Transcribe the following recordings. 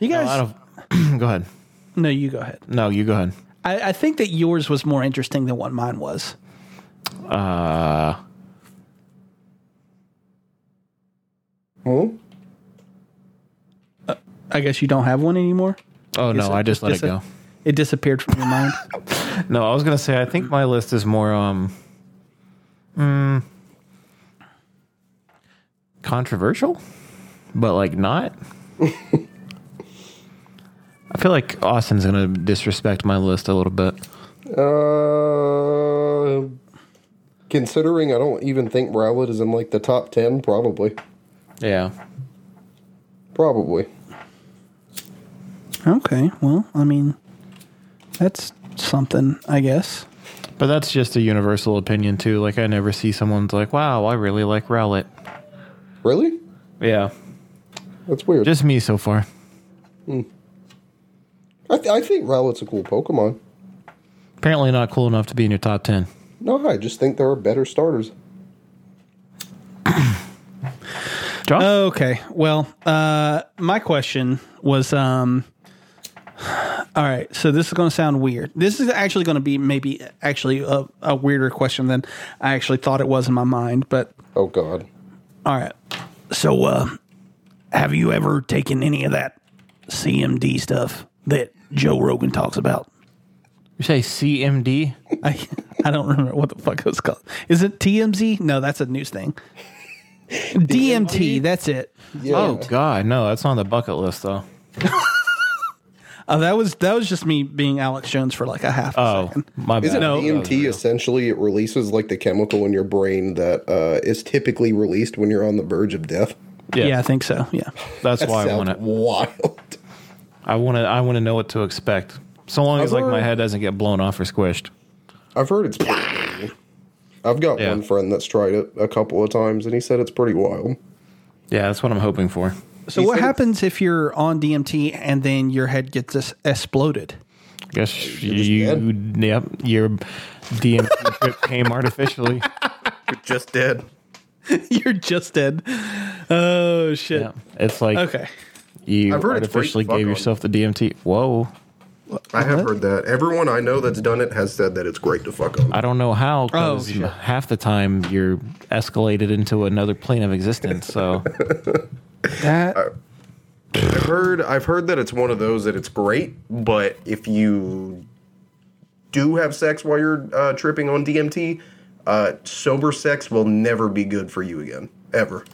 You No, guys, out of, go ahead. no, you go ahead. No, you go ahead. I, I think that yours was more interesting than what mine was. Uh, Hmm? I guess you don't have one anymore. oh no, it I just just let it go. It disappeared from your mind. No, I was gonna say I think my list is more um, mm, controversial, but like not. I feel like Austin's gonna disrespect my list a little bit. Uh, considering I don't even think Rowlet is in like the top ten, probably, Yeah, probably. okay, well, I mean, that's something, I guess. but that's just a universal opinion too. Like I never see someone's like, "Wow, I really like Rowlet." Really? Yeah, That's weird. just me so far. I, th- I think Rowlet's a cool Pokemon. Apparently not cool enough to be in your top ten. No, I just think there are better starters. Josh, Okay, well, uh, my question was, um, all right, so this is going to sound weird. This is actually going to be maybe actually a, a weirder question than I actually thought it was in my mind, but Oh God. All right. So, uh, have you ever taken any of that CMD stuff that Joe Rogan talks about? you say CMD? I I don't remember what the fuck it was called. Is it TMZ? No, that's a news thing. DMT, that's it. Yeah. Oh God, no, that's on the bucket list though. Oh, that was that was just me being Alex Jones for like a half a Oh, second. my bad. Isn't No. DMT essentially it releases like the chemical in your brain that uh, is typically released when you're on the verge of death? Yeah. I think so. Yeah. That's That why I want it. wild. I want to. I want to know what to expect. So long as I've like my heard- head doesn't get blown off or squished. I've heard it's. Pretty I've got Yeah. one friend that's tried it a couple of times, and he said it's pretty wild. Yeah, that's what I'm hoping for. So He what said- happens if you're on DMT and then your head gets this exploded? Guess You're just you. Yep, your DMT trip came artificially. You're just dead. you're just dead. Oh shit. Yeah, it's like Okay. You I've heard it's great artificially to fuck gave on. yourself the DMT. Whoa, I have heard that. Everyone I know that's done it has said that it's great to fuck on. I don't know how. 'cause Oh, half the time you're escalated into another plane of existence. So That I've heard I've heard that it's one of those that it's great, but if you do have sex while you're uh, tripping on DMT, uh, sober sex will never be good for you again, ever.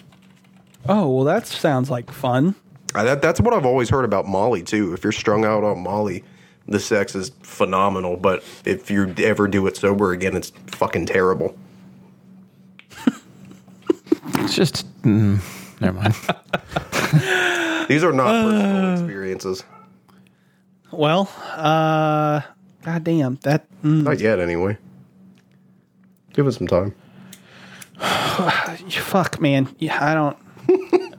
Oh, well that sounds like fun. Uh, that, that's what I've always heard about Molly too. If you're strung out on Molly, the sex is phenomenal, but if you ever do it sober again, it's fucking terrible. it's just mm, never mind. These are not personal experiences, Well, uh god damn, that mm, not yet anyway. Give it some time. fuck man. Yeah, I don't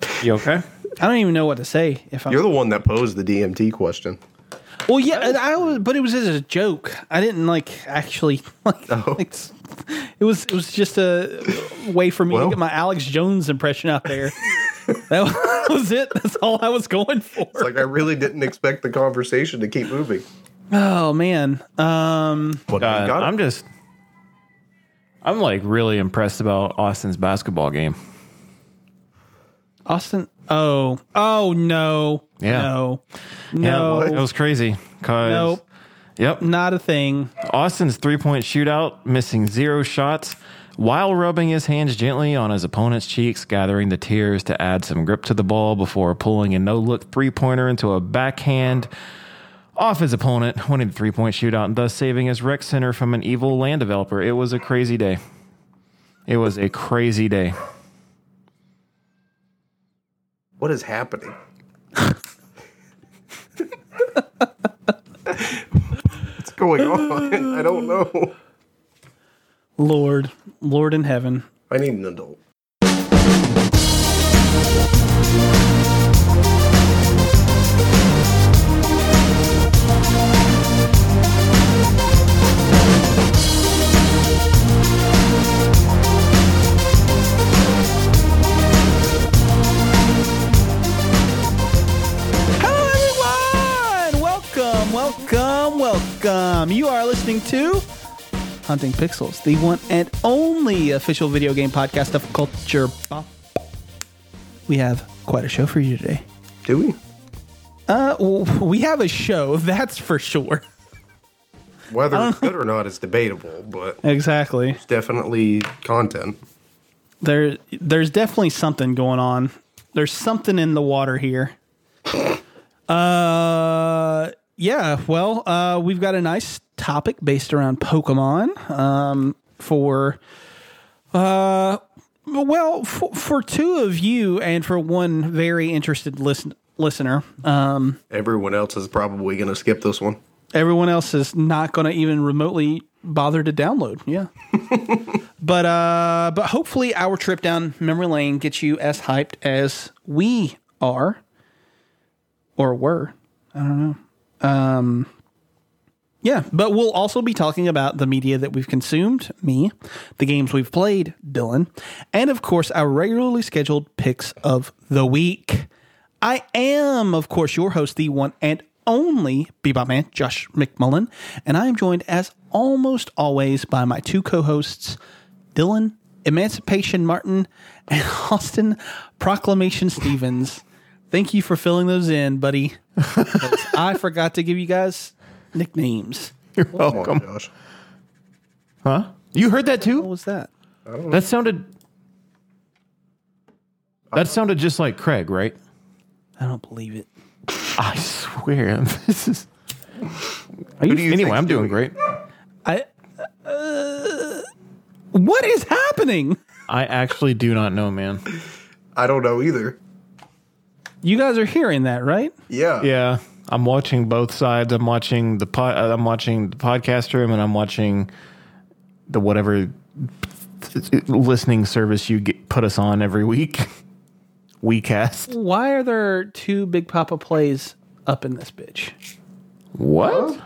You okay? I don't even know what to say if I'm You're the one that posed the DMT question. Well, yeah, I, I was, but it was as a joke. I didn't like actually like. Oh. like, it was it was just a way for me Well. to get my Alex Jones impression out there. that was it. That's all I was going for. It's like I really didn't expect the conversation to keep moving. oh man, um, But God, we got it. I'm just. I'm like really impressed about Austin's basketball game. Austin. Oh, oh no, Yeah. no, Yeah, no, it was crazy. Cause Nope. Yep. not a thing. Austin's three point shootout, missing zero shots, while rubbing his hands gently on his opponent's cheeks, gathering the tears to add some grip to the ball before pulling a no look three pointer into a backhand off his opponent, winning the three point shootout, and thus saving his rec center from an evil land developer. It was a crazy day. It was a crazy day. What is happening? What's going on? I don't know. Lord, Lord in heaven. I need an adult. Welcome. You are listening to Hunting Pixels, the one and only official video game podcast of Culture Pop. We have quite a show for you today. Do we? Uh, we have a show, that's for sure. Whether it's good or not is debatable, but Exactly. it's definitely content. There, there's definitely something going on. There's something in the water here. Uh, yeah. Well, uh, we've got a nice topic based around Pokemon. Um, for, uh, well, for, for two of you and for one very interested listen, listener. Um, Everyone else is probably going to skip this one. everyone else is not going to even remotely bother to download. Yeah. but uh but hopefully our trip down memory lane gets you as hyped as we are or were. I don't know. Um yeah, but we'll also be talking about the media that we've consumed, me, the games we've played, Dylan, and of course our regularly scheduled picks of the week. I am, of course, your host, the one and only Bebop Man, Josh McMullen, and I am joined as almost always by my two co-hosts, Dylan Emancipation Martin and Austin Proclamation Stevens. Thank you for filling those in, buddy. I forgot to give you guys nicknames. You're Come on, welcome. Josh. Huh? You heard that too? What was that? That sounded. That sounded just like Craig, right? I don't believe it. I swear, this is. Are you, do you Anyway, I'm doing doing great. I, uh, what is happening? I actually do not know, man. I don't know either. You guys are hearing that, right? Yeah. Yeah, I'm watching both sides. I'm watching the pod, uh, I'm watching the podcast room, and I'm watching the whatever listening service you get, put us on every week. WeCast. Why are there two Big Papa plays up in this bitch? What?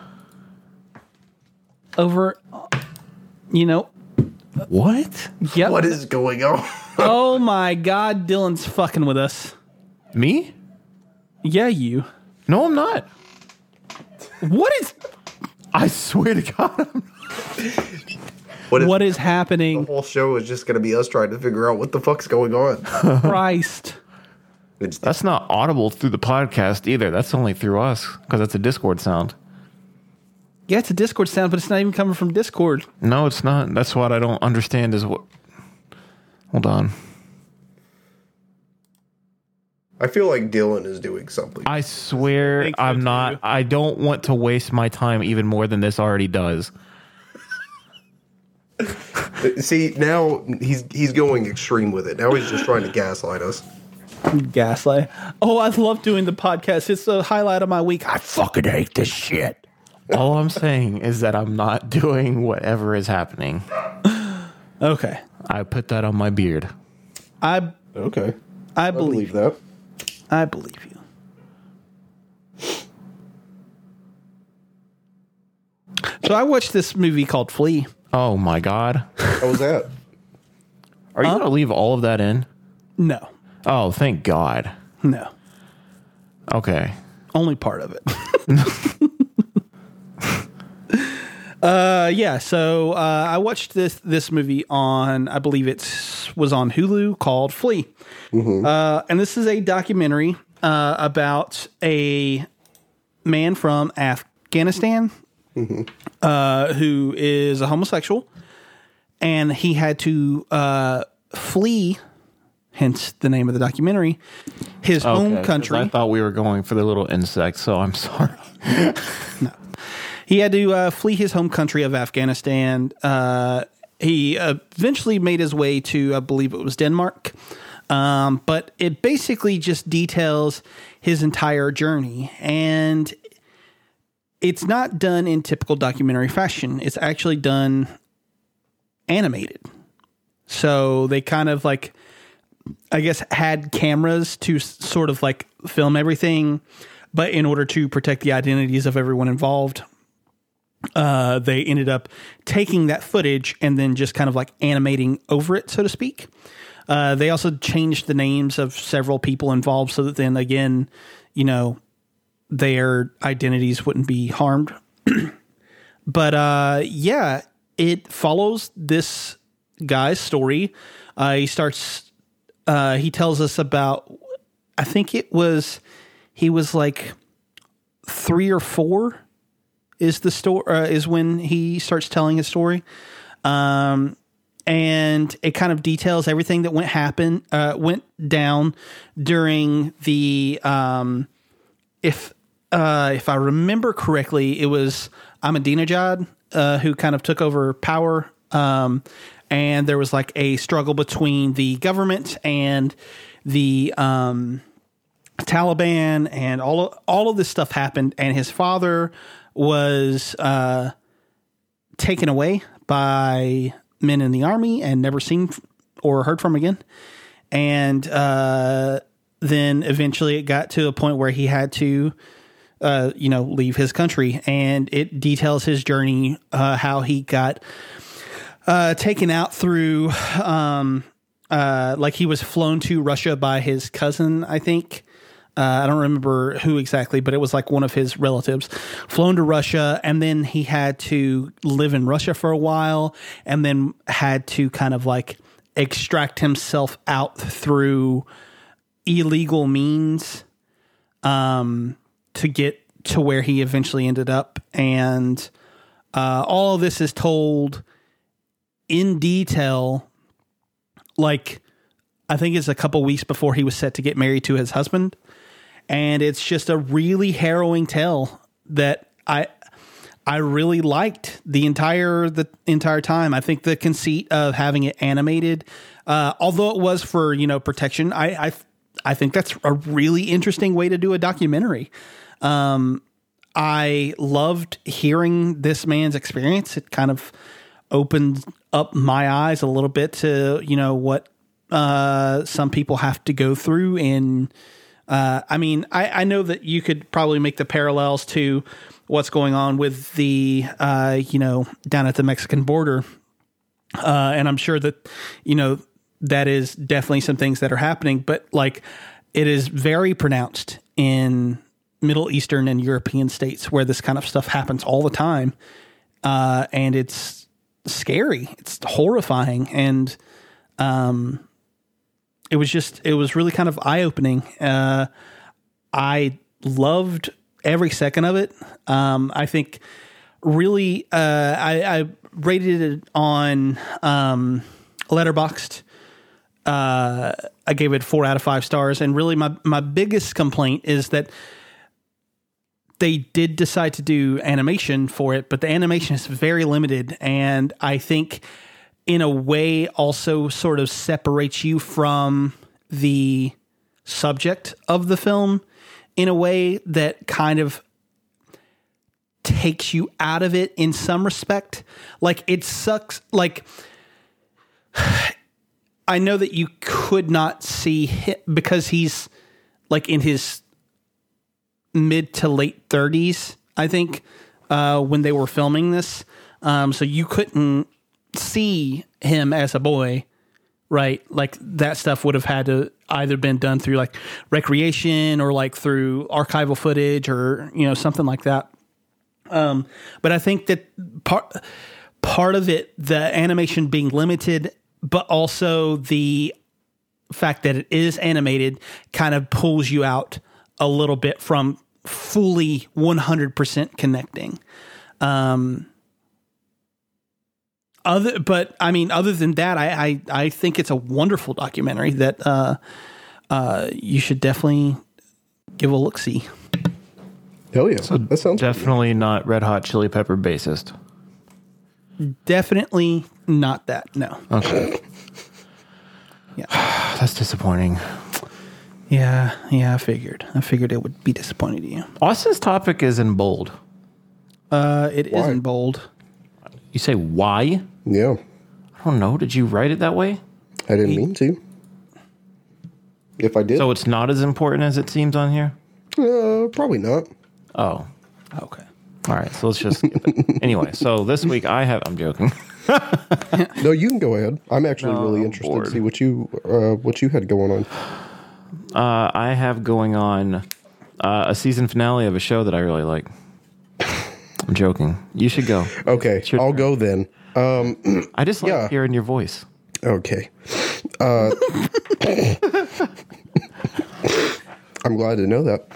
Over, you know, What? yep. What is going on? oh my God, Dylan's fucking with us. Me? Yeah, you. No, I'm not. What is I swear to God. I'm What if what is happening? the happening? whole show is just going to be us trying to figure out what the fuck's going on? Christ. It's That's not audible through the podcast either. That's only through us because that's a Discord sound. Yeah, it's a Discord sound, but it's not even coming from Discord. No, it's not. That's what I don't understand is what. Hold on. I feel like Dylan is doing something. I swear think so, I'm too. not. I don't want to waste my time even more than this already does. See, now he's he's going extreme with it. Now he's just trying to gaslight us. Gaslight. Oh, I love doing the podcast. It's the highlight of my week. I fucking hate this shit. All I'm saying is that I'm not doing whatever is happening. Okay. I put that on my beard. I Okay. I I believe believe that. I believe you. So I watched this movie called Flee. Oh my God. How was that? Are you uh, going to leave all of that in? No. Oh, thank God. No. Okay. Only part of it. uh yeah, so uh I watched this this movie on I believe it was on Hulu called Flee. Uh and this is a documentary uh about a man from Afghanistan uh who is a homosexual. And he had to uh flee hence the name of the documentary his Okay, home 'cause country. I thought we were going for the little insect, so I'm sorry. He had to uh, flee his home country of Afghanistan. Uh, he eventually made his way to, I believe it was Denmark. Um, but it basically just details his entire journey. And it's not done in typical documentary fashion, it's actually done animated. So they kind of like, I guess, had cameras to sort of like film everything. But in order to protect the identities of everyone involved, uh, they ended up taking that footage and then just kind of like animating over it, so to speak. Uh, they also changed the names of several people involved so that then again, you know, their identities wouldn't be harmed. but uh, yeah, it follows this guy's story. Uh, he starts. Uh, he tells us about. I think it was. He was like three or four. Is the story? Uh, is when he starts telling his story. Um, and it kind of details everything that went happen uh, went down during the um, if uh, if I remember correctly, it was Ahmadinejad uh, who kind of took over power, um, and there was like a struggle between the government and the um, Taliban, and all of, all of this stuff happened, and his father was uh, taken away by men in the army and never seen or heard from again. And uh, then eventually it got to a point where he had to, uh, you know, leave his country. And it details his journey, uh, how he got uh, taken out through, um, uh, like he was flown to Russia by his cousin, I think. Uh, I don't remember who exactly, but it was like one of his relatives flown to Russia, and then he had to live in Russia for a while, and then had to kind of like extract himself out through illegal means um, to get to where he eventually ended up. And uh, all of this is told in detail, like I think it's a couple weeks before he was set to get married to his husband and it's just a really harrowing tale that I I really liked the entire the entire time. I think the conceit of having it animated, uh, although it was for you know protection, I I I think that's a really interesting way to do a documentary. Um, I loved hearing this man's experience. It kind of opened up my eyes a little bit to you know what uh, some people have to go through in uh, I mean, I, I, know that you could probably make the parallels to what's going on with the, uh, you know, down at the Mexican border. Uh, and I'm sure that, you know, that is definitely some things that are happening, but like it is very pronounced in Middle Eastern and European states where this kind of stuff happens all the time. Uh, and it's scary, it's horrifying. And, um, it was just it was really kind of eye opening. Uh, I loved every second of it. Um, I think really uh, I, I, rated it on um, Letterboxd. Uh, I gave it four out of five stars, and really my my biggest complaint is that they did decide to do animation for it, but the animation is very limited, and I think in a way also sort of separates you from the subject of the film in a way that kind of takes you out of it in some respect. Like it sucks. Like I know that you could not see him because he's like in his mid to late 30s, I think, uh, when they were filming this. Um, so you couldn't see him as a boy, right? Like that stuff would have had to either been done through like recreation or like through archival footage or you know something like that. Um, but I think that part part of it, the animation being limited, but also the fact that it is animated, kind of pulls you out a little bit from fully 100% connecting. Um, other, but I mean, other than that, I, I, I think it's a wonderful documentary that uh, uh, you should definitely give a look see. Hell yeah, so that sounds definitely not Red Hot Chili Pepper bassist. Definitely not that. No. Okay. yeah, that's disappointing. Yeah, yeah. I figured. I figured it would be disappointing to you. Austin's topic is in bold. Uh, it is in bold. You say why? Yeah. I don't know. Did you write it that way? I didn't mean to. If I did, So it's not as important as it seems on here? uh, probably not. Oh. Okay. All right. So let's just skip it. Anyway, so this week I have, I'm joking. No, you can go ahead. I'm actually No, really interested bored. to see what you uh, what you had going on. Uh, I have going on Uh, a season finale of a show that I really like. I'm joking. You should go. Okay, I'll go then. I just like Yeah. hearing your voice. Okay. Uh, I'm glad to know that.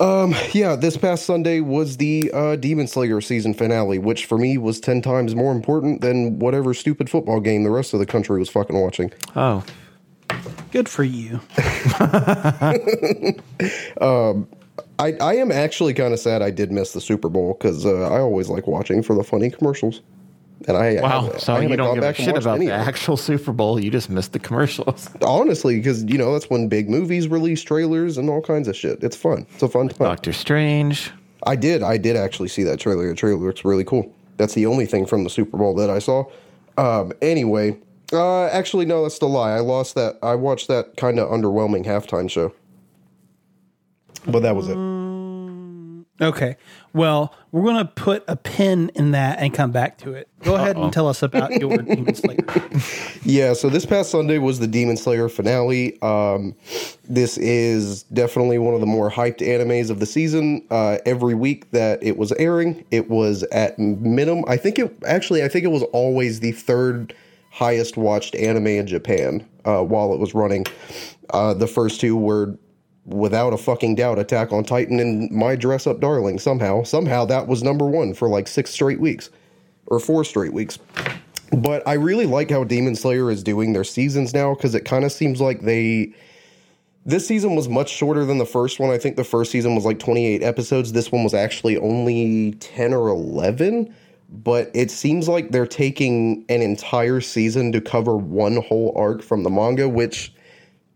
Um, yeah, this past Sunday was the uh, Demon Slayer season finale, which for me was 10 times more important than whatever stupid football game the rest of the country was fucking watching. Oh, Good for you. I, I am actually kind of sad I did miss the Super Bowl because uh, I always like watching for the funny commercials. And I wow. I, so I you haven't don't give a back and shit about any the actual Super Bowl. You just missed the commercials. Honestly, because you know that's when big movies release trailers and all kinds of shit. It's fun. It's a fun time. Doctor Strange. I did. I did actually see that trailer. The trailer looks really cool. That's the only thing from the Super Bowl that I saw. Um, anyway, uh, actually, no, that's the lie. I lost that. I watched that kind of underwhelming halftime show. But that was it. Okay. Well, we're going to put a pin in that and come back to it. Go ahead and tell us about your Demon Slayer. Yeah, so this past Sunday was the Demon Slayer finale. Um, this is definitely one of the more hyped animes of the season. Uh, every week that it was airing, it was at minimum. I think it actually, I think it was always the third highest watched anime in Japan uh, while it was running. Uh, the first two were without a fucking doubt Attack on Titan and My Dress Up Darling. Somehow, somehow that was number one for like six straight weeks or four straight weeks. But I really like how Demon Slayer is doing their seasons now because it kind of seems like they. This season was much shorter than the first one. I think the first season was like 28 episodes. This one was actually only 10 or 11. But it seems like they're taking an entire season to cover one whole arc from the manga, which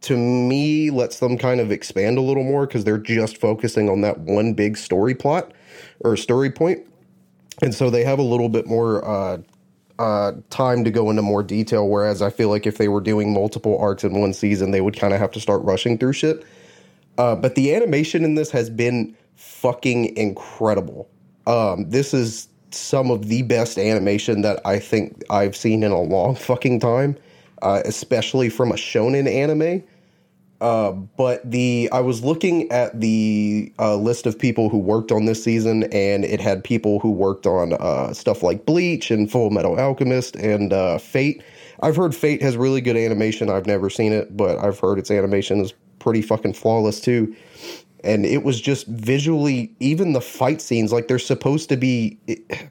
to me lets them kind of expand a little more because they're just focusing on that one big story plot or story point. And so they have a little bit more uh, uh, time to go into more detail. Whereas I feel like if they were doing multiple arcs in one season, they would kind of have to start rushing through shit. Uh, but the animation in this has been fucking incredible. Um, this is some of the best animation that I think I've seen in a long fucking time, uh, especially from a shonen anime. Uh, but the I was looking at the uh, list of people who worked on this season, and it had people who worked on uh, stuff like Bleach and Full Metal Alchemist and uh, Fate. I've heard Fate has really good animation. I've never seen it, but I've heard its animation is pretty fucking flawless too. And it was just visually, even the fight scenes, like they're supposed to be. It,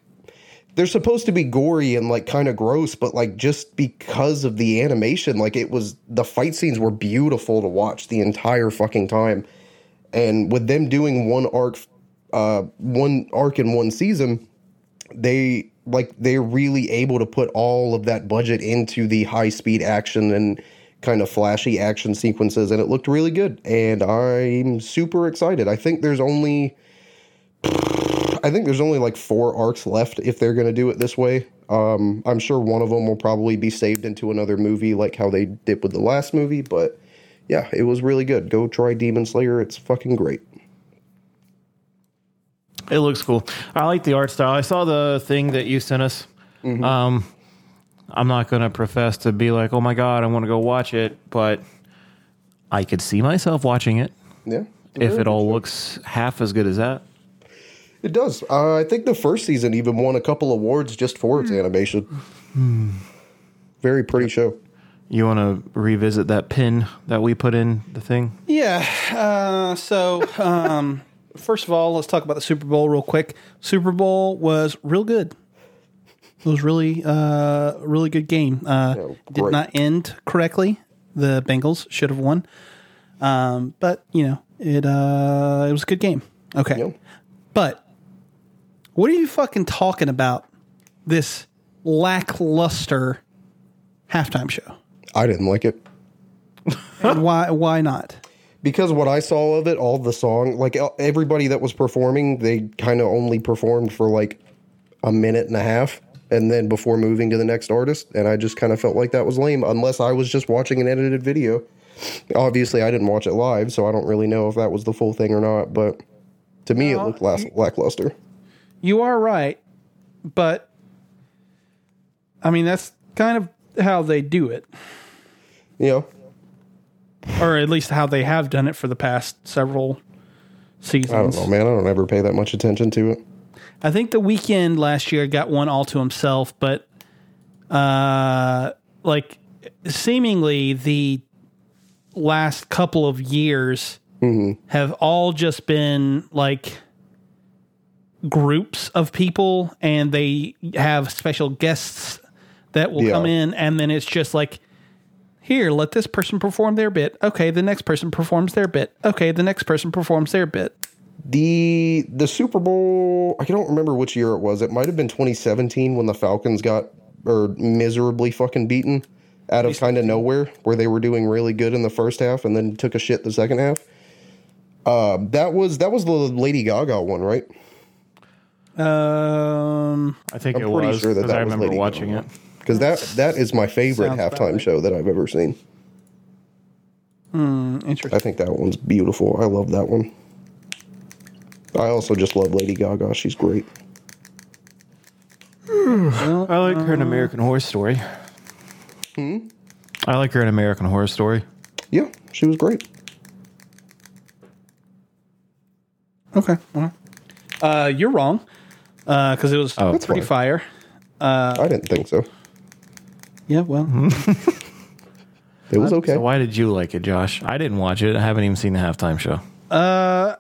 they're supposed to be gory and like kind of gross, but like just because of the animation, like it was the fight scenes were beautiful to watch the entire fucking time. And with them doing one arc, uh, one arc in one season, they like they're really able to put all of that budget into the high speed action and kind of flashy action sequences, and it looked really good. And I'm super excited. I think there's only I think there's only like four arcs left if they're going to do it this way. Um, I'm sure one of them will probably be saved into another movie, like how they did with the last movie. But yeah, it was really good. Go try Demon Slayer; it's fucking great. It looks cool. I like the art style. I saw the thing that you sent us. Um, I'm not going to profess to be like, oh my god, I want to go watch it, but I could see myself watching it Yeah, if it all looks half as good as that. It does. Uh, I think the first season even won a couple awards just for its animation. Very pretty show. You want to revisit that pin that we put in the thing? Yeah. Uh, so, um, first of all, let's talk about the Super Bowl real quick. Super Bowl was real good. It was really, uh, really good game. Uh, Yeah, did not end correctly. The Bengals should have won. Um, but you know, it uh, it was a good game. Okay. Yeah. But what are you fucking talking about? This lackluster halftime show. I didn't like it. And why? Why not? because what I saw of it, all the song, like everybody that was performing, they kind of only performed for like a minute and a half, and then before moving to the next artist, and I just kind of felt like that was lame. Unless I was just watching an edited video. Obviously, I didn't watch it live, so I don't really know if that was the full thing or not. But to me, it looked las- lackluster. You are right, but I mean that's kind of how they do it, You know, or at least how they have done it for the past several seasons. I don't know, man. I don't ever pay that much attention to it. I think the Weeknd last year got one all to himself, but uh, like seemingly the last couple of years have all just been like groups of people, and they have special guests that will Yeah. come in, and then it's just like. Here, let this person perform their bit. Okay, the next person performs their bit. Okay, the next person performs their bit. The the Super Bowl, I don't remember which year it was. It might have been 2017 when the Falcons got or miserably fucking beaten out of kind of nowhere, where they were doing really good in the first half and then took a shit the second half. Uh, that was that was the Lady Gaga one, right? Um, I think I'm it pretty was sure that that I remember Lady watching Gaga. it. Because that that is my favorite Sounds halftime show that I've ever seen. interesting. I think that one's beautiful. I love that one. I also just love Lady Gaga. She's great. I like her in American Horror Story. Hmm? I like her in American Horror Story. Yeah, she was great. Okay. Well, uh, you're wrong. Uh, because it was Oh. That's pretty fine. fire. I didn't think so. Yeah. Well, It was uh, okay. So why did you like it, Josh? I didn't watch it. I haven't even seen the halftime show. Uh,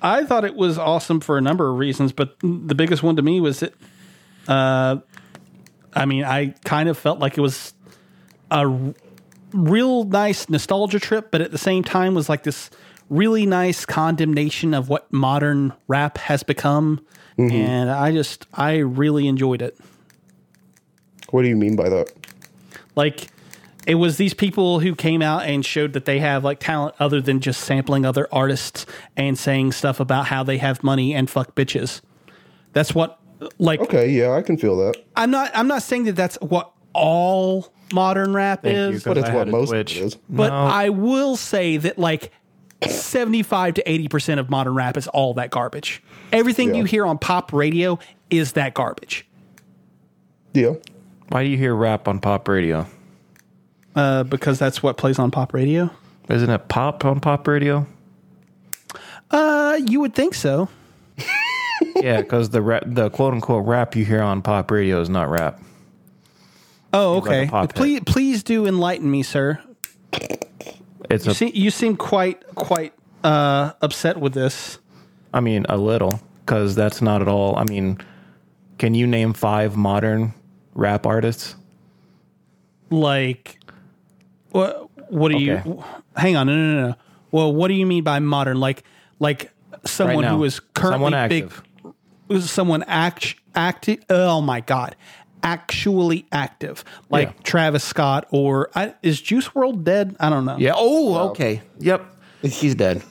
I thought it was awesome for a number of reasons, but the biggest one to me was that. Uh, I mean, I kind of felt like it was a r- real nice nostalgia trip, but at the same time was like this really nice condemnation of what modern rap has become. Mm-hmm. And I just, I really enjoyed it. What do you mean by that? like it was these people who came out and showed that they have like talent other than just sampling other artists and saying stuff about how they have money and fuck bitches. That's what like Okay, yeah, I can feel that. I'm not I'm not saying that that's what all modern rap Thank you, But it's I what most of Twitch. it is. but No. I will say that like 75 to 80% of modern rap is all that garbage. Everything Yeah. you hear on pop radio is that garbage. Yeah. Why do you hear rap on pop radio? Uh, because that's what plays on pop radio. Isn't it pop on pop radio? Uh, you would think so. yeah, because the rap, the quote unquote rap you hear on pop radio is not rap. Oh, like a okay. pop hit. please, please do enlighten me, sir. It's a, See, you seem quite, quite uh, upset with this. I mean, a little, because that's not at all. I mean, can you name five modern rap artists? Like, what? What do Okay. you? Hang on, no, no, no. Well, what do you mean by modern? Like, like someone now. who is currently Someone big, active. someone act active. Oh my god, actually active, like Yeah. Travis Scott or I, is Juice WRLD dead? I don't know. Yeah. Oh, okay. Yep. He's dead.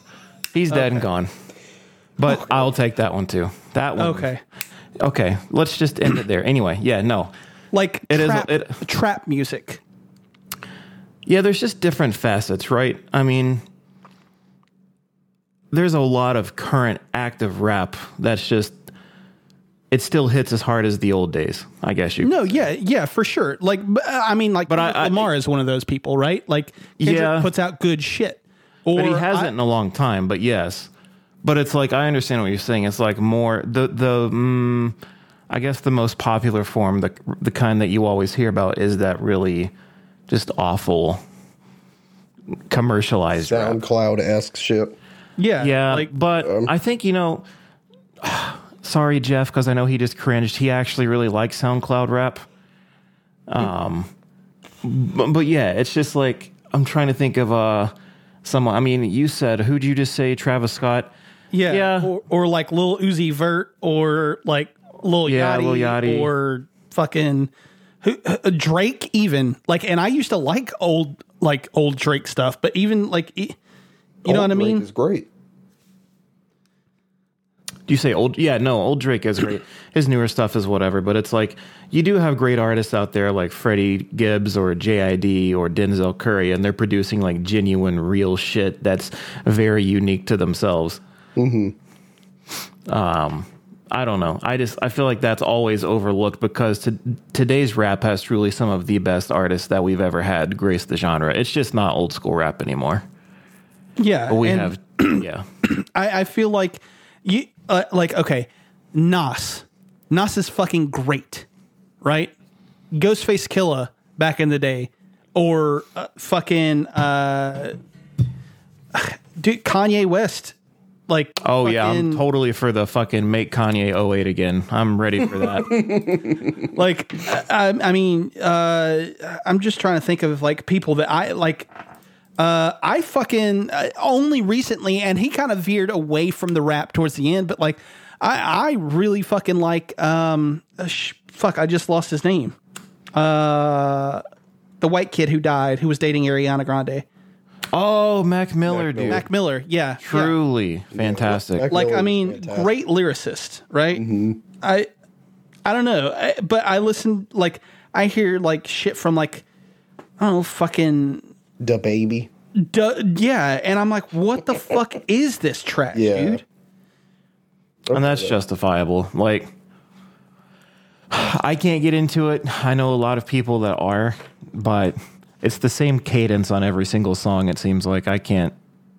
He's dead and gone. But I'll take that one too. That one. Okay. Okay. Let's just end it there. Anyway, yeah, no. Like It is- trap, it- trap music. Yeah, there's just different facets, right? I mean, there's a lot of current active rap that's just it still hits as hard as the old days. I guess you. No, yeah, yeah, for sure. Like, uh, I mean, like, but I- I- Lamar is one of those people, right? Like, Kendrick Yeah. puts out good shit. Or But he hasn't I- in a long time. But yes, but it's like I understand what you're saying. It's like more the the mm, I guess the most popular form, the the kind that you always hear about, is that really just awful commercialized rap. SoundCloud esque shit. yeah, Yeah, like, but I think you know. Sorry, Jeff, because I know he just cringed. He actually really likes SoundCloud rap. Um, but, but yeah, it's just like I'm trying to think of uh someone. I mean, you said who'd you just say? Travis Scott. yeah, yeah. Or, or like Lil Uzi Vert, or like Lil Yeah, Yachty, Lil Yachty. or fucking who, uh, Drake, even like. And I used to like old, like old Drake stuff, but even like, e- you know what I Old Drake mean? Is great. Do you say old? Yeah, no, old Drake is great. His newer stuff is whatever, but it's like you do have great artists out there like Freddie Gibbs or JID or Denzel Curry, and they're producing like genuine, real shit that's very unique to themselves. Mm-hmm. Um, I don't know. I just I feel like that's always overlooked because to, today's rap has truly some of the best artists that we've ever had grace the genre. It's just not old school rap anymore. Yeah, But we have, yeah. I, I feel like you uh, like okay, Nas, Nas is fucking great, right? Ghostface Killah back in the day, or uh, fucking uh, dude Kanye West, like Oh yeah, I'm totally for the fucking make Kanye 08 again. I'm ready for that. like I, I mean uh i'm just trying to think of like people that i like uh i fucking uh, only recently and he kind of veered away from the rap towards the end but like i i really fucking like um uh, sh- fuck i just lost his name uh the white kid who died who was dating ariana grande oh, Mac Miller, Mac dude. mac miller yeah yeah. Truly fantastic. Mac- like I mean, fantastic. great lyricist, right? I I don't know, I, but I listen like I hear like shit from like I don't know, fucking DaBaby. duh, yeah, and I'm like, what the fuck is this trash, Yeah. dude? and that's justifiable. Like, I can't get into it. I know a lot of people that are, but it's the same cadence on every single song. It seems like I can't.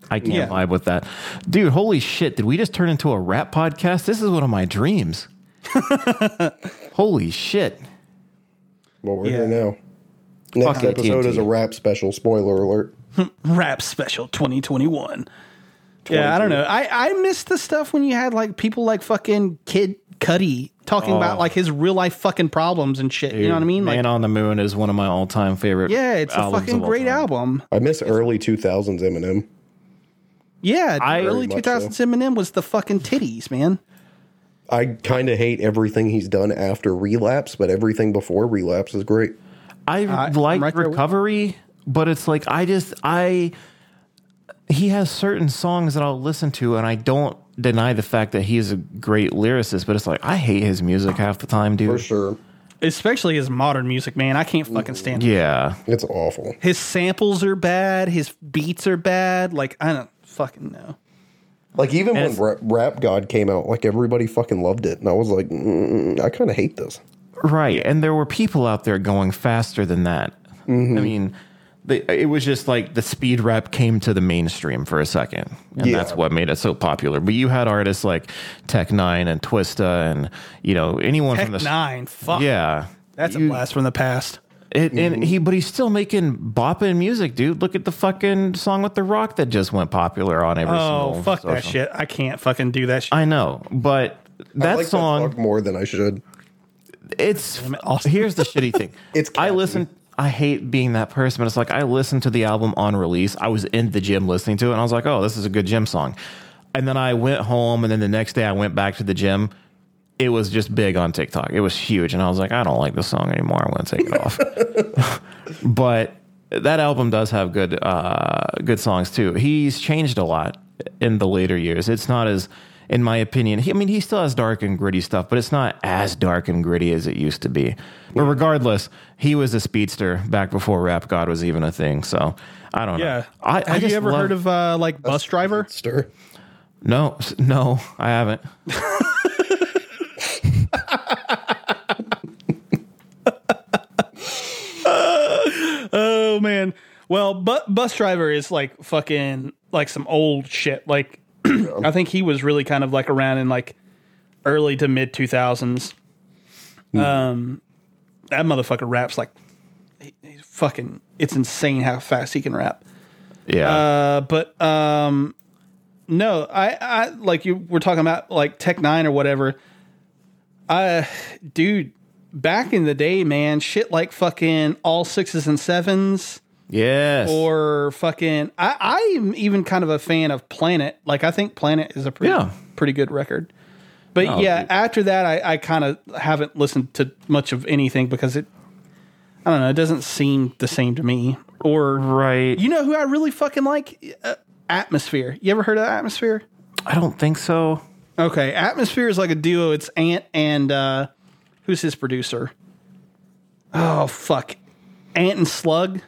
I can't Yeah. vibe with that, dude. Holy shit! Did we just turn into a rap podcast? This is one of my dreams. holy shit! Well, we're Yeah. here now. Next Fuck episode AT&T. is a rap special. Spoiler alert. Rap special 2021. Yeah, I don't know. I I miss the stuff when you had like people like fucking Kid Cudi talking about oh. like his real life fucking problems and shit. you know what I mean? Like, Man on the Moon is one of my all time favorite. yeah, it's a fucking great time. album. I miss early 2000s Eminem. Yeah, I- early Very much 2000s Eminem was the fucking titties, man. I kind of hate everything he's done after Relapse, but everything before Relapse is great. I I'm like right recovery, but it's like I just I he has certain songs that I'll listen to, and I don't deny the fact that he's a great lyricist. But it's like I hate his music half the time, dude. For sure. especially his modern music, man. I can't fucking stand it. Yeah, It's awful. His samples are bad. His beats are bad. Like I don't fucking know. Like even And when Rap, Rap God came out, like everybody fucking loved it, and I was like, mm, I kind of hate this. Right. And there were people out there going faster than that. Mm-hmm. I mean. The, it was just like the speed rap came to the mainstream for a second, and Yeah. that's what made it so popular. But you had artists like Tech N9ne and Twista, and you know anyone Tech from the Nine, fuck. yeah, that's a blast from the past. It, And mm-hmm. he, but he's still making bopping music, dude. Look at the fucking song with The Rock that just went popular on every single one. Oh single. fuck that shit! I can't fucking do that shit. I know, but I that like song, that song more than I should. It's it, Austin. here's the shitty thing. It's I listen. I hate being that person, but it's like I listened to the album on release. I was in the gym listening to it, and I was like, "Oh, this is a good gym song." And then I went home, and then the next day I went back to the gym. It was just big on TikTok. It was huge, and I was like, "I don't like this song anymore. I'm going to take it off." but that album does have good, uh, good songs too. He's changed a lot in the later years. It's not as in my opinion, he, I mean, he still has dark and gritty stuff, but it's not as dark and gritty as it used to be. But regardless, he was a speedster back before Rap God was even a thing. So I don't know. Yeah. I, I Have you ever love- heard of uh, like Busdriver? Stir. No, no, I haven't. Oh man. Well, bu- Busdriver is like fucking like some old shit. Like I think he was really kind of like around in like early to mid 2000s. Um that motherfucker raps like he- he's fucking it's insane how fast he can rap. Yeah. Uh, but um, no, I, I like you were talking about like Tech N9ne or whatever. Uh, dude, back in the day, man, shit like fucking all sixes and sevens yes. or fucking. I I'm even kind of a fan of Planet. Like I think Planet is a pretty Yeah. pretty good record. But Oh, yeah, dude. after that, I, I kind of haven't listened to much of anything because it. I don't know. It doesn't seem the same to me. Or right. you know who I really fucking like? Uh, Atmosphere. You ever heard of Atmosphere? I don't think so. Okay, Atmosphere is like a duo. It's Ant and uh, who's his producer? Oh fuck, Ant and Slug.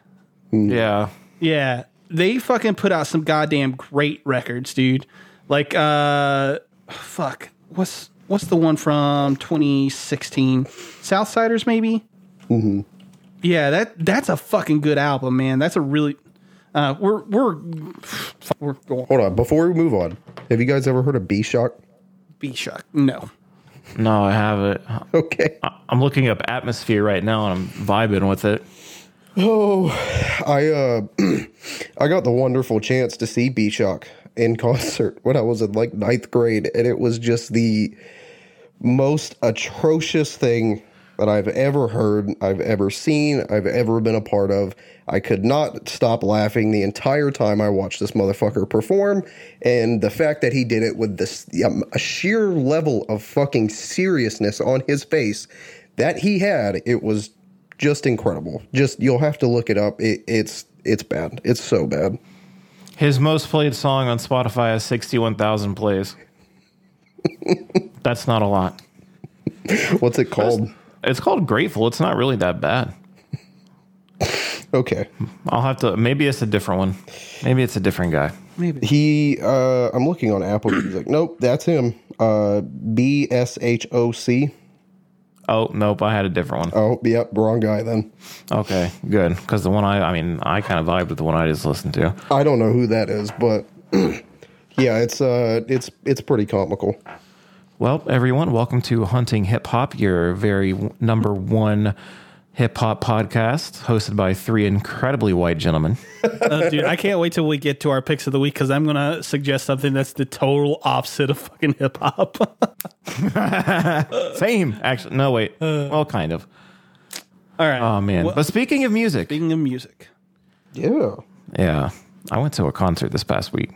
Yeah. Yeah, they fucking put out some goddamn great records, dude. Like uh, fuck, what's what's the one from 2016? Southsiders, maybe. Mm-hmm. Yeah, that that's a fucking good album, man. That's a really. Uh, we're we're we're going. Hold on. Before we move on, Have you guys ever heard of B Shock? B shock. No. No, I haven't. Okay. I'm looking up atmosphere right now and I'm vibing with it. Oh, I uh, I got the wonderful chance to see B Shock in concert when I was in like ninth grade, and it was just the most atrocious thing that I've ever heard, I've ever seen, I've ever been a part of. I could not stop laughing the entire time I watched this motherfucker perform, and the fact that he did it with this um, a sheer level of fucking seriousness on his face that he had, it was just incredible. Just you'll have to look it up. It, it's it's bad. It's so bad. His most played song on Spotify has 61,000 plays. That's not a lot. What's it called? It's called Grateful. It's not really that bad. Okay. I'll have to. Maybe it's a different one. Maybe it's a different guy. Maybe. He uh I'm looking on Apple Music. Nope, that's him. Uh B S H O C. Oh nope, I had a different one. Oh, yep, wrong guy then. Okay, good. Because the one I, I mean, I kind of vibed with the one I just listened to. I don't know who that is, but yeah, it's uh it's it's pretty comical. Well, everyone, welcome to Hunting Hip Hop, your very number one hip hop podcast, hosted by three incredibly white gentlemen. Uh, dude, I can't wait till we get to our picks of the week because I'm going to suggest something that's the total opposite of fucking hip hop. Same, actually. No, wait. Well, kind of. All right. Oh man. Well, but speaking of music, speaking of music, Yeah. yeah, I went to a concert this past week.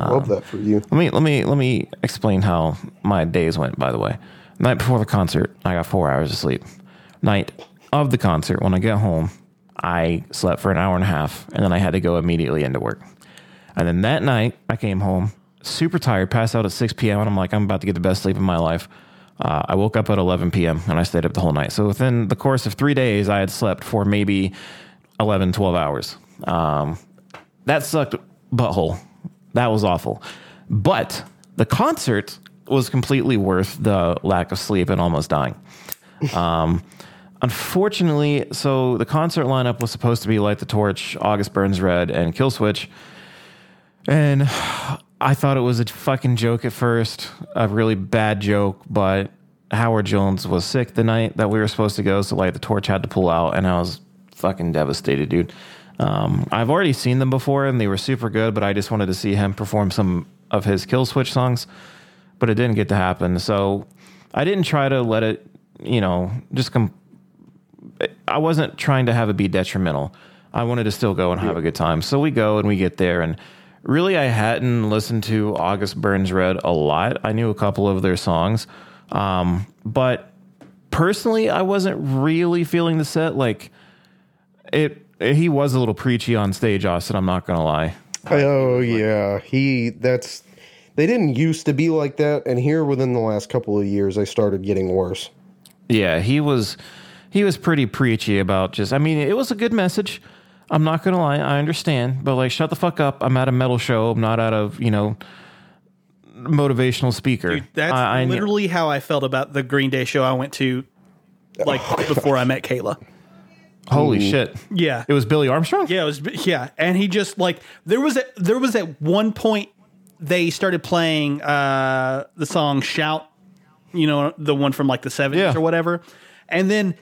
Love that for you. Let me let me let me explain how my days went. By the way, night before the concert, I got four hours of sleep. Night of the concert, when I get home, I slept for an hour and a half, and then I had to go immediately into work. And then that night, I came home super tired, passed out at six p.m. and I'm like, I'm about to get the best sleep of my life. Uh, I woke up at 11 p.m. and I stayed up the whole night. So within the course of three days, I had slept for maybe 11, 12 hours. Um, that sucked butthole. That was awful. But the concert was completely worth the lack of sleep and almost dying. Um, unfortunately, so the concert lineup was supposed to be Light the Torch, August Burns Red, and Killswitch. And I thought it was a fucking joke at first, a really bad joke, but Howard Jones was sick the night that we were supposed to go, so Light the Torch had to pull out, and I was fucking devastated, dude. Um, I've already seen them before, and they were super good, but I just wanted to see him perform some of his Killswitch songs, but it didn't get to happen. So I didn't try to let it, you know, just come. I wasn't trying to have it be detrimental. I wanted to still go and have a good time. So we go and we get there, and really, I hadn't listened to August Burns Red a lot. I knew a couple of their songs, um, but personally, I wasn't really feeling the set. Like it, he was a little preachy on stage, Austin. I'm not gonna lie. Oh yeah, he. That's. They didn't used to be like that, and here within the last couple of years, they started getting worse. Yeah, he was he was pretty preachy about just I mean, it was a good message. I'm not gonna lie, I understand, but like shut the fuck up. I'm at a metal show, I'm not at a, you know, motivational speaker. that's I, I, literally how I felt about the Green Day show I went to, like before I met Kayla. holy shit. Yeah, It was Billie Armstrong? Yeah, it was yeah, and he just like there was a there was at one point they started playing uh the song "Shout," you know, the one from like the seventies Yeah. or whatever, and then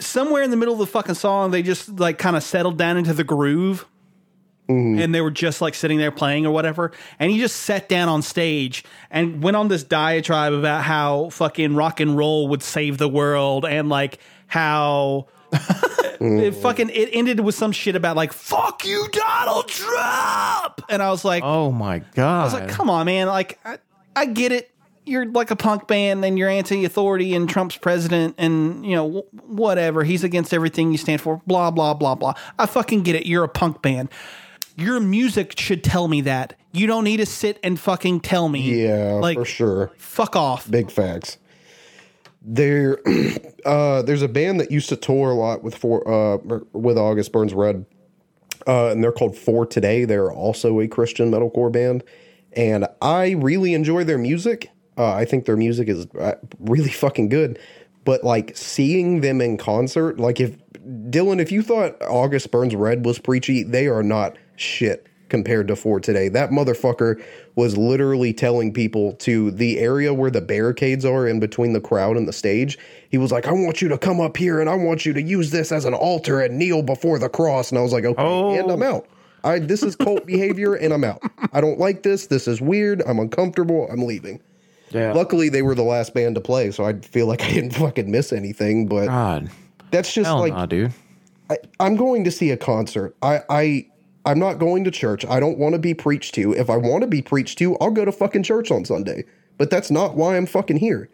somewhere in the middle of the fucking song they just like kind of settled down into the groove. Mm-hmm. And they were just like sitting there playing or whatever. And he just sat down on stage and went on this diatribe about how fucking rock and roll would save the world and like how it fucking it ended with some shit about like fuck you Donald Trump and I was like Oh my god. I was like come on man like I, I get it you're like a punk band and you're anti-authority and Trump's president and you know whatever he's against everything you stand for blah blah blah blah I fucking get it you're a punk band your music should tell me that you don't need to sit and fucking tell me Yeah, like for sure. fuck off Big facts. There, uh, there's a band that used to tour a lot with for uh, with August Burns Red, uh, and they're called For Today. They're also a Christian metalcore band, and I really enjoy their music. Uh, I think their music is uh, really fucking good. But like seeing them in concert, like if Dylan, if you thought August Burns Red was preachy, they are not shit. compared to for today. That motherfucker was literally telling people to the area where the barricades are in between the crowd and the stage. He was like, I want you to come up here and I want you to use this as an altar and kneel before the cross. And I was like, okay, Oh. and I'm out. I this is cult behavior and I'm out. I don't like this. This is weird. I'm uncomfortable. I'm leaving. Yeah. Luckily, they were the last band to play, so I feel like I didn't fucking miss anything. But God. that's just Hell like nah, dude. I, I'm going to see a concert. I, I I'm not going to church. I don't want to be preached to. If I want to be preached to, I'll go to fucking church on Sunday. But that's not why I'm fucking here.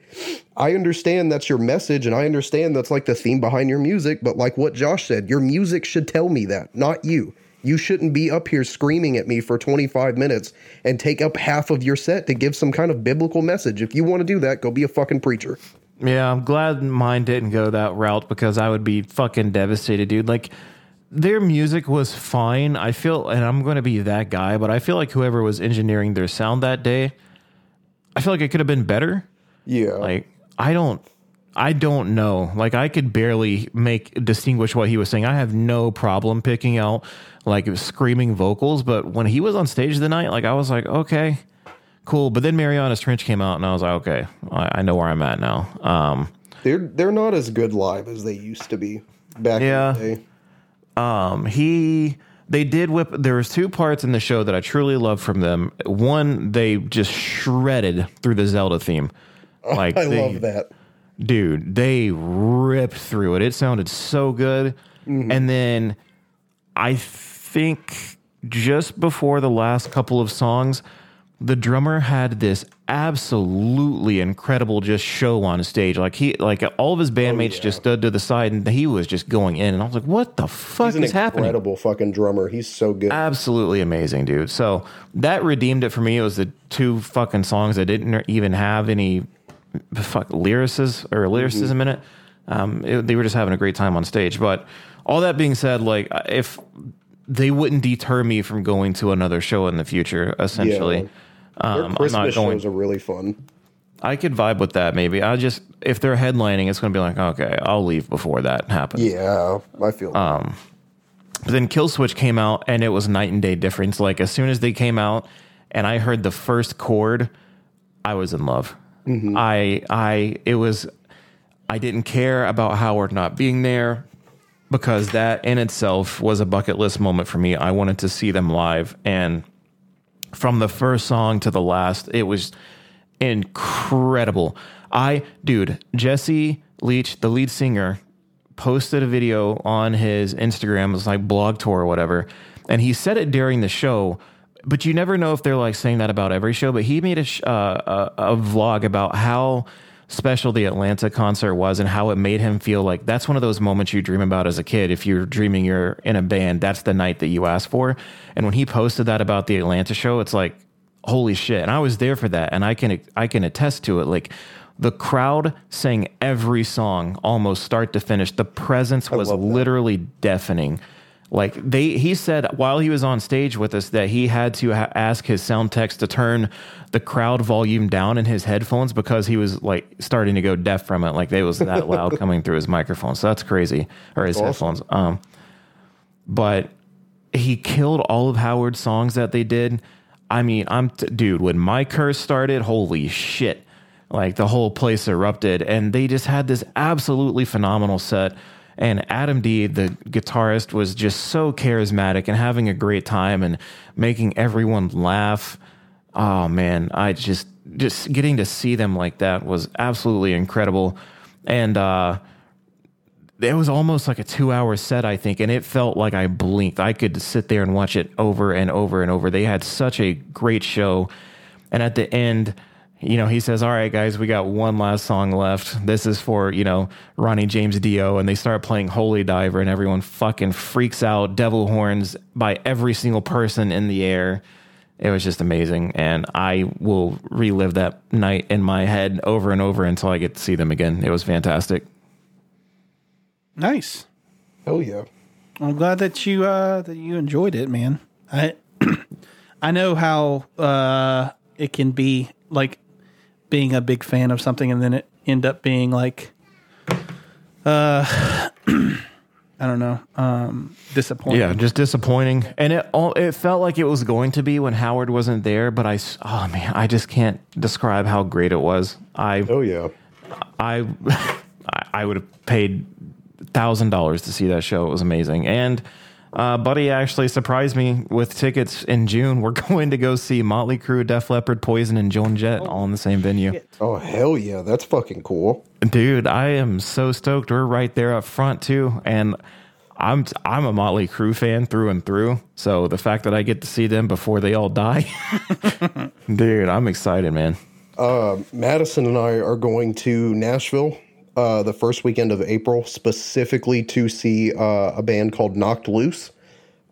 I understand that's your message and I understand that's like the theme behind your music, but like what Josh said, your music should tell me that, not you. You shouldn't be up here screaming at me for 25 minutes and take up half of your set to give some kind of biblical message. If you want to do that, go be a fucking preacher. Yeah, I'm glad mine didn't go that route because I would be fucking devastated, dude. Like their music was fine. I feel and I'm going to be that guy, but I feel like whoever was engineering their sound that day, I feel like it could have been better. Yeah. Like I don't I don't know. Like I could barely make distinguish what he was saying. I have no problem picking out like screaming vocals, but when he was on stage the night, like I was like, okay, cool. But then Mariana's Trench came out, and I was like, okay, I, I know where I'm at now. Um, they're they're not as good live as they used to be back Yeah. in the day. um, he they did whip. There was two parts in the show that I truly loved from them. One, they just shredded through the Zelda theme. Like I they, love that. dude, they ripped through it. It sounded so good. And then I think just before the last couple of songs, the drummer had this absolutely incredible just show on stage. Like he like all of his bandmates yeah. just stood to the side and he was just going in and I was like, "What the fuck He's an is happening?" incredible fucking drummer. He's so good. absolutely amazing, dude. So that redeemed it for me. It was the two fucking songs that didn't even have any fuck lyrics or lyricism in it. Um, it- They were just having a great time on stage. But all that being said, like if they wouldn't deter me from going to another show in the future, essentially. Their Um, I'm Christmas not going. shows are really fun. I could vibe with that. Maybe I just if they're headlining, it's going to be like okay, I'll leave before that happens. Yeah, I feel. Uh, But then Kill Switch came out and it was night and day difference. Like as soon as they came out and I heard the first chord, I was in love. I I it was I didn't care about Howard not being there because that in itself was a bucket list moment for me. I wanted to see them live and from the first song to the last, it was incredible. I, dude, Jesse Leach, the lead singer, posted a video on his Instagram, it was like blog tour or whatever, and he said it during the show. But you never know if they're like saying that about every show. But he made a uh, a, a vlog about how special the Atlanta concert was and how it made him feel like that's one of those moments you dream about as a kid. If you're dreaming you're in a band, that's the night that you ask for. And when he posted that about the Atlanta show, it's like, holy shit. And I was there for that. And I can, I can attest to it. Like the crowd sang every song almost start to finish. The presence was literally deafening. Like they, he said while he was on stage with us that he had to ha- ask his sound techs to turn the crowd volume down in his headphones because he was like starting to go deaf from it. Like it was that loud coming through his microphone. So that's crazy, or his awesome. headphones. Um, but he killed all of Howard's songs that they did. I mean, I'm t- dude. When my curse started, holy shit! Like the whole place erupted, and they just had this absolutely phenomenal set. And Adam D, the guitarist, was just so charismatic and having a great time and making everyone laugh. Oh man, I just just getting to see them like that was absolutely incredible. And uh it was almost like a two hour set, I think, and it felt like I blinked. I could sit there and watch it over and over and over. They had such a great show. And at the end, you know, he says, All right, guys, we got one last song left. This is for, you know, Ronnie James Dio. And they start playing Holy Diver, and everyone fucking freaks out, devil horns by every single person in the air. It was just amazing. And I will relive that night in my head over and over until I get to see them again. It was fantastic. Nice. Oh yeah. I'm glad that you uh that you enjoyed it, man. I I know how uh it can be like being a big fan of something and then it end up being like uh I don't know, um, disappointing. Yeah, just disappointing. And it all it felt like it was going to be when Howard wasn't there, but I oh man, I just can't describe how great it was. I Oh yeah. I I- I would have paid thousand dollars to see that show. It was amazing. And uh, Buddy actually surprised me with tickets in June. We're going to go see Motley Crue, Def Leppard, Poison, and Joan Jett all in the same venue. shit. Oh hell yeah, that's fucking cool. Dude, I am so stoked. We're right there up front too, and I'm I'm a Motley Crue fan through and through. So the fact that I get to see them before they all die, dude, I'm excited, man. Uh, Madison and I are going to Nashville uh, the first weekend of April, specifically to see uh, a band called Knocked Loose.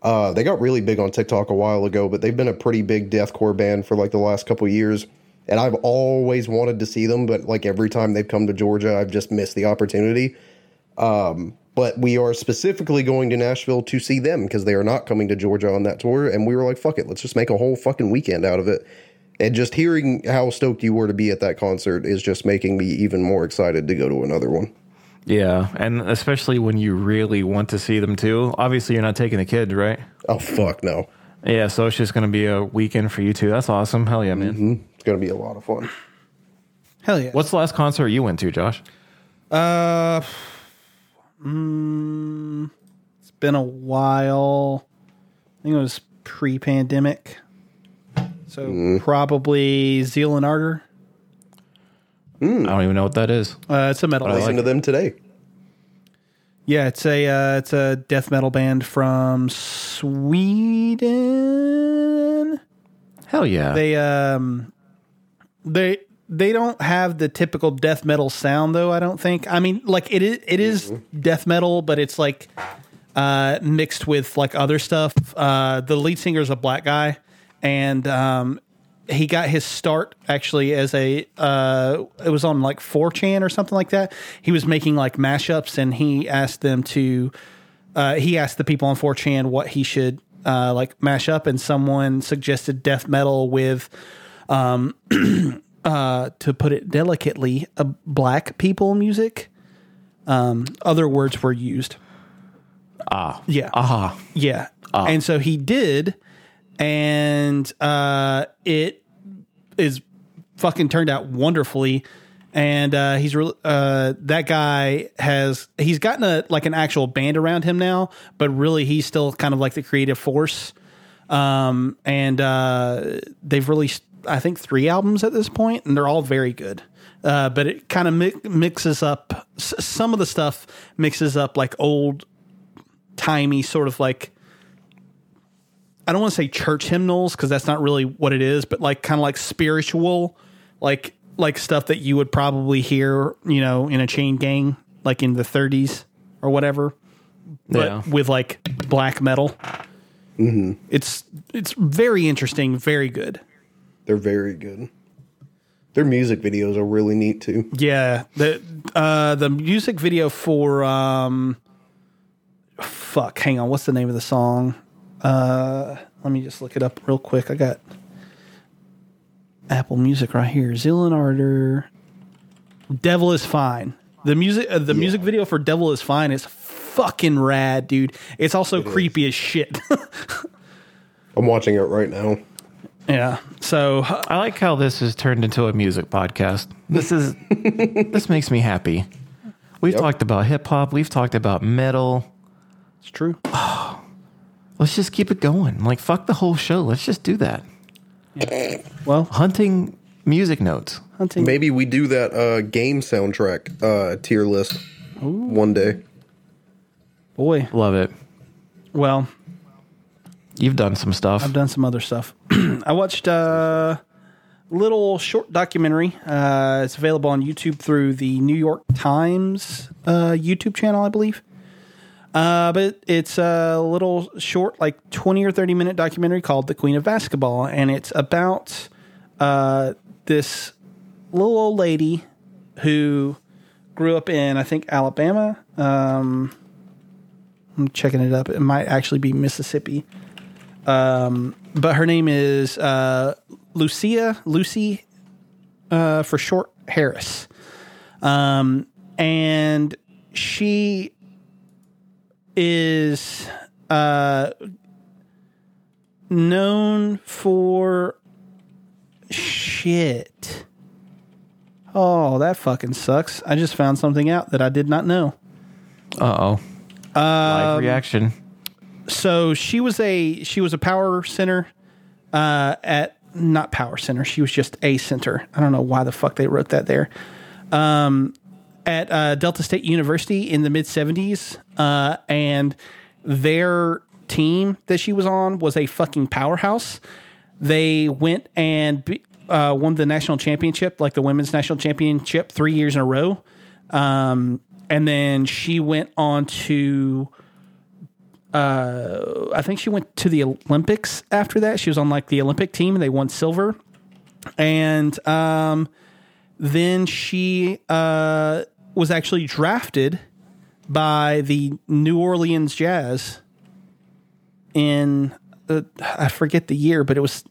Uh, they got really big on TikTok a while ago, but they've been a pretty big deathcore band for like the last couple years. And I've always wanted to see them, but like every time they've come to Georgia, I've just missed the opportunity. Um, but we are specifically going to Nashville to see them because they are not coming to Georgia on that tour. And we were like, fuck it, let's just make a whole fucking weekend out of it. And just hearing how stoked you were to be at that concert is just making me even more excited to go to another one. Yeah, and especially when you really want to see them too. Obviously, you're not taking the kids, right? Oh, fuck no. Yeah, so it's just going to be a weekend for you two. That's awesome. Hell yeah, man. It's going to be a lot of fun. Hell yeah. What's the last concert you went to, Josh? Uh, mm, it's been a while. I think it was pre-pandemic. So probably Zeal and Ardor. I don't even know what that is. Uh, it's a metal. band. Listen to them today. Yeah, it's a uh, it's a death metal band from Sweden. Hell yeah. They um they they don't have the typical death metal sound though, I don't think. I mean, like it is it is death metal, but it's like uh mixed with like other stuff. Uh the lead singer is a black guy and um he got his start actually as a uh it was on like 4chan or something like that. He was making like mashups and he asked them to uh, he asked the people on 4chan what he should uh, like mash up, and someone suggested death metal with, um, uh, to put it delicately, a black people music. Um, other words were used. Ah, yeah, Aha. yeah, and so he did, and uh, it is fucking turned out wonderfully. And uh, he's re- uh, that guy has he's gotten a like an actual band around him now, but really he's still kind of like the creative force. Um, and uh, they've released I think three albums at this point, and they're all very good. Uh, but it kind of mi- mixes up s- some of the stuff mixes up like old timey sort of like I don't want to say church hymnals because that's not really what it is, but like kind of like spiritual, like like stuff that you would probably hear, you know, in a chain gang, like in the 30s or whatever, but Yeah. with like black metal. Mm-hmm. It's it's very interesting, very good. They're very good. Their music videos are really neat too. Yeah, the uh, the music video for um, fuck, hang on, what's the name of the song? Uh, let me just look it up real quick. I got Apple Music right here. Zeal and Ardor, Devil is Fine. The music, uh, the music video for Devil is Fine is fucking rad, dude. It's also creepy as shit. I'm watching it right now. yeah. So I like how this has turned into a music podcast. This is this makes me happy. We've Yep. talked about hip hop, we've talked about metal. it's true. Let's just keep it going. Like fuck the whole show. Let's just do that. Well, Hunting music notes. hunting. Maybe we do that uh, game soundtrack uh, tier list one day. Boy. Love it. Well, You've done some stuff. I've done some other stuff. I watched a little short documentary. Uh, it's available on YouTube through the New York Times uh, YouTube channel, I believe. Uh, but it's a little short, like 20 or 30 minute documentary called The Queen of Basketball. And it's about uh, this little old lady who grew up in, I think, Alabama. Um, I'm checking it up. It might actually be Mississippi Um, but her name is uh, Lusia Lucy uh, for short Harris, um, and she is uh, known for shit. Oh, that fucking sucks. I just found something out that I did not know. Uh oh. Uh live reaction. so she was a she was a power center uh, at not power center. She was just a center. I don't know why the fuck they wrote that there. Um, at uh, Delta State University in the mid seventies, uh, and their team that she was on was a fucking powerhouse. They went and be, uh, won the national championship, like the women's national championship, three years in a row. Um, and then she went on to I think she went to the Olympics after that. She was on like the Olympic team and they won silver. And um, then she uh, was actually drafted by the New Orleans Jazz in, uh, I forget the year, but it was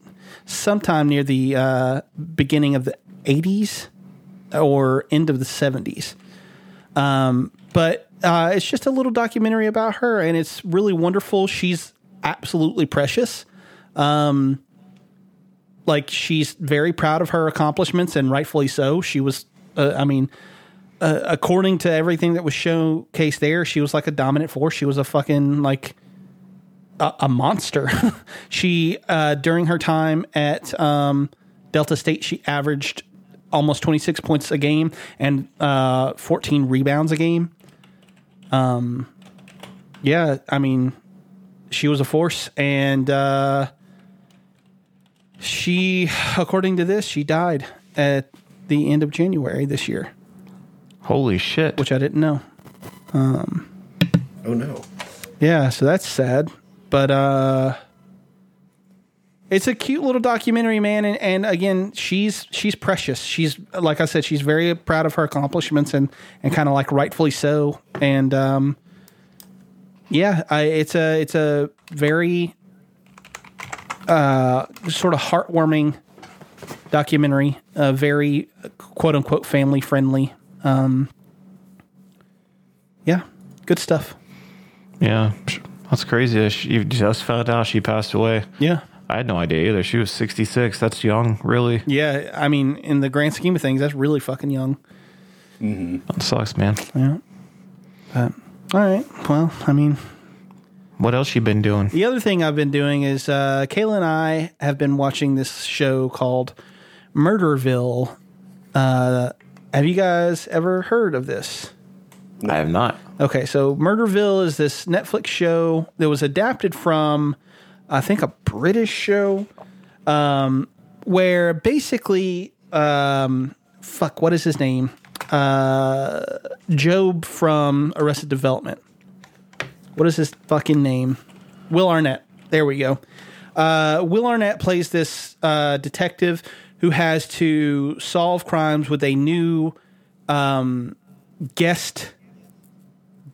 sometime near the uh, beginning of the 80s or end of the 70s. Um, but uh, it's just a little documentary about her, and it's really wonderful. She's absolutely precious. Um, like she's very proud of her accomplishments, and rightfully so. She was, uh, I mean, uh, according to everything that was showcased there, she was like a dominant force. She was a fucking like a, a monster. she uh, during her time at um, Delta State, she averaged almost 26 points a game and uh, 14 rebounds a game. Um, yeah, I mean, she was a force, and uh, she, according to this, she died at the end of January this year, Holy shit. which I didn't know. Oh no. Yeah, so that's sad. But uh it's a cute little documentary, man, and, and again, she's she's precious. She's like I said, she's very proud of her accomplishments and and kind of like rightfully so. And um yeah, I, it's a it's a very uh sort of heartwarming documentary, uh, very quote unquote family friendly. Um yeah, good stuff. Yeah. That's crazy. She, you just found out she passed away. Yeah. I had no idea either. She was 66. That's young, really. Yeah, I mean, in the grand scheme of things, that's really fucking young. That sucks, man. Yeah. But all right. Well, I mean, What else you been doing? the other thing I've been doing is uh, Kayla and I have been watching this show called Murderville. Uh, have you guys ever heard of this? I have not. Okay, so Murderville is this Netflix show that was adapted from, I think, a British show, um, where basically, um, fuck, what is his name? Uh, Gob from Arrested Development. What is his fucking name? Will Arnett. There we go. Uh, Will Arnett plays this uh, detective who has to solve crimes with a new um, guest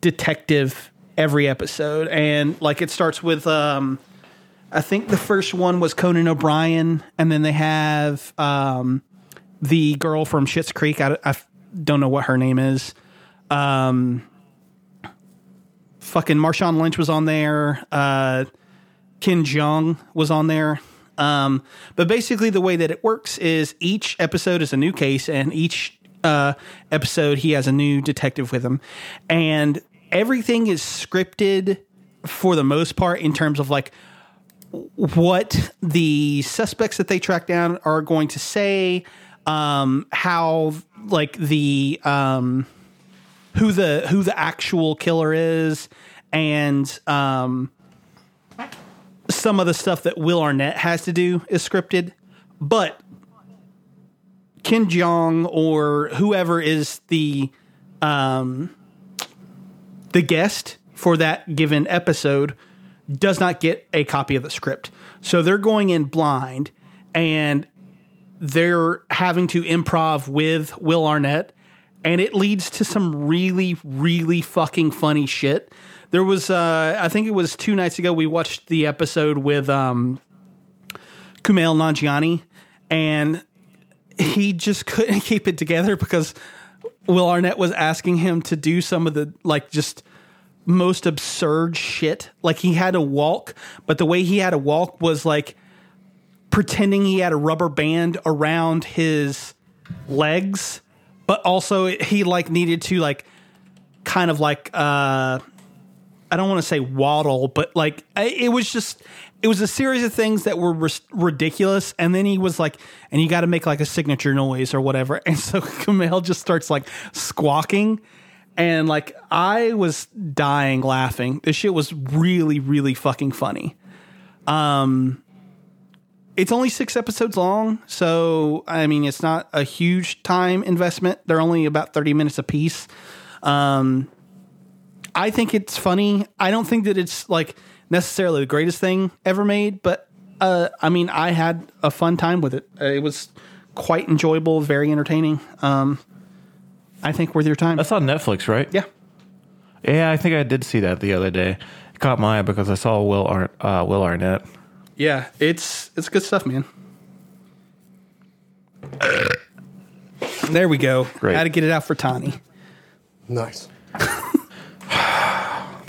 detective every episode. And like it starts with um i think the first one was conan o'brien and then they have um the girl from Schitt's creek. I, I don't know what her name is. Um fucking marshawn lynch was on there. Uh Ken Jeong was on there um but basically the way that it works is each episode is a new case and each uh, episode he has a new detective with him. And everything is scripted for the most part in terms of like what the suspects that they track down are going to say um how like the um who the who the actual killer is. And um some of the stuff that Will Arnett has to do is scripted but Ken Jeong or whoever is the um, the guest for that given episode does not get a copy of the script. So they're going in blind and they're having to improv with Will Arnett and it leads to some really really fucking funny shit. There was uh I think it was 2 nights ago we watched the episode with um Kumail Nanjiani and he just couldn't keep it together because Will Arnett was asking him to do some of the like just most absurd shit. Like he had to walk, but the way he had to walk was like pretending he had a rubber band around his legs, but also he like needed to like kind of like uh I don't want to say waddle, but like I- it was just it was a series of things that were ridiculous. And then he was like, and you got to make like a signature noise or whatever. And so Kumail just starts like squawking, and like I was dying laughing. This shit was really really fucking funny. Um, it's only six episodes long, so I mean it's not a huge time investment. They're only about thirty minutes apiece. Um, I think it's funny. I don't think that it's like necessarily the greatest thing ever made, but uh, I mean, I had a fun time with it. Uh, It was quite enjoyable, very entertaining. Um, I think worth your time. That's on Netflix, right? yeah, Yeah, I think I did see that the other day. It caught my eye because I saw Will Ar- uh, Will Arnett. yeah, it's it's good stuff, man. There we go. Great. Had to get it out for Tani. Nice.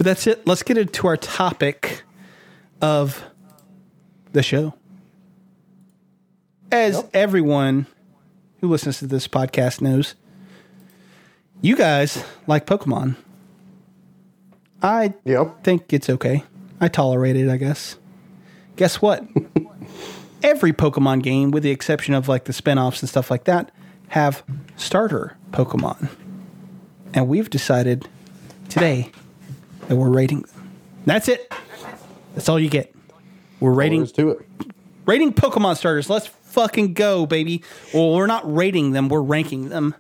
But that's it. Let's get into our topic of the show. As everyone who listens to this podcast knows, you guys like Pokemon. I Yep. think it's okay. I tolerate it, I guess. Guess what? Every Pokemon game, with the exception of like the spin-offs and stuff like that, have starter Pokemon. And we've decided today that we're rating. That's it. That's all you get. We're rating There's to it. rating Pokemon starters. Let's fucking go, baby. Well, we're not rating them, we're ranking them.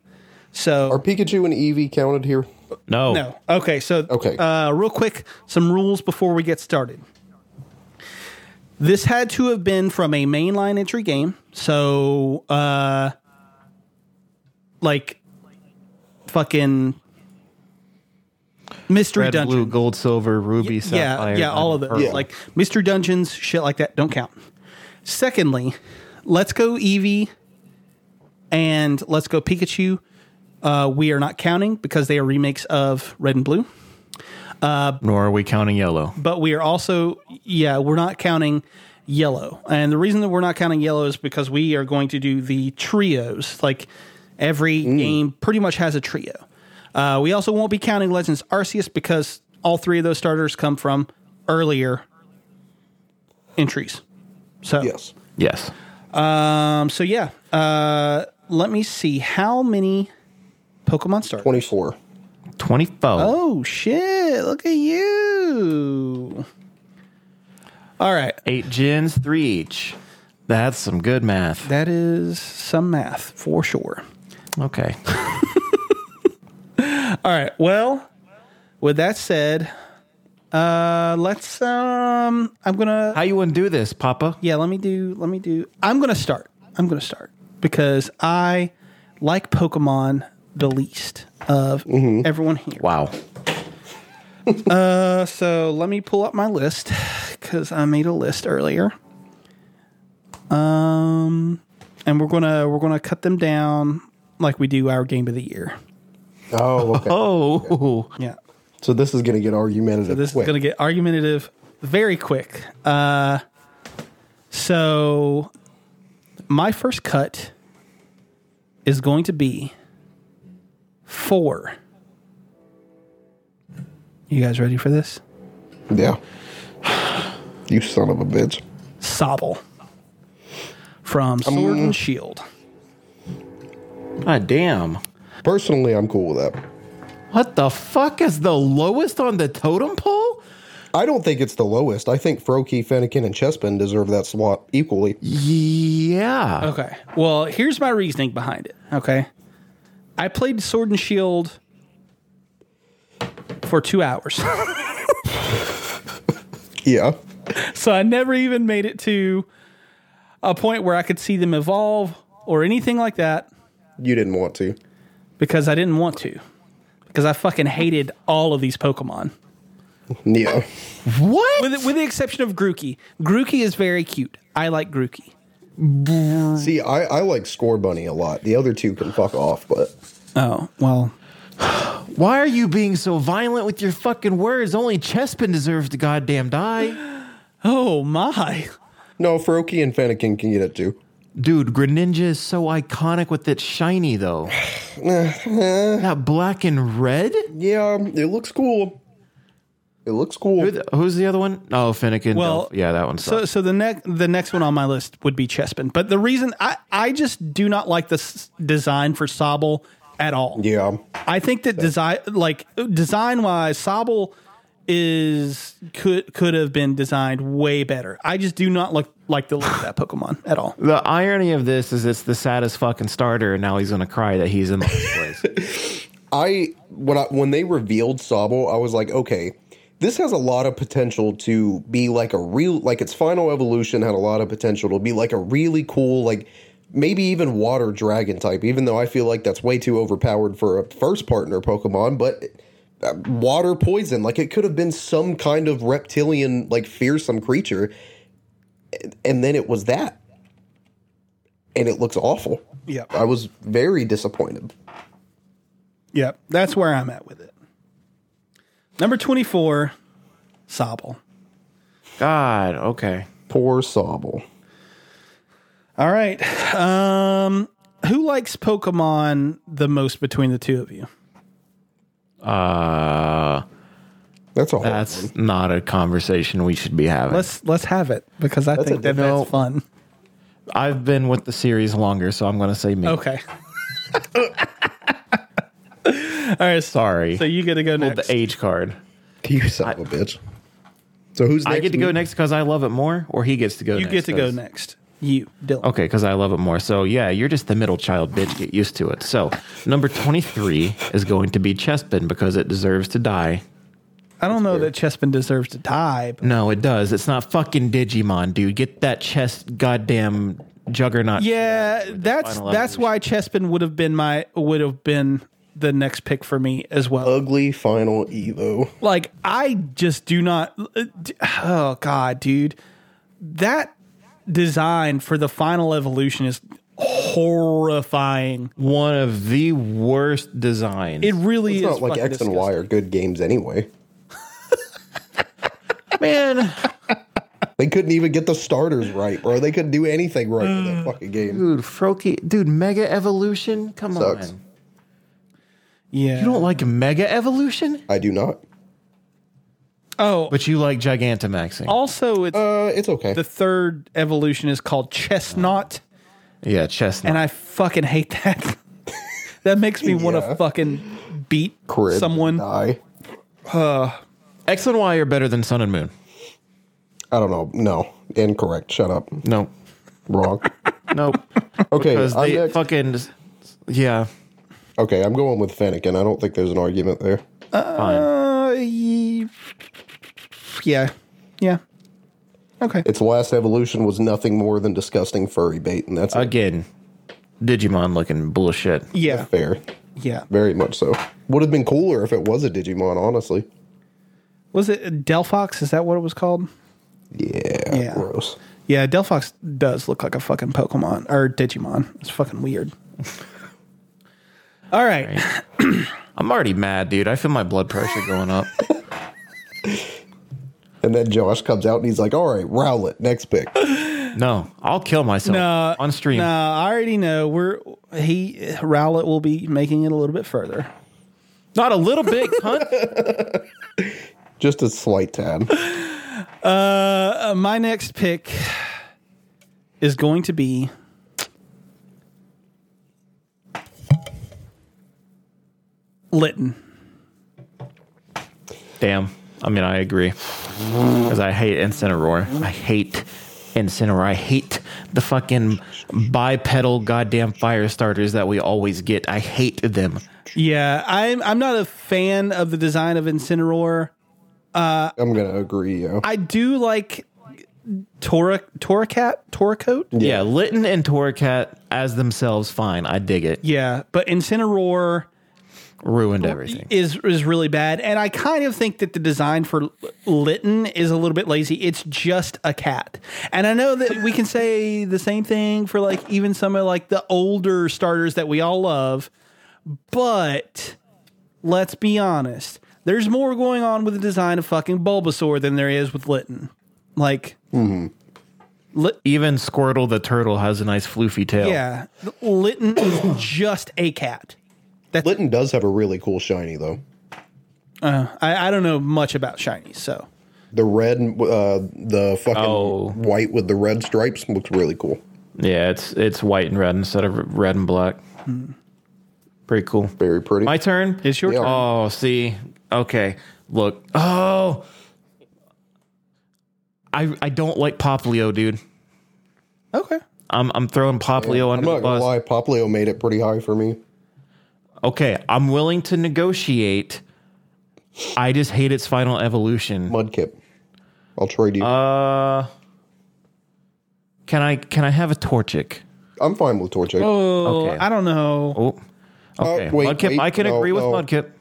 So Are Pikachu and Eevee counted here? No. no. Okay, so Okay. Uh, real quick, some rules before we get started. This had to have been from a mainline entry game. So, uh, like, fucking mystery Red, dungeon. blue, gold, silver, ruby, yeah, sapphire. yeah, all of those. pearl. Like mystery dungeons, shit like that, don't count. Secondly, let's go Eevee and let's go Pikachu. Uh, we are not counting because they are remakes of Red and Blue. Nor are we counting yellow. But we are also, yeah, we're not counting yellow. And the reason that we're not counting yellow is because we are going to do the trios. Like every game pretty much has a trio. Uh, we also won't be counting Legends Arceus because all three of those starters come from earlier entries. So, Yes. Yes. um, so yeah, uh, let me see how many Pokemon starters. 24. 24. Oh shit! Look at you. All right, Eight gens, three each. That's some good math. that is some math for sure. Okay. All right. Well, with that said, uh, let's. Um, I'm gonna. How you want to do this, Papa? Yeah, let me do. Let me do. I'm gonna start. I'm gonna start because I like Pokemon the least of everyone here. Wow. Uh, so let me pull up my list because I made a list earlier. Um, and we're gonna we're gonna cut them down like we do our game of the year. Oh, okay. Oh. Yeah. so this is going to get argumentative This quick. is going to get argumentative very quick. Uh, so my first cut is going to be four. You guys ready for this? yeah. You son of a bitch. Sobble from Sword and Shield. God damn. Personally, I'm cool with that. What the fuck is the lowest on the totem pole? I don't think it's the lowest. I think Froakie, Fennekin, and Chespin deserve that slot equally. Yeah. Okay. Well, here's my reasoning behind it. Okay. I played Sword and Shield for two hours. Yeah. so I never even made it to a point where I could see them evolve or anything like that You didn't want to. Because I didn't want to. Because I fucking hated all of these Pokemon. Neo. What? With, with the exception of Grookey. Grookey is very cute. I like Grookey. See, I, I like Scorbunny a lot. The other two can fuck off, but Oh, well. Why are you being so violent with your fucking words? Only Chespin deserves to goddamn die. Oh my. No, Froakie and Fennekin can get it too. Dude, Greninja is so iconic with its shiny though. that black and red? Yeah, it looks cool. It looks cool. Who the- who's the other one? Oh, Fennekin. Well, Delph- yeah, that one. So, sucks. so the next the next one on my list would be Chespin. But the reason I I just do not like the s- design for Sobble at all. Yeah, I think that design like design wise, Sobble is could could have been designed way better. I just do not look like the look of that Pokemon at all. the irony of this is it's the saddest fucking starter, and now he's gonna cry that he's in last place. I when I when they revealed Sobble, I was like, okay, this has a lot of potential to be like a real like its final evolution had a lot of potential to be like a really cool like maybe even water dragon type. Even though I feel like that's way too overpowered for a first partner Pokemon, but. uh, Water poison, like it could have been some kind of reptilian, like fearsome creature, and then it was that, and it looks awful. Yeah. I was very disappointed. Yeah, that's where I'm at with it. Number 24, Sobble. God, okay. Poor Sobble. All right. Um who likes Pokemon the most between the two of you? Uh, That's a hard one. not a conversation we should be having. Let's let's have it because I That's think that no. that's fun. I've been with the series longer, so I'm gonna say me. Okay. All right, so, Sorry. so you get to go Pulled next. the age card. You son of a bitch. So who's next? I get to go next because I love it more, or he gets to go. you next get to go 'cause- next. You, Dylan. Okay, because I love it more. So yeah, you're just the middle child, bitch. Get used to it. So number 23 is going to be Chespin because it deserves to die. I don't know that Chespin deserves to die. But No, it does. It's not fucking Digimon, dude. Get that chest, goddamn juggernaut. yeah, that's that's why Chespin would have been my would have been the next pick for me as well. Ugly final Evo. like I just do not. Uh, oh God, dude, that design for the final evolution is horrifying. One of the worst designs. It really It's is. not like fucking X and Y are good games anyway. Man, They couldn't even get the starters right, bro. They couldn't do anything right with that fucking game. dude, Froakie, dude, Mega Evolution. Come Sucks. on, Yeah. you don't like Mega Evolution, I do not. oh, but you like Gigantamaxing. also it's Uh, it's okay. the third evolution is called Chesnaught, yeah, Chesnaught. and I fucking hate that. that makes me want Yeah. to fucking beat Crib, someone. Die. X and Y are better than Sun and Moon. I don't know. No, incorrect. Shut up. No, Wrong. no, Okay, because I'm they next. fucking yeah. okay. I'm going with Fennekin. I don't think there's an argument there. Fine. Uh, ye- yeah, yeah. Okay. Its last evolution was nothing more than disgusting furry bait, and that's Again, Digimon looking bullshit. Yeah, fair. yeah. Very much so. Would have been cooler if it was a Digimon, honestly. Was it Delphox? Is that what it was called? Yeah. Yeah. Gross. Yeah, Delphox does look like a fucking Pokemon or Digimon. It's fucking weird. All right. I'm already mad, dude. I feel my blood pressure going up. And then Josh comes out and he's like, all right, Rowlet, next pick. No, I'll kill myself No, on stream. No, I already know. We're he Rowlet will be making it a little bit further. Not a little bit, cunt. Just a slight tad. Uh, my next pick is going to be Litten. Damn. I mean, I agree. Because I hate Incineroar. I hate Incineroar. I hate the fucking bipedal goddamn fire starters that we always get. I hate them. Yeah, I'm I'm not a fan of the design of Incineroar. I'm gonna agree. Yeah. I do like Tora Torracat Toracoat. Yeah, Litten and Torracat as themselves, fine. I dig it. Yeah, but Incineroar Ruined everything. is is really bad, and I kind of think that the design for Litten is a little bit lazy. It's just a cat, and I know that we can say the same thing for like even some of like the older starters that we all love, but let's be honest. There's more going on with the design of fucking Bulbasaur than there is with Litten. Like, mm-hmm. Lit- Even Squirtle the turtle has a nice floofy tail. yeah, Litten is just a cat. Litten does have a really cool shiny though. Uh, I, I don't know much about shinies, so The red, uh, the fucking Oh. white with the red stripes looks really cool. Yeah, it's it's white and red instead of red and black. Hmm. Pretty cool. Very pretty. My turn. it's your Yeah. turn. Oh, see. Okay. Look. Oh. I I don't like Poplio, dude. Okay. I'm I'm throwing Poplio I'm not the gonna bus. lie, Poplio made it pretty high for me. Okay, I'm willing to negotiate. I just hate its final evolution. Mudkip. I'll trade you. Uh Can I can I have a Torchic? I'm fine with Torchic. Oh, Okay. I don't know. Oh. Okay. Uh, wait, Mudkip, wait, I can no, agree with no. Mudkip.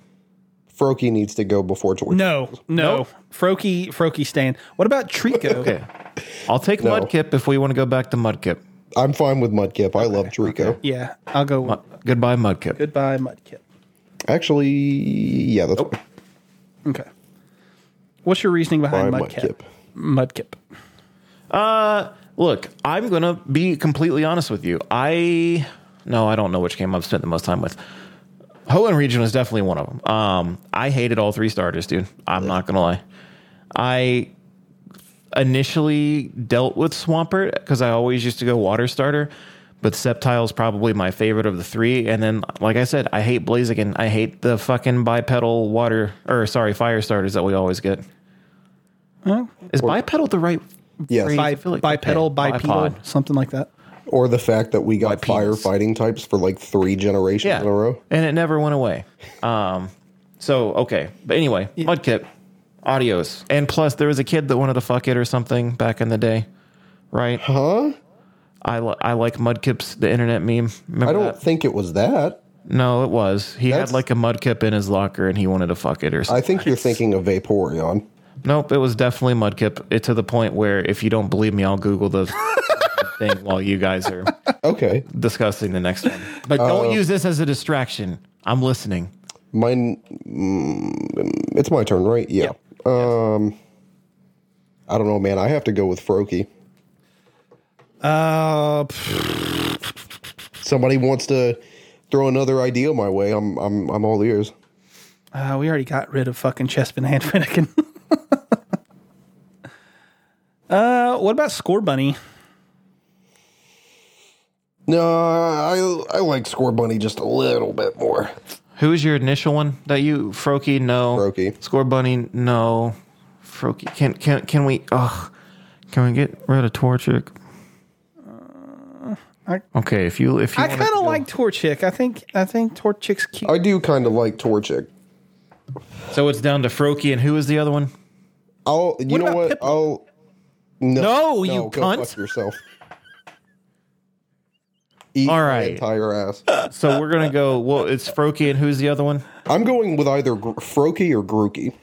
Froakie needs to go before Torchic. No, no. Froakie, Froakie staying. What about Treecko? Okay. I'll take No. Mudkip if we want to go back to Mudkip. I'm fine with Mudkip. I love Treecko. Yeah, I'll go. Mu- Goodbye, Mudkip. Goodbye, Mudkip. Actually, yeah, that's fine. Okay. What's your reasoning behind Bye, Mudkip? Mudkip. Mudkip. Uh, look, I'm gonna be completely honest with you. I no, I don't know which game I've spent the most time with. Hoenn Region was definitely one of them. Um, I hated all three starters, dude. I'm not gonna lie. I initially dealt with Swampert because I always used to go water starter, but Sceptile's probably my favorite of the three. And then, like I said, I hate Blaziken. I hate the fucking bipedal water or sorry, fire starters that we always get. Is bipedal the right Yes. phrase? Bi- I feel like- bipedal, okay, bipedal, bipod. something like that. Or the fact that we got firefighting types for like three generations Yeah, in a row. and it never went away. Um, so okay, but anyway, Mudkip, audios. And plus, there was a kid that wanted to fuck it or something back in the day, right? Huh? I li- I like Mudkip's the internet meme. Remember I don't that? think it was that. No, it was. He That's- had like a Mudkip in his locker, and he wanted to fuck it or something. I think you're thinking of Vaporeon. Nope, it was definitely Mudkip. It to the point where if you don't believe me, I'll Google the thing while you guys are Okay. discussing the next one. But don't use this as a distraction. I'm listening. Mine. Mm, it's my turn, right? Yeah. Um. I don't know, man. I have to go with Froakie. Uh, Somebody wants to throw another idea my way. I'm. I'm. I'm all ears. uh, we already got rid of fucking Chespin and Fennekin. uh, what about Score Bunny? No, I. I like Scorbunny just a little bit more. Who's your initial one that you Froakie? No. Froakie. Scorbunny? No. Froakie. Can can can we? Ugh. Can we get rid of Torchic? Uh, I- Okay, if you if you I kind of like Torchic. I think I think Torchic's cute. I do kind of like Torchic. So it's down to Froakie and who is the other one? I'll. You What know what? Oh, I'll. No, No, you go cunt. fuck yourself. Eat All my entire ass. So we're gonna go. Well, it's Froakie and who's the other one? I'm going with either Gr- Froakie or Grookey.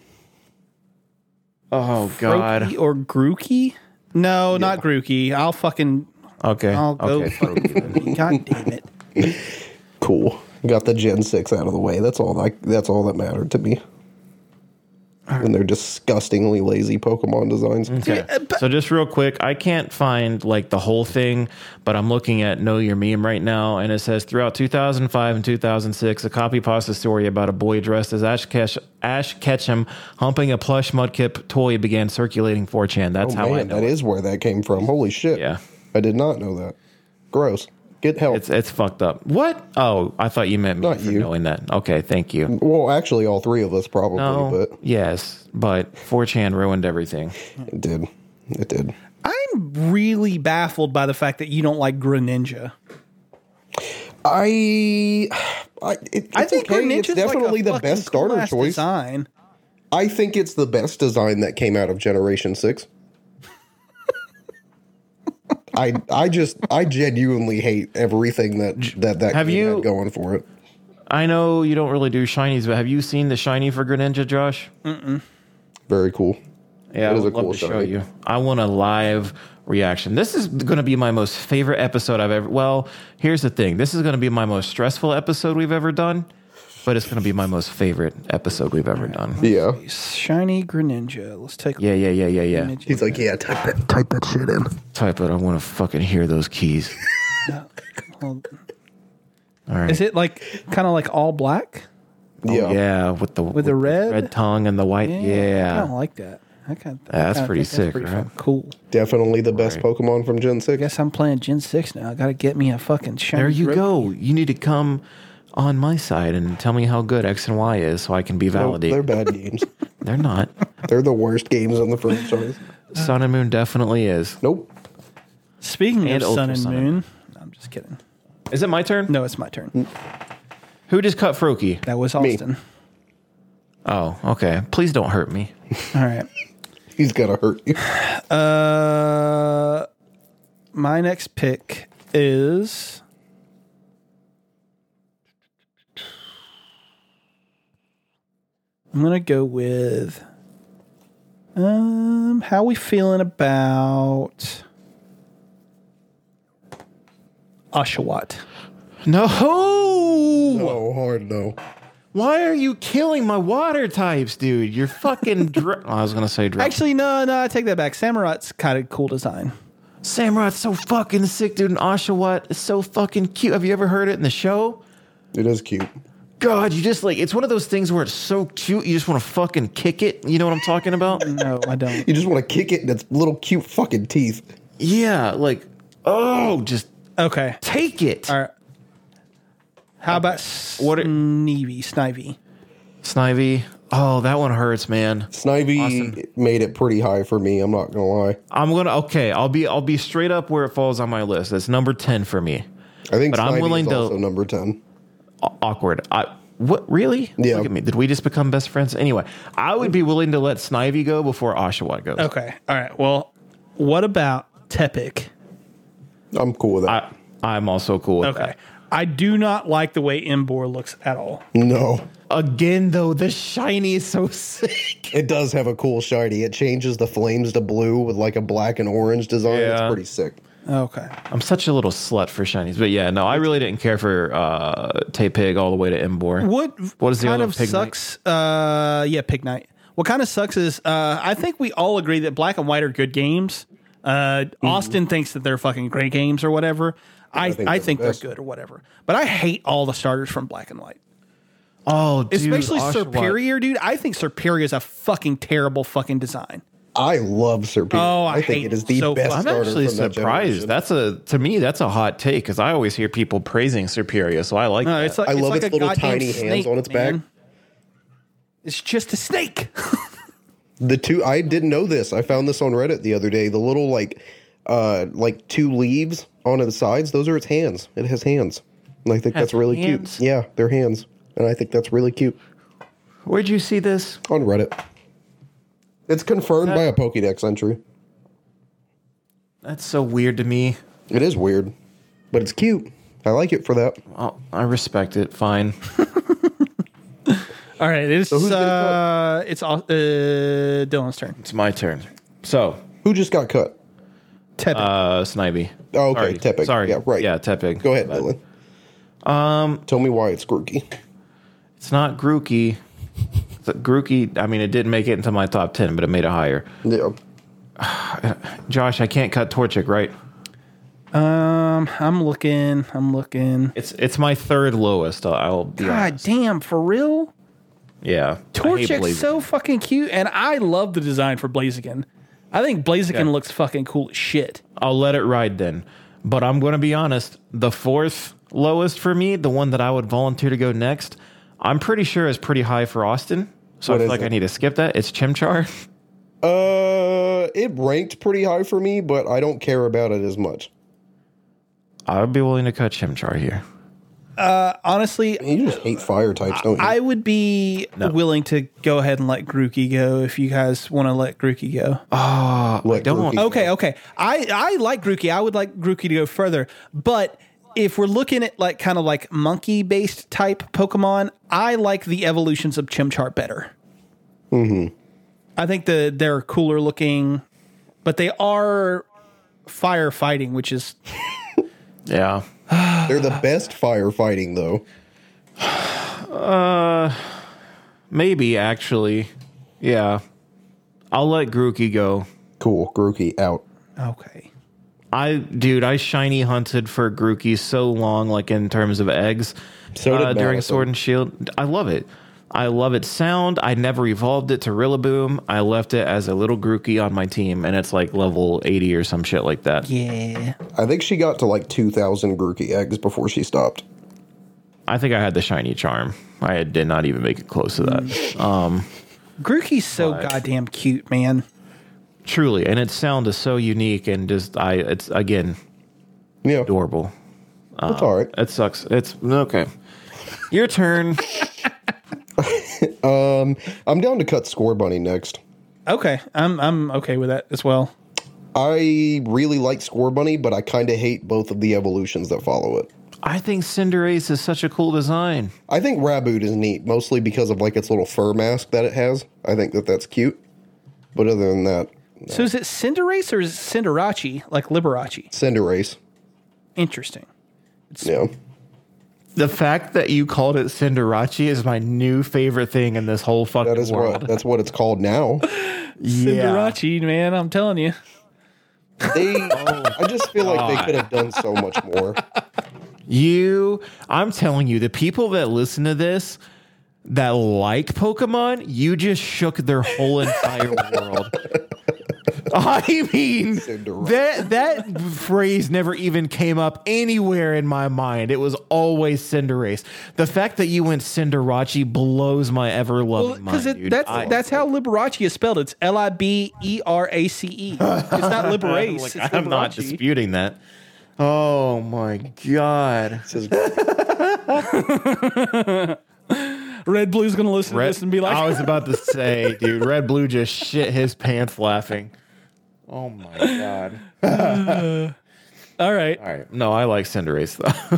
Oh God. Grookey or Grookey? No, not Grookey. I'll fucking Okay. I'll go okay. fucking God damn it. Cool. Got the Gen Six out of the way. That's all. That, that's all that mattered to me. And they're disgustingly lazy Pokemon designs. Okay. So just real quick, I can't find like the whole thing, but I'm looking at Know Your Meme right now, and it says throughout 2005 and 2006, a copy pasta story about a boy dressed as Ash, Ketch- Ash Ketchum humping a plush Mudkip toy began circulating 4chan. That's Oh how I man, know. that it. is where that came from. Holy shit! Yeah. I did not know that. Gross. Get help. It's it's fucked up. What? Oh, I thought you meant me Not for you. knowing that. Okay, thank you. well, actually, all three of us probably, No, but yes, but 4chan ruined everything. it did. It did. I'm really baffled by the fact that you don't like Greninja. I, I, it, it's I think okay. Greninja's It's definitely like a the fucking best starter cool-ass choice. Design. I think it's the best design that came out of Generation Six. I I just I genuinely hate everything that that that Have game you- had going for it. I know you don't really do shinies, but have you seen the shiny for Greninja, Josh? Mm. Very cool. Yeah, It I is a would love cool to show you. I want a live reaction. This is going to be my most favorite episode I've ever. Well, here's the thing. This is going to be my most stressful episode we've ever done. But it's going to be my most favorite episode we've ever done. Yeah. Shiny Greninja. Let's take a Yeah, yeah, yeah, yeah, yeah. Greninja. He's like, yeah, type that, type that shit in. Type it. I want to fucking hear those keys. Well, All right. Is it like kind of like all black? Oh, yeah. yeah, with the with the red? red tongue and the white. Yeah. I Yeah, don't like that. I kind That's pretty sick, right? Cool. Definitely the best Pokemon from Gen 6. Guess I'm playing Gen Six now. I got to get me a fucking shiny. there you Gro- go. You need to come on my side and tell me how good X and Y is, so I can be No, validated. they're bad games. they're not. They're the worst games on the franchise. Sun and Moon definitely is. Nope. Speaking And of Sun and Sun. Moon, I'm just kidding. Is it my turn? No, it's my turn. Who just cut Froakie? That was Me. Austin. Oh, okay. Please don't hurt me. All right. He's gonna hurt you. Uh, my next pick is. I'm gonna go with. Um, how we feeling about Oshawott? No. Oh, hard no. Why are you killing my water types, dude? You're fucking. Dr- I was gonna say. Dr- Actually, no, no, I take that back. Samurott's kind of cool design. Samurott's so fucking sick, dude. And Oshawott is so fucking cute. Have you ever heard it in the show? It is cute. God, you just like it's one of those things where it's so cute, you just want to fucking kick it. You know what I'm talking about? No, I don't. You just want to kick it in its little cute fucking teeth. yeah, like oh, just Okay. take it. All right. How about What are- Snivy? Snivy. Snivy. Oh, that one hurts, man. Snivy Awesome. made it pretty high for me. I'm not gonna lie. I'm gonna okay. I'll be I'll be straight up where it falls on my list. That's number ten for me. I think But I'm willing is to- also number ten. Aw- awkward. I what really? Yeah. Look at me. Did we just become best friends? Anyway, I would be willing to let Snivy go before Oshawott goes. Okay. All right. Well, what about Tepig? I'm cool with that. I I'm also cool with Okay. that. I do not like the way Emboar looks at all. no, Again, though, the shiny is so sick. it does have a cool shiny. It changes the flames to blue with like a black and orange design. Yeah. It's pretty sick. Okay. I'm such a little slut for shinies, but yeah, no, I really didn't care for uh, Pig all the way to Emboar. What What is the kind other of Pignite? sucks? Uh, yeah, Pignite. What kind of sucks is uh, I think we all agree that Black and White are good games. Uh, Austin thinks that they're fucking great games or whatever. I, I think think, they're the they're good or whatever. But I hate all the starters from Black and White. Oh, dude, Especially Oshawott. Serperior, dude. I think Serperior is a fucking terrible fucking design. I love Serpent. Oh, I I think hate it is the so best I'm actually from that surprised. generation. That's a to me that's a hot take because I always hear people praising Serperior, so I like No, that. it's like I it's love like its little goddamn tiny hands on its back. It's just a snake. The two I didn't know this. I found this on Reddit the other day. The little like uh like two leaves on the sides, those are its hands. It has hands. And I think that's really hands? cute. Yeah, they're hands. And I think that's really cute Where'd you see this? on Reddit. It's confirmed That- by a Pokédex entry. That's so weird to me. It is weird, but it's cute. I like it for that. Oh, I respect it. Fine. All right, it's who's getting uh, it's uh, Dylan's turn. It's my turn. So, Who just got cut? Tepig. uh, Snivy. Oh, okay, Sorry. Tepig. Sorry. Yeah, right. Yeah, Tepig. Go ahead, But Dylan. Um, tell me why it's Grookey. It's not Grookey. The Grookey, I mean, it didn't make it into my top 10, but it made it higher. Yeah, Josh, I can't cut Torchic, right? um, I'm looking. I'm looking. It's it's my third lowest. I'll- I'll be God honest. damn, for real? Yeah. I hate Torchic's so fucking cute, and I love the design for Blaziken. I think Blaziken Yeah. looks fucking cool as shit. I'll let it ride then. But I'm going to be honest. The fourth lowest for me, the one that I would volunteer to go next, I'm pretty sure is pretty high for Austin. So What I feel like it? I need to skip that. It's Chimchar. Uh, it ranked pretty high for me, but I don't care about it as much. I would be willing to cut Chimchar here. Uh, Honestly, You just hate fire types, don't you? I would be willing to go ahead and let Grookey go if you guys want to let Grookey go. Let don't- Grookey- Okay, okay. I I like Grookey. I would like Grookey to go further, but if we're looking at like kind of like monkey based type Pokemon, I like the evolutions of Chimchar better. Mm-hmm. I think the they're cooler looking, but they are firefighting, which is Yeah. They're the best firefighting, though. Uh, maybe actually. Yeah. I'll let Grookey go. Cool. Grookey out. Okay. I dude, I shiny hunted for Grookey so long, like in terms of eggs. So uh, during Sword and Shield. I love it. I love its sound. I never evolved it to Rillaboom. I left it as a little Grookey on my team, and it's like level 80 or some shit like that. Yeah. I think she got to like 2,000 Grookey eggs before she stopped. I think I had the shiny charm. I did not even make it close to that. Um, Grookey's so But- goddamn cute, man. Truly, and its sound is so unique and just I. It's again Yeah. adorable. That's all right. It sucks. It's okay. Your turn. Um, I'm down to cut Scorbunny next. Okay. I'm I'm okay with that as well. I really like Scorbunny, but I kind of hate both of the evolutions that follow it. I think Cinderace is such a cool design. I think Raboot is neat, mostly because of like its little fur mask that it has. I think that that's cute. But other than that, So is it Cinderace or is it Cinderace, like Liberace? Cinderace. Interesting. It's Yeah. The fact that you called it Cinderace is my new favorite thing in this whole fucking That is world. what that's what it's called now. Cinderace, man, I'm telling you. They I just feel like they could have done so much more. You, I'm telling you, the people that listen to this that like Pokemon, you just shook their whole entire world. I mean, Cinderace. that that phrase never even came up anywhere in my mind. It was always Cinderace. The fact that you went Cinderace blows my ever loving Because mind. dude. that's I- that's how Liberace is spelled. It's L I B E R A C E. It's not Liberace. like, it's I'm not disputing that. Oh my god. It says, Red Blue's gonna listen to this and be like, I was about to say, dude, Red Blue just shit his pants laughing. Oh my god. "All right, All right. No, I like Cinderace though.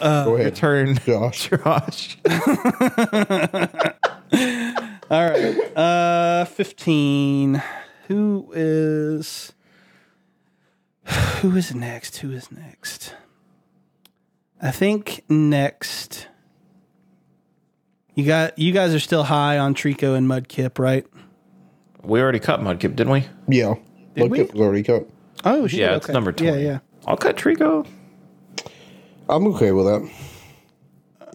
go ahead, Turn Josh. Josh. all right." Uh, fifteen. Who is? Who is next? Who is next? I think next. You got you guys are still high on Treecko and Mudkip, right? We already cut Mudkip, didn't we? Yeah. Did Look, we? was already cut. Oh shit! Yeah, it's number 20. Yeah, yeah. I'll cut Treecko. I'm okay with that.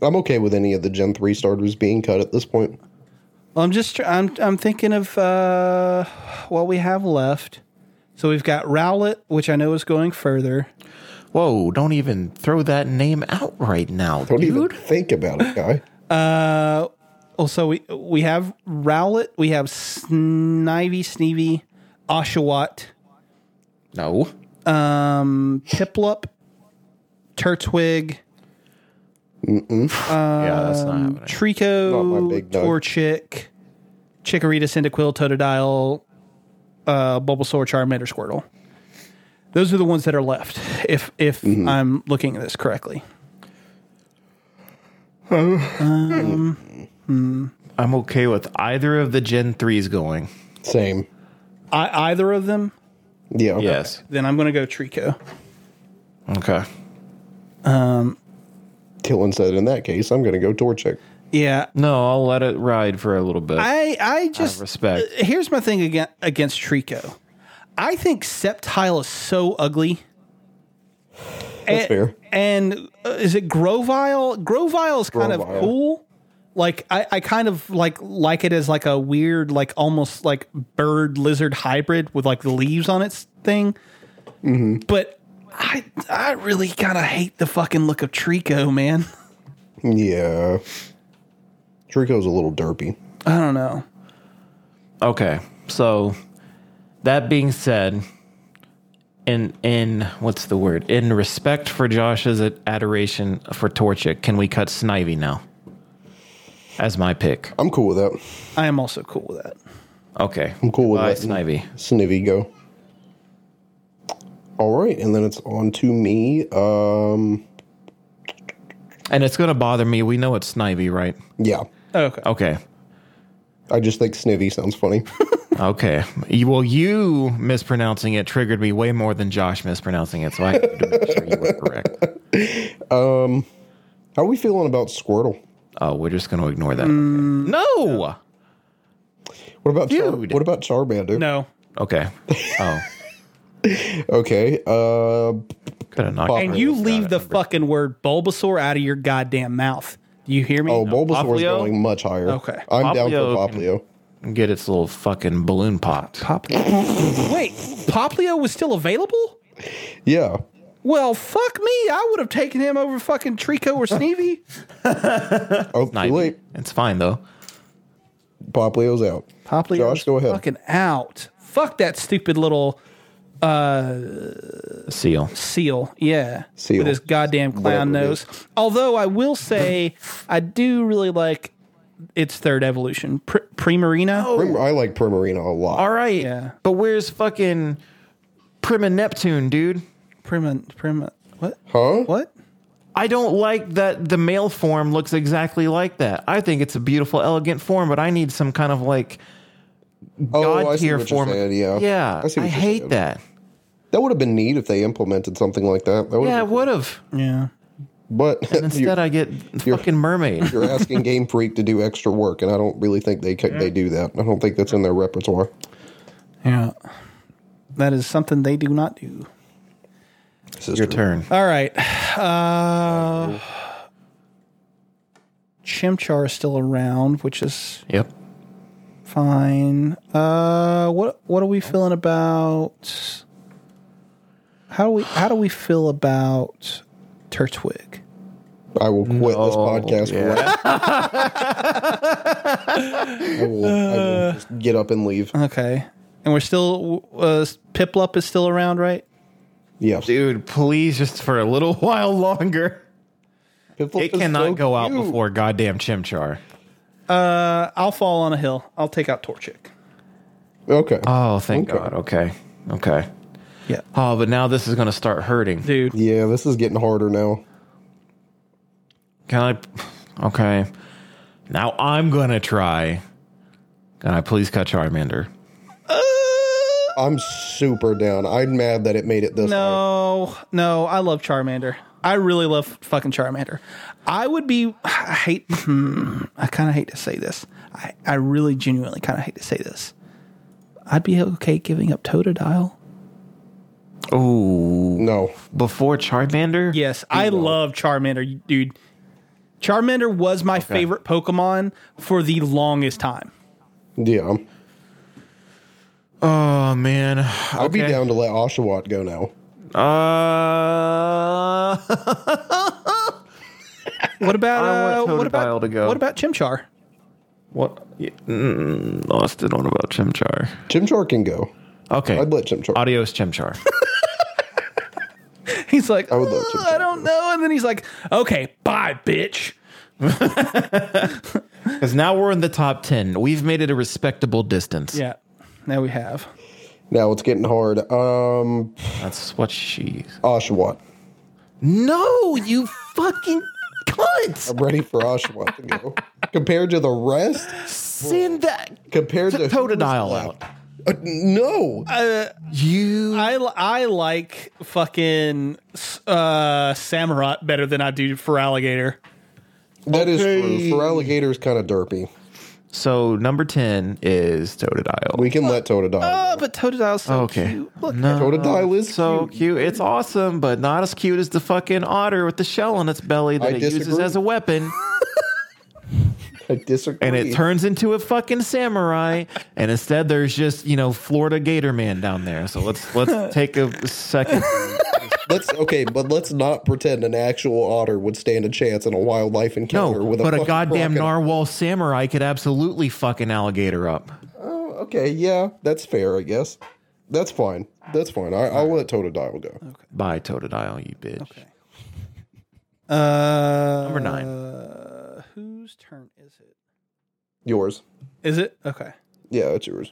I'm okay with any of the Gen 3 starters being cut at this point. Well, I'm just I'm I'm thinking of uh, what we have left. So we've got Rowlet, which I know is going further. Whoa, don't even throw that name out right now, Don't dude. even think about it, guy. Uh, also we we have Rowlet, we have Snivy, Sneevy, Oshawott, No. um, Piplup, Turtwig, yeah, that's not happening. Not my Treecko, big dog. Torchic, Chikorita, Cyndaquil, Totodile, uh, Bulbasaur, Charmander, Squirtle. Those are the ones that are left. If if Mm-hmm. I'm looking at this correctly, I'm okay with either of the Gen 3s going. Same. I, either of them, Yeah. Yes. then I'm going to go Treecko. Okay. Um, Killen said, in that case, I'm going to go Torchic. Yeah, No, I'll let it ride for a little bit. I I just respect. uh, Here's my thing against against Treecko. I think Sceptile is so ugly. That's and, fair. And uh, is it Grovyle? Grovyle is kind of cool. Like I, I kind of like like it as like a weird, like almost like bird lizard hybrid with like the leaves on its thing. Mm-hmm. But I I really kind of hate the fucking look of Treecko, man. Yeah. Treecko's a little derpy. I don't know. Okay. So that being said, in in what's the word? In respect for Josh's adoration for Torchic, can we cut Snivy now? As my pick. I'm cool with that. I am also cool with that. Okay. I'm cool with Bye, that. Snivy. Snivy go. All right, and then it's on to me. Um, And it's gonna bother me. We know it's Snivy, right? yeah, Okay. Okay. I just think Snivy sounds funny. Okay. You- Well, you mispronouncing it triggered me way more than Josh mispronouncing it, so I had to make sure you were correct. How are we feeling about Squirtle? Oh, we're just going to ignore that. Mm. No. What about Char- Dude. what about Charmander? No. Okay. Oh, Okay. Uh, could have knocked. And you leave the number. fucking word Bulbasaur out of your goddamn mouth. Do you hear me? oh, Bulbasaur is Poplio? going much higher. Okay. I'm down for Poplio can- Poplio. Get its little fucking balloon popped. Poplio. Wait, Poplio was still available? Yeah. Well, fuck me. I would have taken him over fucking Treecko or Sneevy. Oh, too late. It's fine though. Poplio's out. Poplio. Josh, go ahead. Fucking out. Fuck that stupid little uh, Seal. seal. Yeah. Seal. With his goddamn clown Whatever it nose. Although I will say, I do really like its third evolution, Pr- Primarina. Oh. Prim- I like Primarina a lot. All right. Yeah. But where's fucking Prim and Neptune, dude? Prima, Prima, what? Huh? What? I don't like that the male form looks exactly like that. I think it's a beautiful, elegant form, but I need some kind of like Oh, god I see tier you're form. saying, Yeah. yeah. I, see what hate saying. that. That would have been neat if they implemented something like that. that Yeah, it would have. Yeah. But Instead, I get fucking mermaid. you're asking Game Freak to do extra work, and I don't really think they ca- they do that. I don't think that's in their repertoire. Yeah. That is something they do not do. This is Your turn. All right. Uh, Chimchar is still around, which is Yep. fine. Uh, what what are we feeling about? How do we how do we feel about Turtwig? I will quit this No, podcast. yeah. I will, I will just get up and leave. Okay, and we're still uh, Piplup is still around, right? Yes. Dude, please, just for a little while longer. Piplup It is cannot so go out cute. before goddamn Chimchar. Uh, I'll fall on a hill. I'll take out Torchic. Okay. Oh, thank Okay. God. Okay. Okay. Yeah, Oh, but now this is going to start hurting. dude. yeah, this is getting harder now. Can I? Okay. Now I'm going to try. Can I please cut Charmander? I'm super down. I'm mad that it made it this high. No, no, I love Charmander. I really love fucking Charmander. I would be. I hate. hmm, I kind of hate to say this. I, I really genuinely kind of hate to say this. I'd be okay giving up Totodile. Oh, No. before Charmander? Yes, I love Charmander, dude. Charmander was my favorite Pokemon for the longest time. Yeah. Oh man. I'd be down to let Oshawott go now. Uh, What about I uh, what about to go. what about Chimchar? what? Yeah, mm, no, I still don't know about Chimchar. Chimchar can go. Okay. I'd let Chimchar. Adios, Chimchar. He's like, I would love "Uh, Chimchar. I don't know, and then he's like, okay, bye, bitch. Because now we're in the top 10. We've made it a respectable distance. Yeah, now we have. Now it's getting hard. Um, That's what she. Oshawott. No, you fucking cunt. I'm ready for Oshawott to go. Compared to the rest, Send that compared to Totodile out. Uh, no, You. I, I like fucking uh, Samurott better than I do Feraligatr. that is Okay. true. For alligators, kind of derpy. So number 10 is Totodile. We can let Totodile. Oh, go. but Totodile's so oh, okay. cute. Look, no. Totodile is so cute. cute. It's awesome, but not as cute as the fucking otter with the shell on its belly that I it uses as a weapon. I disagree. and it turns into a fucking samurai and instead there's just you know florida gator man down there so let's let's take a second Let's okay, but let's not pretend an actual otter would stand a chance in a wildlife encounter no with a but a fucking goddamn crocodile. narwhal samurai could absolutely fuck an alligator up Oh, okay, yeah, that's fair, I guess. That's fine. That's fine. I, I'll let Totodile go. bye totodile you bitch Okay. uh, number nine Uh, whose turn is it? Yours. Is it okay? Yeah, it's yours.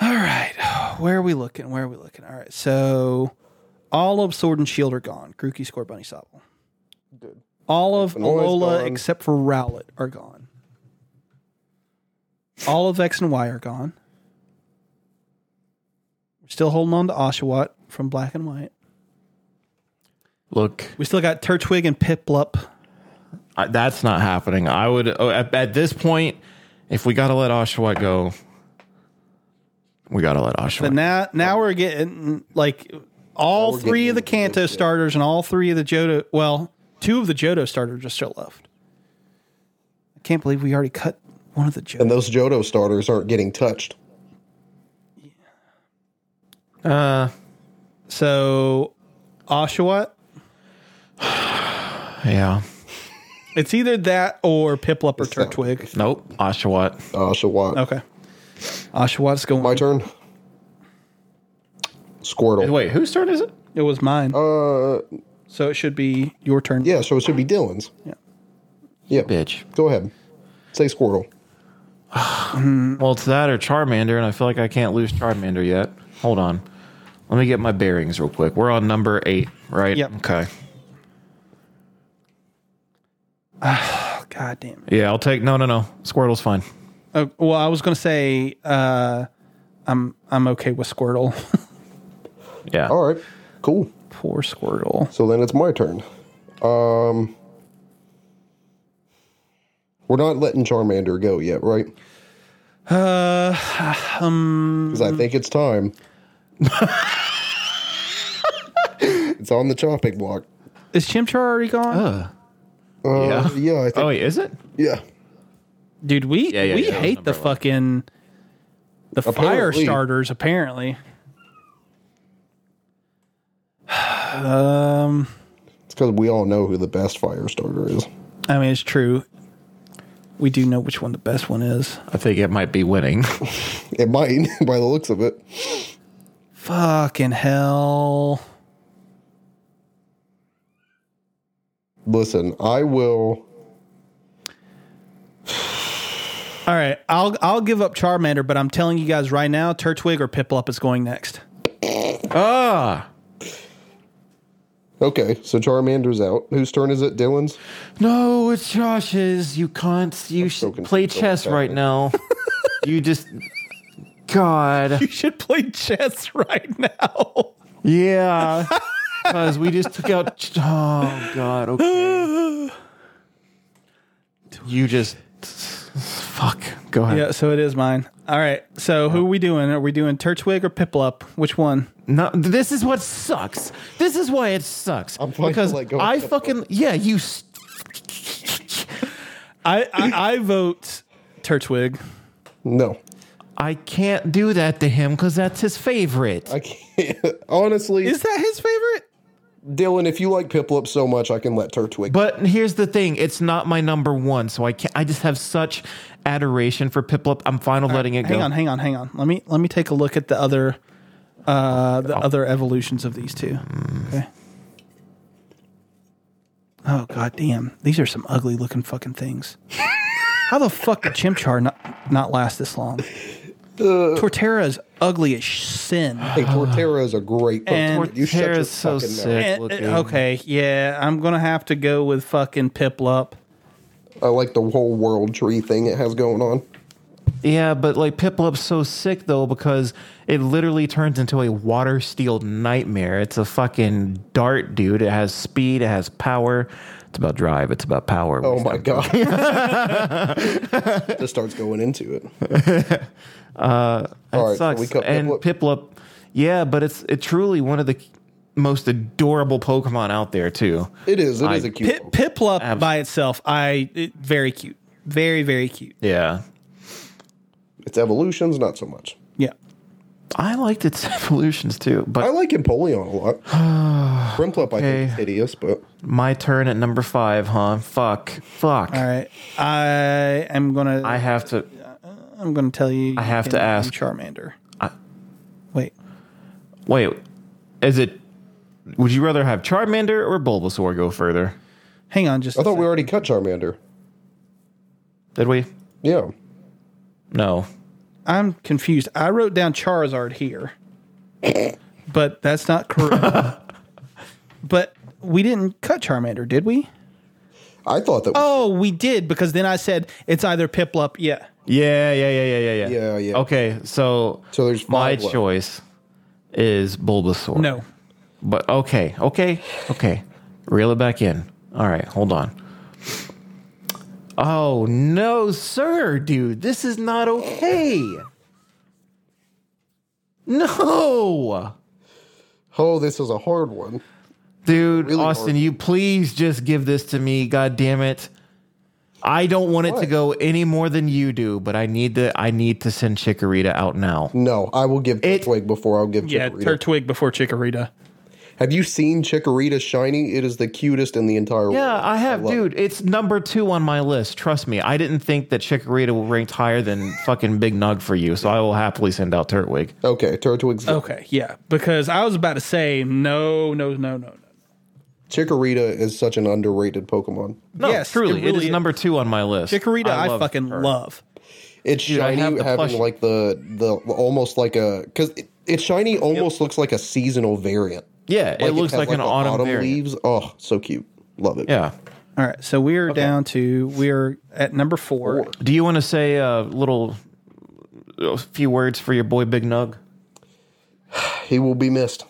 All right. Where are we looking? Where are we looking? All right. So all of Sword and Shield are gone. Grookey, Scorbunny, Sobble. Good. All of Vanill's Alola gone. except for Rowlet are gone. All of X and Y are gone. We're still holding on to Oshawott from Black and White. look We still got Turtwig and Piplup. I, that's not happening. I would oh, at, at this point, if we got to let Oshawott go, we got to let Oshawott. But now, now we're getting like all we're three of the into Kanto starters and all three of the Johto. Well, two of the Johto starters are still left. I can't believe we already cut one of the Johto. And those Johto starters aren't getting touched. uh, So, Oshawott. yeah. It's either that or Piplup or that- Turtwig. Nope. Oshawott. Oshawott. Okay. Oshawott's going. My turn. Squirtle. Wait, whose turn is it? It was mine. Uh, so it should be your turn. yeah. So it should be Dylan's. Yeah. Yeah. Bitch. Go ahead. Say Squirtle. Well, it's that or Charmander, and I feel like I can't lose Charmander yet. Hold on. Let me get my bearings real quick. We're on number eight, right? Yep. Okay. Oh, God damn. It. Yeah, I'll take. No, no, no. Squirtle's fine. Oh, well, I was going to say uh, I'm I'm okay with Squirtle. Yeah. All right. Cool. Poor Squirtle. So then it's my turn. Um, we're not letting Charmander go yet, right? Uh, um, Because I think it's time. it's on the chopping block. is Chimchar already gone? Uh, Uh, Yeah. yeah. I think. oh, wait, is it? Yeah. Dude, we Yeah, yeah, we yeah, hate the fucking the fire starters. Apparently. Um, It's because we all know who the best fire starter is. I mean, it's true. We do know which one the best one is. I think it might be winning. It might, by the looks of it. Fucking hell. Listen, I will. All right, I'll I'll give up Charmander, but I'm telling you guys right now, Turtwig or Piplup is going next. ah. Okay, so Charmander's out. Whose turn is it? Dylan's? No, it's Josh's. You can't. You so should play chess right now. you just. God. You should play chess right now. Yeah. Because we just took out. Oh, God. Okay. You just. Fuck. Go ahead. Yeah, so it is mine. All right, so who are we doing? Are we doing Turtwig or Piplup? Which one? No, this is what sucks. This is why it sucks. I'm fine to because let go of I Piplup. fucking yeah. You. s- I I, I vote Turtwig. No. I can't do that to him because that's his favorite. I can't. Honestly, Is that his favorite? Dylan, if you like Piplup so much, I can let Turtwig. But here's the thing: it's not my number one, so I can't. I just have such adoration for Piplup. I'm fine with letting it go. Hang go. on, hang on, hang on. Let me let me take a look at the other uh the other evolutions of these two. Okay. Oh god damn. These are some ugly looking fucking things. How the fuck did Chimchar not, not last this long? Torterra is ugly as sin. hey, Torterra is a great And Pokemon. You shut your Torterra's so fucking sick. mouth. And- uh, looking. okay, yeah, I'm gonna have to go with fucking Piplup. I like the whole world tree thing it has going on. Yeah, but like Piplup's so sick though because it literally turns into a water steel nightmare. It's a fucking dart, dude. It has speed. It has power. It's about drive. It's about power. Oh my god! Just starts going into it. Uh, that All right, sucks. we cut and Piplup. Piplup, yeah, but it's it truly one of the most adorable Pokemon out there too. It is. It is I- a cute. Pip, Piplup Abs- by itself, I it, very cute, very very cute. Yeah, Its evolutions, not so much. Yeah. I liked its evolutions too. But I like Empoleon a lot. Prinplup, I think, is hideous, but my turn at number five, huh? Fuck, fuck. All right. I am gonna. I have to. I'm gonna tell you. I have to ask- Charmander. I- Wait. Wait, is it? Would you rather have Charmander or Bulbasaur go further? Hang on, just. I a thought we already cut Charmander. Did we? Yeah. No. I'm confused. I wrote down Charizard here, but that's not correct. but we didn't cut Charmander, did we? I thought that. Oh, we did because then I said it's either Piplup. Yeah. Yeah, yeah, yeah, yeah, yeah, yeah. Yeah, yeah. Okay, so So there's my left. choice is Bulbasaur. No. But okay, okay, okay. Reel it back in. All right, hold on. Oh no, sir, dude, this is not okay. No, Oh, this is a hard one. dude, Really Austin, hard. you please just give this to me. God damn it. I don't want it to go any more than you do, but I need to. I need to send Chikorita out now. No, I will give It- Turtwig before I'll give Yeah, Chikorita. Turtwig before Chikorita. Have you seen Chikorita shiny? It is the cutest in the entire world. Yeah, I have, love dude. It's number two on my list. Trust me. I didn't think that Chikorita ranked higher than fucking Big Nug for you, so I will happily send out Turtwig. Okay, Turtwig's Okay, yeah, because I was about to say no, no, no, no, no. Chikorita is such an underrated Pokemon. No, Yes, truly, it really is is. number two on my list. Chikorita, I, love fucking her. love. It's Dude, shiny, having plush- like the the almost like a because it, it's shiny, almost looks like a seasonal variant. Yeah, it looks has, like, an the autumn, variant. leaves. Oh, so cute. Love it. Yeah. All right, so we are down to we are at number four. Four. Do you want to say a little, a few words for your boy Big Nug? He will be missed.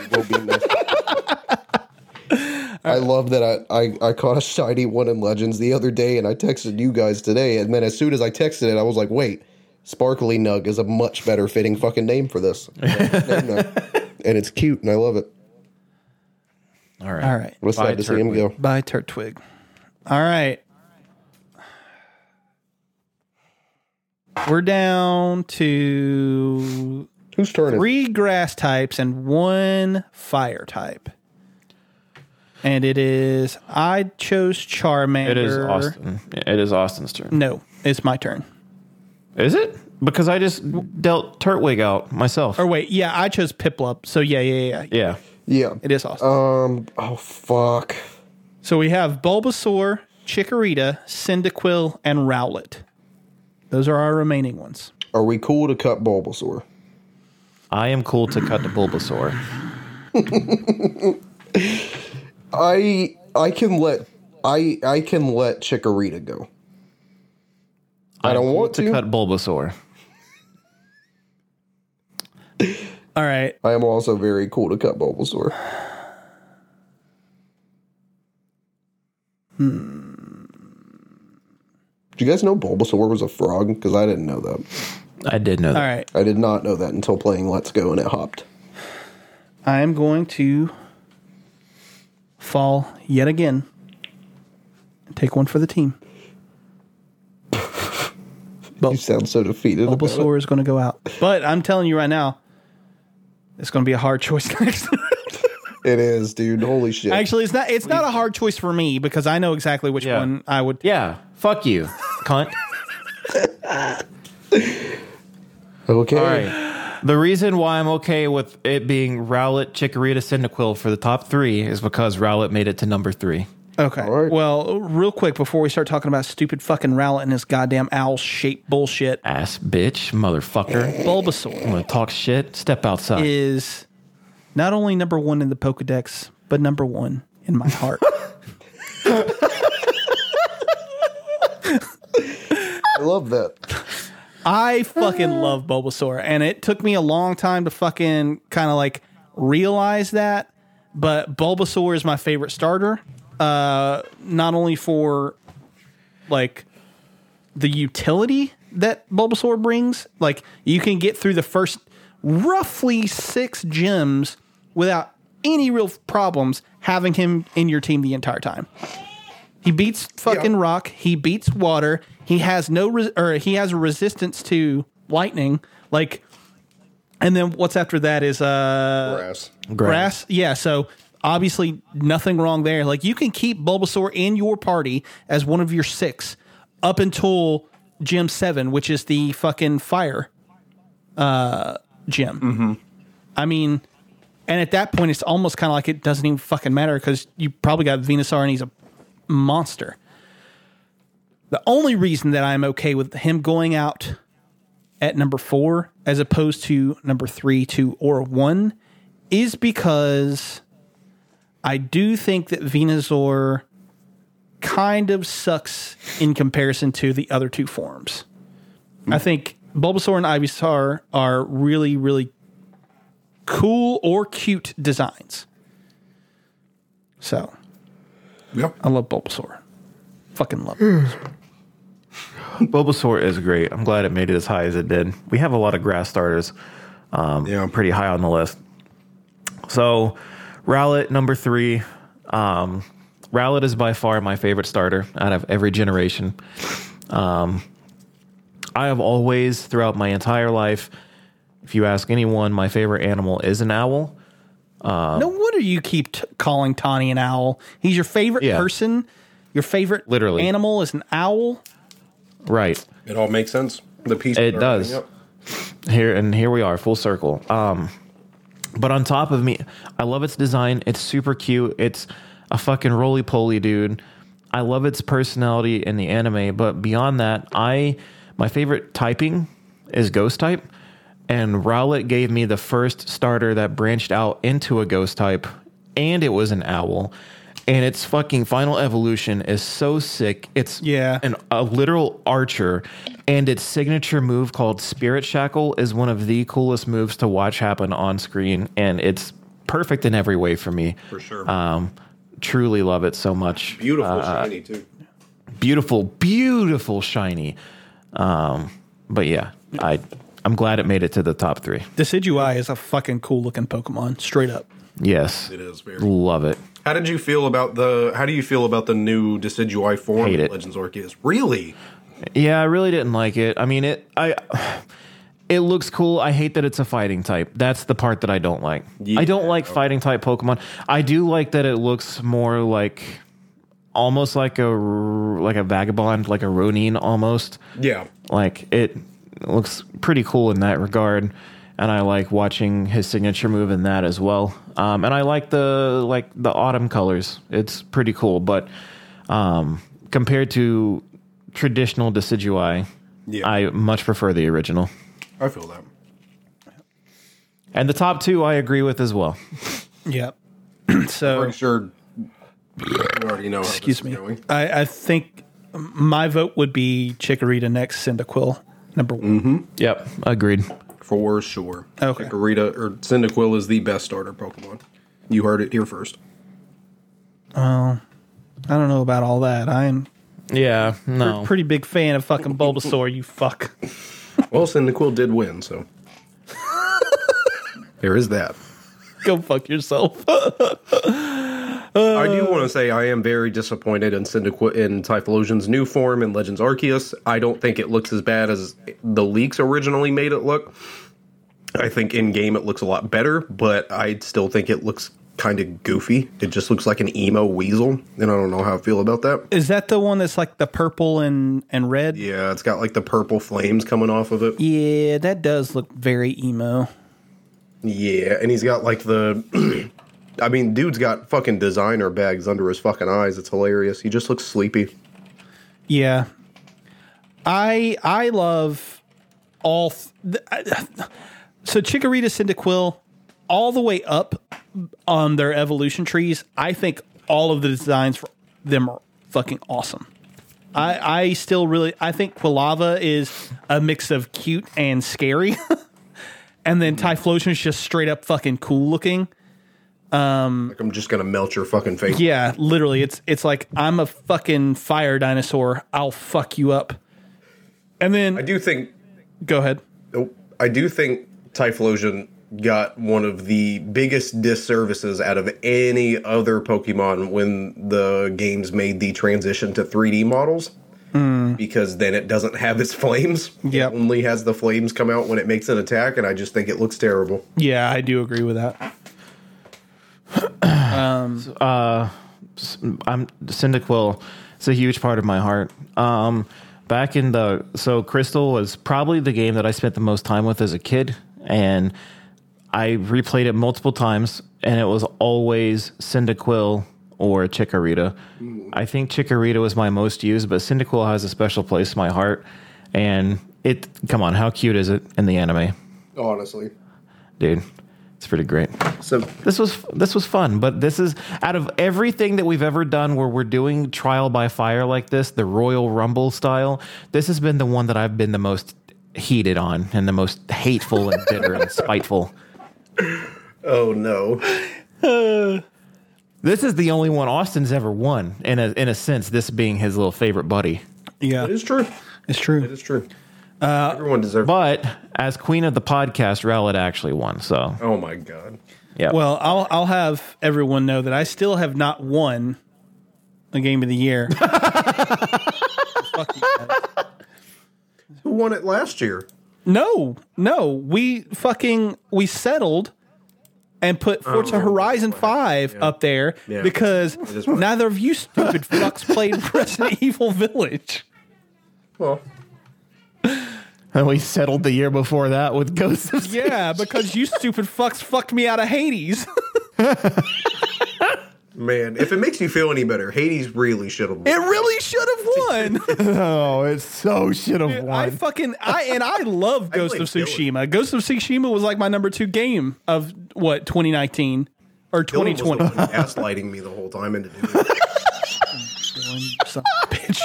he will be missed. I love that I, I, I caught a shiny one in Legends the other day and I texted you guys today. And then as soon as I texted it, I was like, wait, Sparkly Nug is a much better fitting fucking name for this. Name that. And it's cute and I love it. All right. All right, What's Bye, sad to see him Turtwig. go. by Turtwig. All right, we're down to Whose turn is three grass types and one fire type. And it is I chose Charmander. It is Austin. It is Austin's turn. No, it's my turn. Is it? Because I just dealt Turtwig out myself. Or wait, yeah, I chose Piplup. So yeah, yeah, yeah, yeah. yeah. Yeah. It is awesome. Um. Oh fuck. so we have Bulbasaur, Chikorita, Cyndaquil, and Rowlet. Those are our remaining ones. Are we cool to cut Bulbasaur? I am cool to cut the Bulbasaur. I I can let I I can let Chikorita go. I don't I'm cool want to. cut Bulbasaur. All right. I am also very cool to cut Bulbasaur. Hmm. Do you guys know Bulbasaur was a frog? Because I didn't know that. I did know that. right. I did not know that until playing Let's Go and it hopped. I am going to fall yet again and take one for the team. You sound so defeated. about it. Bulbasaur is going to go out. But I'm telling you right now, it's going to be a hard choice next. It is, dude. Holy shit. Actually, it's not. It's not a hard choice for me because I know exactly which Yeah. one I would. Yeah. Fuck you, cunt. okay. All right. The reason why I'm okay with it being Rowlet, Chikorita, Cyndaquil for the top three is because Rowlet made it to number three. Okay. right. Well, real quick before we start talking about stupid fucking Rowlet and his goddamn owl shaped bullshit, Ass bitch, motherfucker. Bulbasaur Want to talk shit? Step outside. is not only number one in the Pokedex, but number one in my heart. I love that. I fucking love Bulbasaur, and it took me a long time to fucking kind of like realize that. But Bulbasaur is my favorite starter, uh, not only for like the utility that Bulbasaur brings. Like you can get through the first roughly six gyms without any real problems having him in your team the entire time. He beats fucking Yeah. rock. He beats water. He has no res- or he has a resistance to lightning. Like, and then what's after that is uh Grass. grass. Yeah, so obviously nothing wrong there. Like you can keep Bulbasaur in your party as one of your six up until gym seven, which is the fucking fire uh gym. I mean, and at that point, it's almost kind of like it doesn't even fucking matter because you probably got Venusaur and he's a monster. The only reason that I'm okay with him going out at number four as opposed to number three, two, or one is because I do think that Venusaur kind of sucks in comparison to the other two forms. I think Bulbasaur and Ivysaur are really, really cool or cute designs. So Yep. I love Bulbasaur. Fucking love mm. it. Bulbasaur is great. I'm glad it made it as high as it did. We have a lot of grass starters um, yeah. pretty high on the list. So, Rowlet, number three. Um, Rowlet is by far my favorite starter out of every generation. Um, I have always, throughout my entire life, if you ask anyone, my favorite animal is an owl. no wonder you keep t- calling Tawny an owl. He's your favorite Yeah. person. Your favorite Literally. animal is an owl. Right. It all makes sense. The piece. It does. here and here we are full circle um but on top of me i love its design. It's super cute. It's a fucking roly poly dude. I love its personality in the anime but beyond that i my favorite typing is ghost type and rowlet gave me the first starter that branched out into a ghost type and it was an owl. And its fucking final evolution is so sick. It's Yeah. an a literal archer, and its signature move called Spirit Shackle is one of the coolest moves to watch happen on screen, and it's perfect in every way for me. For sure. Um, truly love it so much. Beautiful, Uh, shiny too. beautiful, beautiful, shiny. Um, but yeah, I I'm glad it made it to the top three. Decidueye is a fucking cool looking Pokemon. Straight up. Yes, It is very. love it. How did you feel about the? How do you feel about the new Decidueye form Hate in it. Legends Arceus? Really? Yeah, I really didn't like it. I mean, it I it looks cool. I hate that it's a fighting type. That's the part that I don't like. I don't like fighting type Pokemon. I do like that it looks more like almost like a like a vagabond, like a Ronin almost. Yeah. Like it looks pretty cool in that regard. And I like watching his signature move in that as well. Um, and I like the like the autumn colors. It's pretty cool. But um, compared to traditional Decidueye, Yeah. I much prefer the original. I feel that. And the top two, I agree with as well. Yep. so Pretty sure. You already know. Excuse me. I, I think my vote would be Chikorita next, Cyndaquil number one. Mm-hmm. Yep, agreed. For sure. Okay. Chikorita or Cyndaquil is the best starter Pokemon. You heard it here first. I don't know about all that. I'm Yeah, a no. pretty big fan of fucking Bulbasaur. You fuck. Well, Cyndaquil did win, so there is that. Go fuck yourself. I do want to say I am very disappointed in Cyndaquil in Typhlosion's new form in Legends Arceus. I don't think it looks as bad as the leaks originally made it look. I think in game it looks a lot better, but I still think it looks kind of goofy. It just looks like an emo weasel, and I don't know how I feel about that. Is that the one that's like the purple and and red? Yeah, it's got like the purple flames coming off of it. Yeah, that does look very emo. Yeah, and he's got like the. I mean, dude's got fucking designer bags under his fucking eyes. It's hilarious. He just looks sleepy. Yeah, I I love all. Th- so Chikorita, Cyndaquil, all the way up on their evolution trees. I think all of the designs for them are fucking awesome. I I still really I think Quilava is a mix of cute and scary, and then Typhlosion is just straight up fucking cool looking. Um, like I'm just gonna melt your fucking face. Yeah, literally, it's it's like I'm a fucking fire dinosaur. I'll fuck you up. And then I do think go ahead. I do think Typhlosion got one of the biggest disservices out of any other Pokemon when the games made the transition to 3D models. Because then it doesn't have its flames. Yep. It only has the flames come out when it makes an attack, and I just think it looks terrible. Yeah, I do agree with that. Um, so, uh, I'm Cyndaquil. It's a huge part of my heart. Um, back in the so Crystal was probably the game that I spent the most time with as a kid, and I replayed it multiple times, and it was always Cyndaquil or Chikorita. I think Chikorita was my most used, but Cyndaquil has a special place in my heart. And it, come on, how cute is it in the anime, Honestly. dude? It's pretty great So this was this was fun but this is out of everything that we've ever done where we're doing trial by fire like this the royal rumble style this has been the one that i've been the most heated on and the most hateful and bitter and spiteful Oh no. This is the only one Austin's ever won in a in a sense. This being his little favorite buddy. Yeah, It is true. it's true. It is true. Uh, everyone deserves. But as queen of the podcast, Rowlet actually won. So oh my god. yeah. Well, I'll I'll have everyone know that I still have not won the game of the year. Fuck you. Who won it last year? No, no, we fucking we settled and put Forza Horizon Five up there Yeah. because neither of you stupid fucks played Resident Evil Village. Well, and we settled the year before that with Ghost of Yeah, because you stupid fucks fucked me out of Hades. man, if it makes you feel any better, Hades really should have. It really should have won. Oh, it so should have won. I fucking I and I love Ghost of played Tsushima. Ghost of Tsushima was like my number two game of what 2019 or Dylan was the 2020. one gaslighting me the whole time into doing it. Son of a bitch.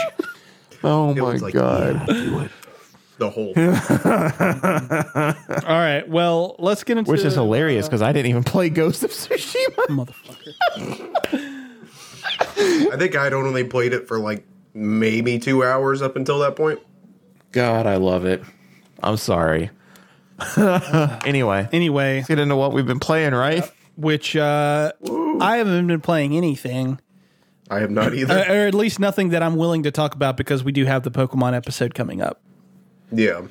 Oh my like, god. "Yeah, do it." The whole time. All right, well, let's get into Which is hilarious because I didn't even play Ghost of Tsushima. motherfucker. I think I'd only played it for like maybe two hours up until that point. God, I love it. I'm sorry. anyway, Anyway, get into what we've been playing, right? which uh I haven't been playing anything, I have not either. uh, or at least nothing that I'm willing to talk about because we do have the Pokemon episode coming up. yeah.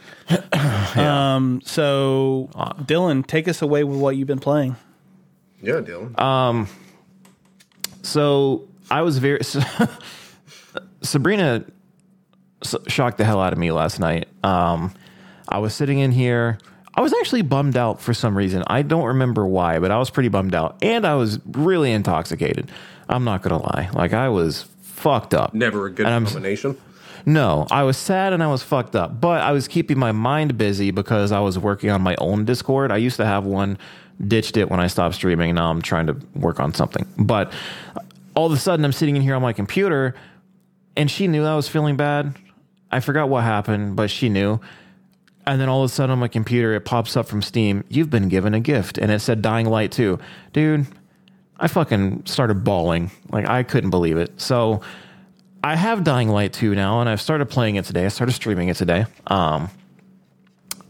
Um, So, Dylan, take us away with what you've been playing. Yeah, Dylan. So I was very Sabrina s- shocked the hell out of me last night. Um, I was sitting in here. I was actually bummed out for some reason. I don't remember why, but I was pretty bummed out, and I was really intoxicated. I'm not gonna lie. Like I was fucked up. Never a good And I'm- combination. No, I was sad and I was fucked up, but I was keeping my mind busy because I was working on my own Discord. I used to have one, ditched it when I stopped streaming. Now I'm trying to work on something. But all of a sudden, I'm sitting in here on my computer, and she knew I was feeling bad. I forgot what happened, but she knew. And then all of a sudden on my computer, it pops up from Steam. You've been given a gift, and it said Dying Light 2. Dude, I fucking started bawling. Like I couldn't believe it. So I have Dying Light 2 now, and I've started playing it today. I started streaming it today. Um,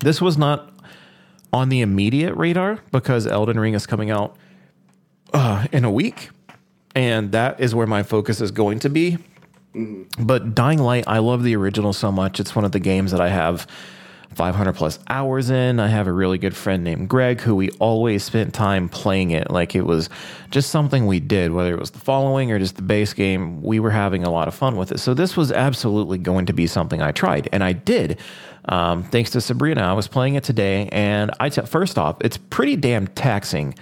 this was not on the immediate radar because Elden Ring is coming out uh, in a week, and that is where my focus is going to be. But Dying Light, I love the original so much. It's one of the games that I have 500 plus hours in. I have a really good friend named Greg who we always spent time playing it like it was just something we did, whether it was the following or just the base game. We were having a lot of fun with it. So this was absolutely going to be something I tried, and I did. Um, thanks to Sabrina, I was playing it today, and I t- first off, it's pretty damn taxing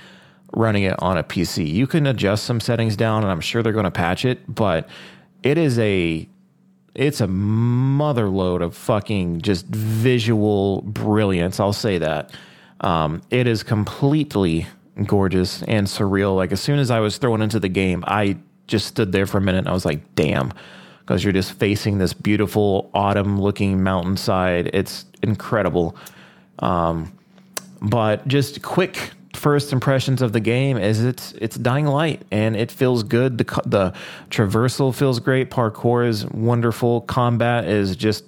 running it on a PC. You can adjust some settings down, and I'm sure they're going to patch it, but it is a it's a mother load of fucking just visual brilliance. I'll say that. Um, it is completely gorgeous and surreal. Like as soon as I was thrown into the game, I just stood there for a minute and I was like, damn. Because you're just facing this beautiful autumn looking mountainside. It's incredible. Um, but just quick first impressions of the game is it's it's dying light and it feels good. The the traversal feels great. Parkour is wonderful. Combat is just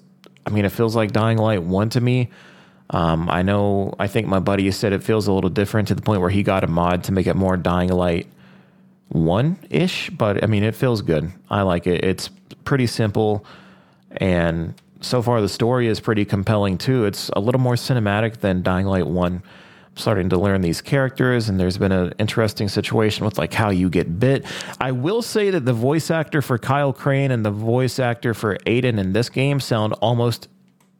i mean it feels like dying light 1 to me. Um, i know i think my buddy said it feels a little different to the point where he got a mod to make it more dying light 1 ish but i mean it feels good. I like it. It's pretty simple and so far the story is pretty compelling too. It's a little more cinematic than dying light 1 starting to learn these characters and there's been an interesting situation with like how you get bit. I will say that the voice actor for kyle crane and the voice actor for aiden in this game sound almost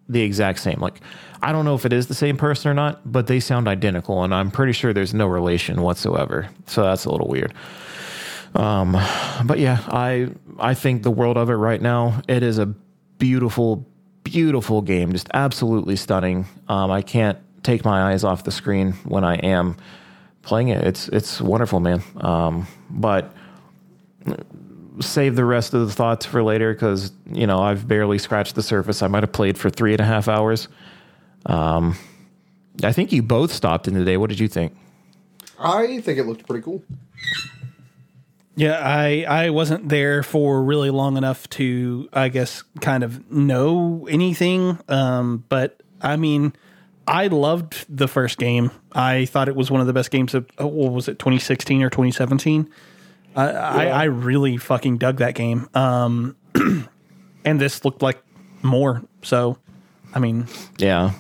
the exact same. Like i don't know if it is the same person or not but they sound identical and i'm pretty sure there's no relation whatsoever. So that's a little weird. Um, but yeah i i think the world of it right now it is a beautiful beautiful game. Just absolutely stunning. Um, i can't take my eyes off the screen when I am playing it. It's it's wonderful, man. Um, but save the rest of the thoughts for later because you know I've barely scratched the surface. I might have played for three and a half hours. Um, I think you both stopped in today. What did you think? I think it looked pretty cool. Yeah, I I wasn't there for really long enough to I guess kind of know anything. Um, but I mean, I loved the first game. I thought it was one of the best games of oh, what was it 2016 or 2017. I, I I really fucking dug that game. Um, and this looked like more. So, I mean, Yeah.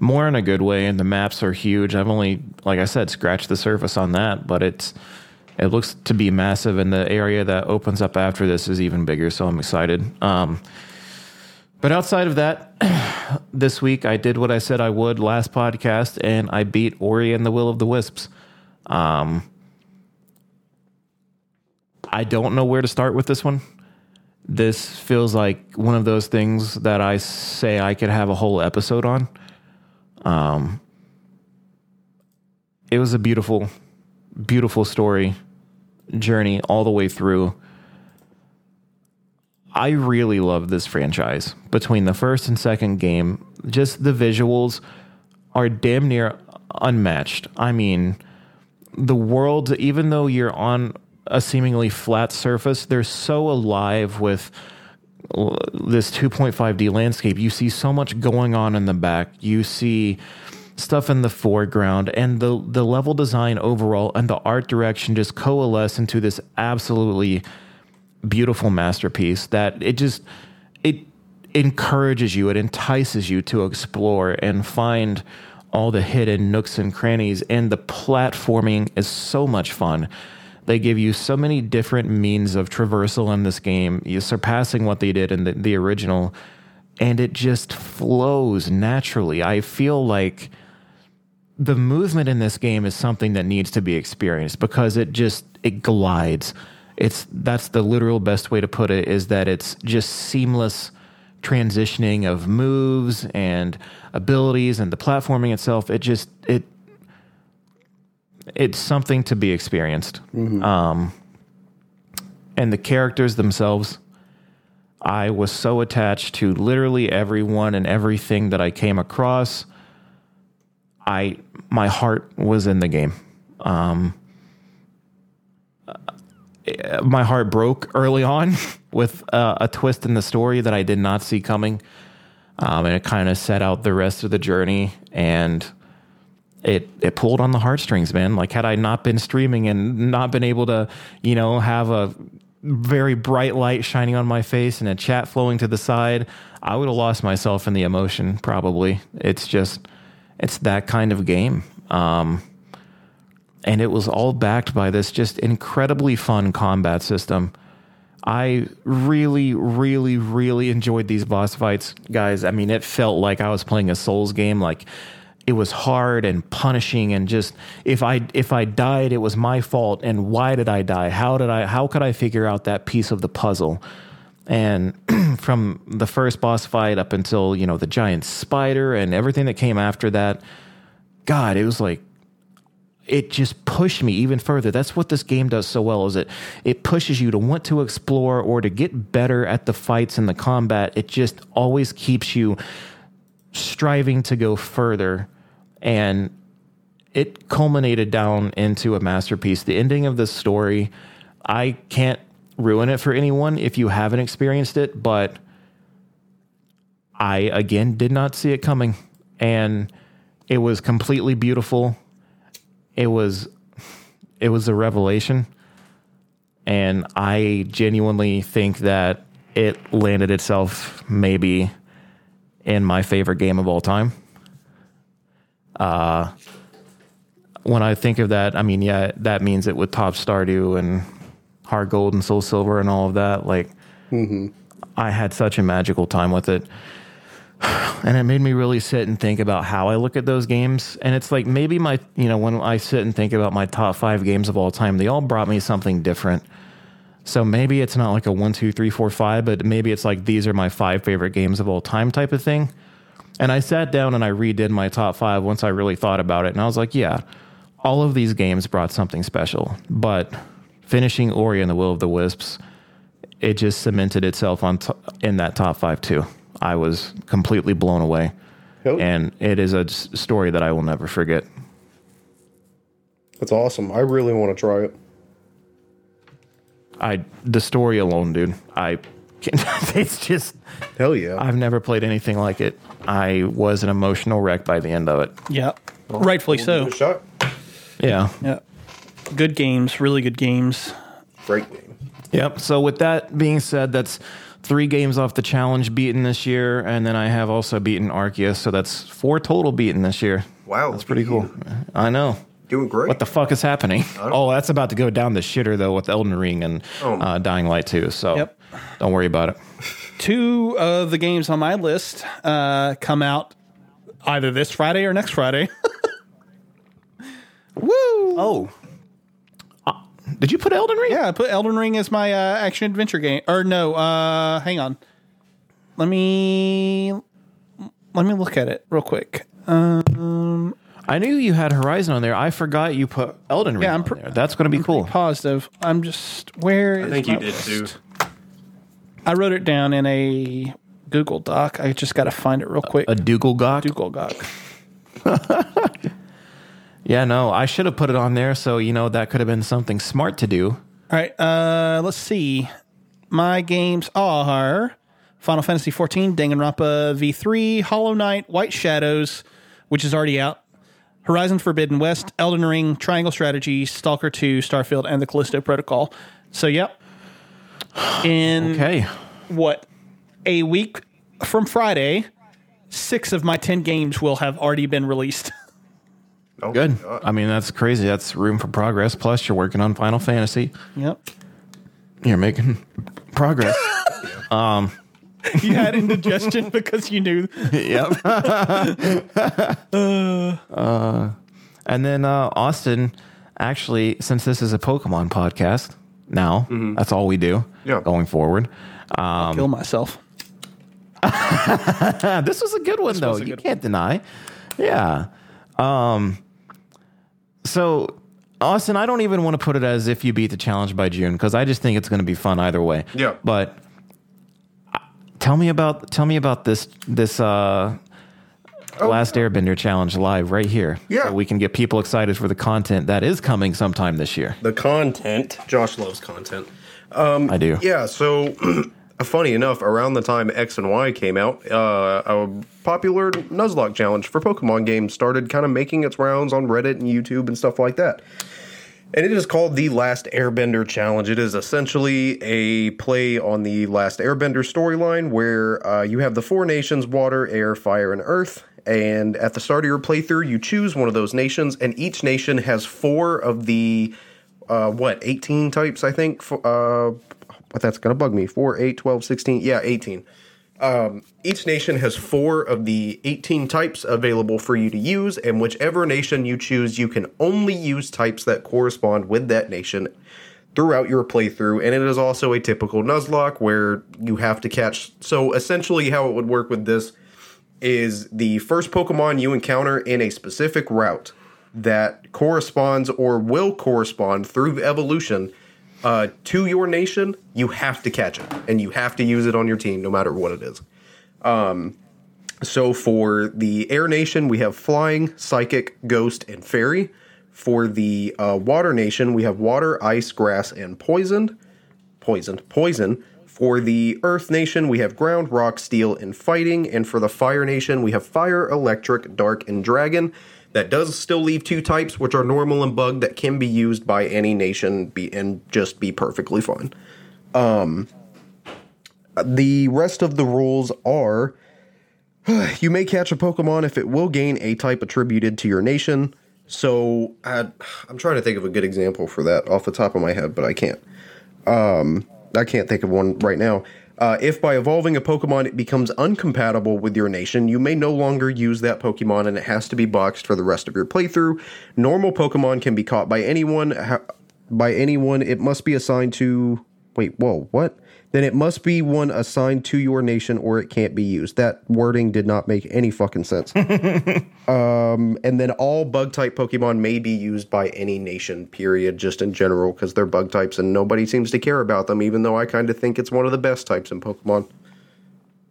More in a good way, and the maps are huge. I've only, like I said, scratched the surface on that, but it's it looks to be massive, and the area that opens up after this is even bigger. So I'm excited. Um, but outside of that, this week I did what I said I would last podcast, and I beat Ori and the Will of the Wisps. Um, I don't know where to start with this one this feels like one of those things that I say I could have a whole episode on. Um, it was a beautiful, beautiful story journey all the way through. I really love this franchise. Between the first and second game, just the visuals are damn near unmatched. I mean, the world, even though you're on a seemingly flat surface, they're so alive with this 2.5D landscape. You see so much going on in the back. You see stuff in the foreground, and the the level design overall and the art direction just coalesce into this absolutely beautiful masterpiece that it just it encourages you, it entices you to explore and find all the hidden nooks and crannies. And the platforming is so much fun. They give you so many different means of traversal in this game, you surpassing what they did in the, the original, and it just flows naturally. I feel like the movement in this game is something that needs to be experienced because it just it glides. It's that's the literal best way to put it is that it's just seamless transitioning of moves and abilities and the platforming itself. It just it it's something to be experienced. Um, and the characters themselves, I was so attached to literally everyone and everything that I came across. I my heart was in the game. Um, my heart broke early on with uh, a twist in the story that I did not see coming, um, and it kind of set out the rest of the journey. And it it pulled on the heartstrings, man. Like had I not been streaming and not been able to, you know, have a very bright light shining on my face and a chat flowing to the side, I would have lost myself in the emotion. Probably. It's just it's that kind of game. Um, and it was all backed by this just incredibly fun combat system. I really, really, really enjoyed these boss fights, guys. I mean, it felt like I was playing a Souls game. Like it was hard and punishing, and just if I if I died, it was my fault. And why did I die? How did I? How could I figure out that piece of the puzzle? And from the first boss fight up until you know the giant spider and everything that came after that, God, it was like it just pushed me even further. That's what this game does so well is it it pushes you to want to explore or to get better at the fights and the combat. It just always keeps you striving to go further and it culminated down into a masterpiece. The ending of this story, I can't ruin it for anyone if you haven't experienced it, but I again did not see it coming and it was completely beautiful it was it was a revelation. And i genuinely think that it landed itself maybe in my favorite game of all time. Uh when i think of that i mean yeah that means it would top stardew and HeartGold and SoulSilver and all of that like i had such a magical time with it and it made me really sit and think about how I look at those games. And it's like maybe my, you know, when I sit and think about my top five games of all time, they all brought me something different. So maybe it's not like a one, two, three, four, five, but maybe it's like these are my five favorite games of all time type of thing. And I sat down and I redid my top five once I really thought about it. And I was like, yeah, all of these games brought something special. But finishing Ori and the Will of the Wisps, it just cemented itself on t- in that top five too. I was completely blown away, Yep. and it is a story that I will never forget. That's awesome. I really want to try it. I the story alone, dude. I it's just Hell yeah. I've never played anything like it. I was an emotional wreck by the end of it. Yeah, rightfully so. Give it a shot. Yeah. Yeah, good games, really good games. Great game. Yep. So with that being said, that's three games off the challenge beaten this year, and then I have also beaten Arceus, so that's four total beaten this year. Wow, that's pretty cool. I know. Doing great. What the fuck is happening? Oh, that's about to go down the shitter though with Elden Ring and Oh. uh, Dying Light too. So Yep. don't worry about it. Two of the games on my list uh, come out either this Friday or next Friday. Woo! Oh. Did you put Elden Ring? Yeah, I put Elden Ring as my uh, action adventure game. Or no, uh, hang on. Let me let me look at it real quick. Um, I knew you had Horizon on there. I forgot you put Elden Ring Yeah, I'm on there. That's going to be cool. positive. I'm just where I think you did too. I wrote it down in a Google Doc. I just got to find it real quick. A Google Doc. Google Doc. Yeah, no, I should have put it on there. So, you know, that could have been something smart to do. All right, uh, let's see. My games are Final Fantasy XIV, Danganronpa V3, Hollow Knight, White Shadows, which is already out, Horizon Forbidden West, Elden Ring, Triangle Strategy, Stalker 2, Starfield, and the Callisto Protocol. So, yep. In Okay. what a week from Friday, six of my ten games will have already been released. Oh, Good. I mean, that's crazy. That's room for progress. Plus, you're working on Final Fantasy. yep. You're making progress. You had indigestion because you knew. yep. Uh, and then uh, Austin, actually, since this is a Pokemon podcast, now that's all we do Yeah. going forward. kill myself. This was a good one, though. You can't deny. Yeah. Um. So, Austin, I don't even want to put it as if you beat the challenge by June because I just think it's going to be fun either way. Yeah. But uh, tell me about tell me about this this uh, last Airbender challenge live right here. Yeah. So we can get people excited for the content that is coming sometime this year. The content. Josh loves content. I do. Yeah, so funny enough, around the time X and Y came out, uh, a popular Nuzlocke challenge for Pokemon games started kind of making its rounds on Reddit and YouTube and stuff like that. And it is called the Last Airbender Challenge. It is essentially a play on the Last Airbender storyline where uh, you have the four nations water, air, fire, and earth. And at the start of your playthrough, you choose one of those nations, and each nation has four of the, uh, what, 18 types, I think? Uh, but that's going to bug me. 4, 8, 12, 16. Yeah, 18. Um, each nation has four of the 18 types available for you to use, and whichever nation you choose, you can only use types that correspond with that nation throughout your playthrough. And it is also a typical Nuzlocke where you have to catch. So essentially, how it would work with this is the first Pokemon you encounter in a specific route that corresponds or will correspond through evolution uh, to your nation, you have to catch it and you have to use it on your team no matter what it is. Um, so for the air nation, we have flying, psychic, ghost, and fairy. For the uh, water nation, we have water, ice, grass, and poisoned. Poisoned. Poison. For the earth nation, we have ground, rock, steel, and fighting. And for the fire nation, we have fire, electric, dark, and dragon. That does still leave two types, which are normal and bug, that can be used by any nation be, and just be perfectly fine. Um, the rest of the rules are you may catch a Pokemon if it will gain a type attributed to your nation. So I, I'm trying to think of a good example for that off the top of my head, but I can't. Um, I can't think of one right now. Uh, if by evolving a Pokemon it becomes uncompatible with your nation, you may no longer use that Pokemon and it has to be boxed for the rest of your playthrough. Normal Pokemon can be caught by anyone. By anyone, it must be assigned to. Wait, whoa, what? Then it must be one assigned to your nation or it can't be used. That wording did not make any fucking sense. um, and then all bug type Pokemon may be used by any nation, period, just in general, because they're bug types and nobody seems to care about them, even though I kind of think it's one of the best types in Pokemon.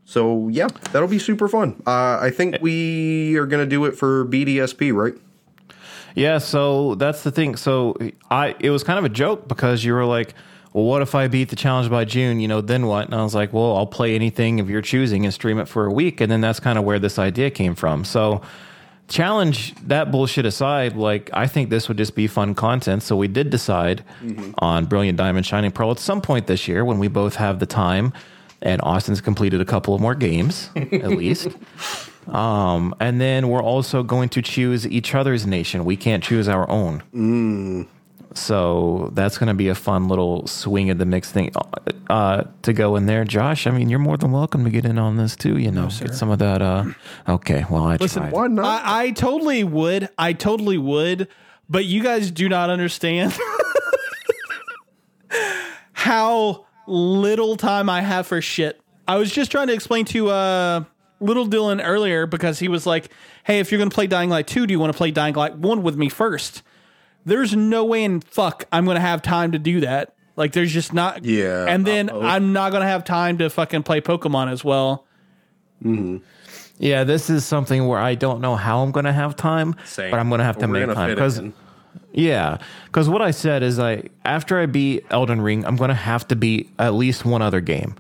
So, yeah, that'll be super fun. Uh, I think we are going to do it for BDSP, right? Yeah, so that's the thing. So I it was kind of a joke because you were like, well, what if I beat the challenge by June? You know, then what? And I was like, well, I'll play anything of your choosing and stream it for a week. And then that's kind of where this idea came from. So, challenge that bullshit aside, like, I think this would just be fun content. So, we did decide on Brilliant Diamond Shining Pearl at some point this year when we both have the time. And Austin's completed a couple of more games, at least. Um, and then we're also going to choose each other's nation. We can't choose our own. So that's going to be a fun little swing of the mix thing uh, to go in there. Josh, I mean, you're more than welcome to get in on this too. You know, get some of that. Uh, okay, well, I Listen, tried. Why not? I, I totally would. I totally would. But you guys do not understand how little time I have for shit. I was just trying to explain to uh, little Dylan earlier because he was like, "Hey, if you're going to play Dying Light 2, do you want to play Dying Light 1 with me first? There's no way in fuck I'm going to have time to do that. Like there's just not Yeah, And then uh-oh. I'm not going to have time to fucking play Pokemon as well. yeah, this is something where I don't know how I'm going to have time, Same. but I'm going to have to We're make time because. Yeah, because what I said is I after I beat Elden Ring, I'm going to have to beat at least one other game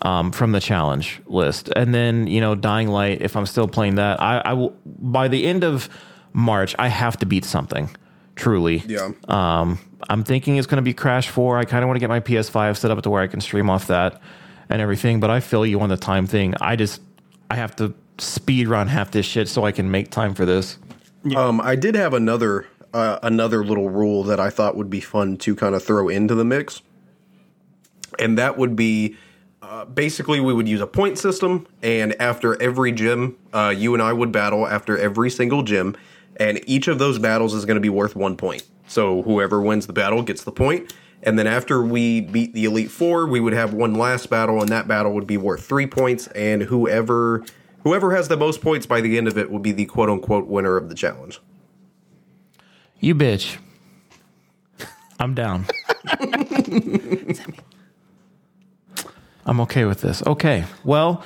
um, from the challenge list, and then you know Dying Light. If I'm still playing that, I, I will by the end of March, I have to beat something. Truly, Yeah. Um, I'm thinking it's going to be Crash Four. I kind of want to get my PS5 set up to where I can stream off that and everything. But I feel you on the time thing. I just I have to speed run half this shit so I can make time for this. Um, I did have another uh, another little rule that I thought would be fun to kind of throw into the mix, and that would be uh, basically we would use a point system, and after every gym, uh, you and I would battle after every single gym, and each of those battles is going to be worth one point. So whoever wins the battle gets the point. And then after we beat the Elite Four, we would have one last battle, and that battle would be worth three points. And whoever whoever has the most points by the end of it would be the quote unquote winner of the challenge. You bitch. I'm down. I'm okay with this. Okay. Well,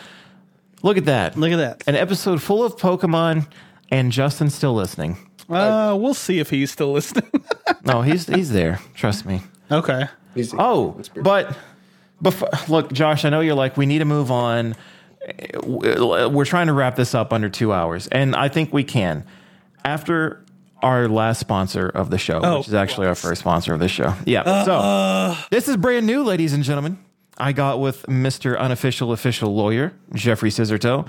look at that. Look at that. An episode full of Pokemon and Justin still listening. Uh, we'll see if he's still listening. No, he's he's there. Trust me. okay. Easy. Oh, but before, look, Josh, I know you're like, we need to move on. We're trying to wrap this up under two hours, and I think we can. After our last sponsor of the show, Oh. which is actually our first sponsor of the show. Yeah. so this is brand new, ladies and gentlemen. I got with Mr. Unofficial Official Lawyer, Jeffrey Scissortoe,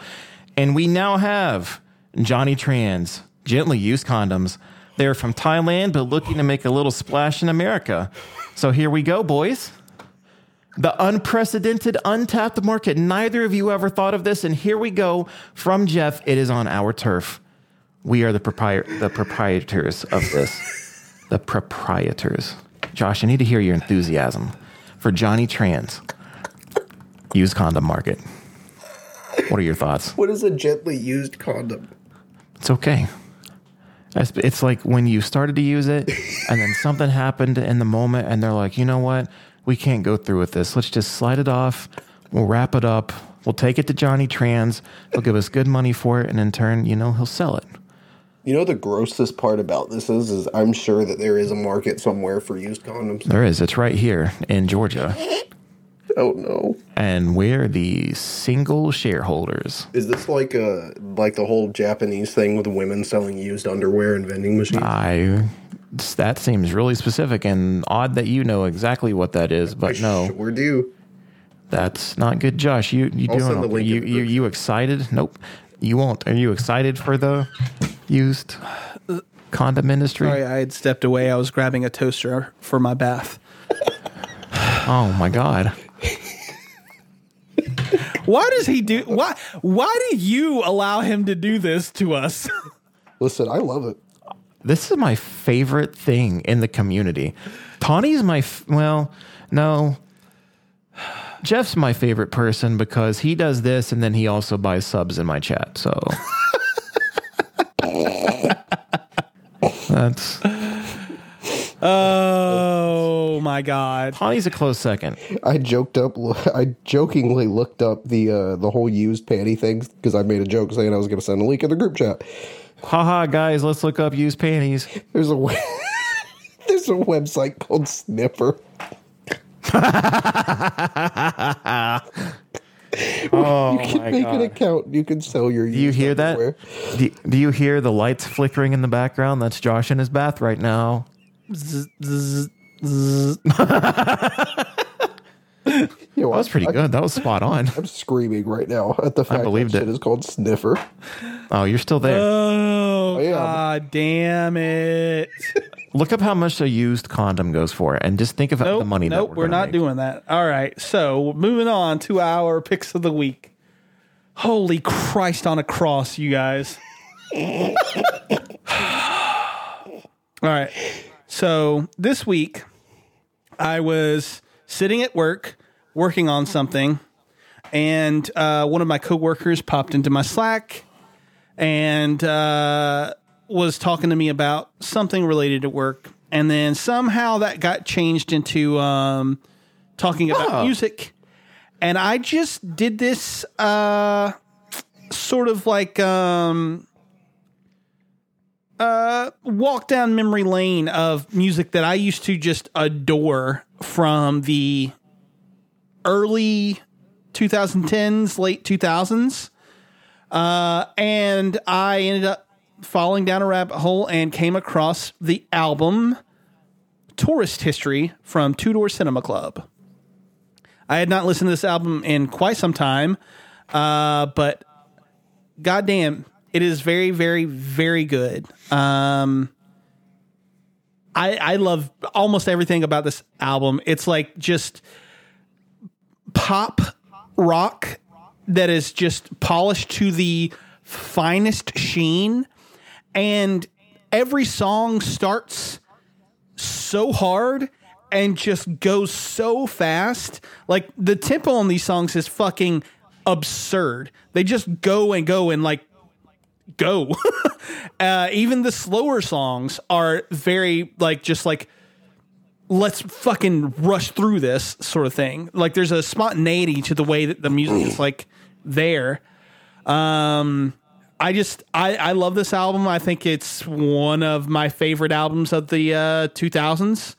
and we now have Johnny Trans, gently used condoms. They're from Thailand, but looking to make a little splash in America. So here we go, boys. The unprecedented, untapped market. Neither of you ever thought of this, and here we go from Jeff. It is on our turf. We are the, propri- the proprietors of this. The proprietors. Josh, I need to hear your enthusiasm for Johnny Trans used condom market. What are your thoughts? What is a gently used condom? It's okay. It's, like when you started to use it and then something happened in the moment and they're like, you know what? We can't go through with this. Let's just slide it off. We'll wrap it up. We'll take it to Johnny Trans. He'll give us good money for it. And in turn, you know, he'll sell it. You know the grossest part about this is, is I'm sure that there is a market somewhere for used condoms. There is. It's right here in Georgia. Oh no! And we're the single shareholders. Is this like a like the whole Japanese thing with women selling used underwear and vending machines? I. That seems really specific and odd that you know exactly what that is, but no. sure do. That's not good, Josh. You you I'll doing send the link you you you excited? Nope. You won't. Are you excited for the used condom industry? Sorry, I had stepped away. I was grabbing a toaster for my bath. Oh my god. Why does he do? Why? Why do you allow him to do this to us? Listen, I love it. This is my favorite thing in the community. Tawny's my f- well, no. Jeff's my favorite person because he does this and then he also buys subs in my chat. So that's oh my god! Tawny's a close second. I joked up. I jokingly looked up the uh, the whole used panty thing because I made a joke saying I was going to send a link in the group chat. Haha, guys, let's look up used panties. There's a we- there's a website called Sniffer. Oh You can make an account. You can sell your. Do you hear that? Do, do you hear the lights flickering in the background? That's Josh in his bath right now. Zzz, zzz, zzz. You know, That was pretty I, good. That was spot on. I'm screaming right now at the fact I believed that shit it. is called sniffer. Oh, you're still there. Oh, am. god damn it. Look up how much a used condom goes for, and just think of Nope, the money. nope, that we're, we're, not make. doing that. All right, so moving on to our picks of the week. Holy Christ on a cross, you guys. All right, so this week I was sitting at work working on something, and uh, one of my coworkers popped into my Slack and uh, was talking to me about something related to work, and then somehow that got changed into um, talking about Oh. music, and I just did this uh, sort of like um, uh, walk down memory lane of music that I used to just adore from the early 2010s, late 2000s. Uh, and I ended up falling down a rabbit hole and came across the album Tourist History from Two Door Cinema Club. I had not listened to this album in quite some time, uh, but goddamn, it is very, very, very good. Um, I I love almost everything about this album. It's like just pop rock that is just polished to the finest sheen, and every song starts so hard and just goes so fast. Like the tempo on these songs is fucking absurd. They just go and go and like go. uh, even the slower songs are very like just like let's fucking rush through this sort of thing. Like there's a spontaneity to the way that the music is like there. Um I just I I love this album. I think it's one of my favorite albums of the uh 2000s.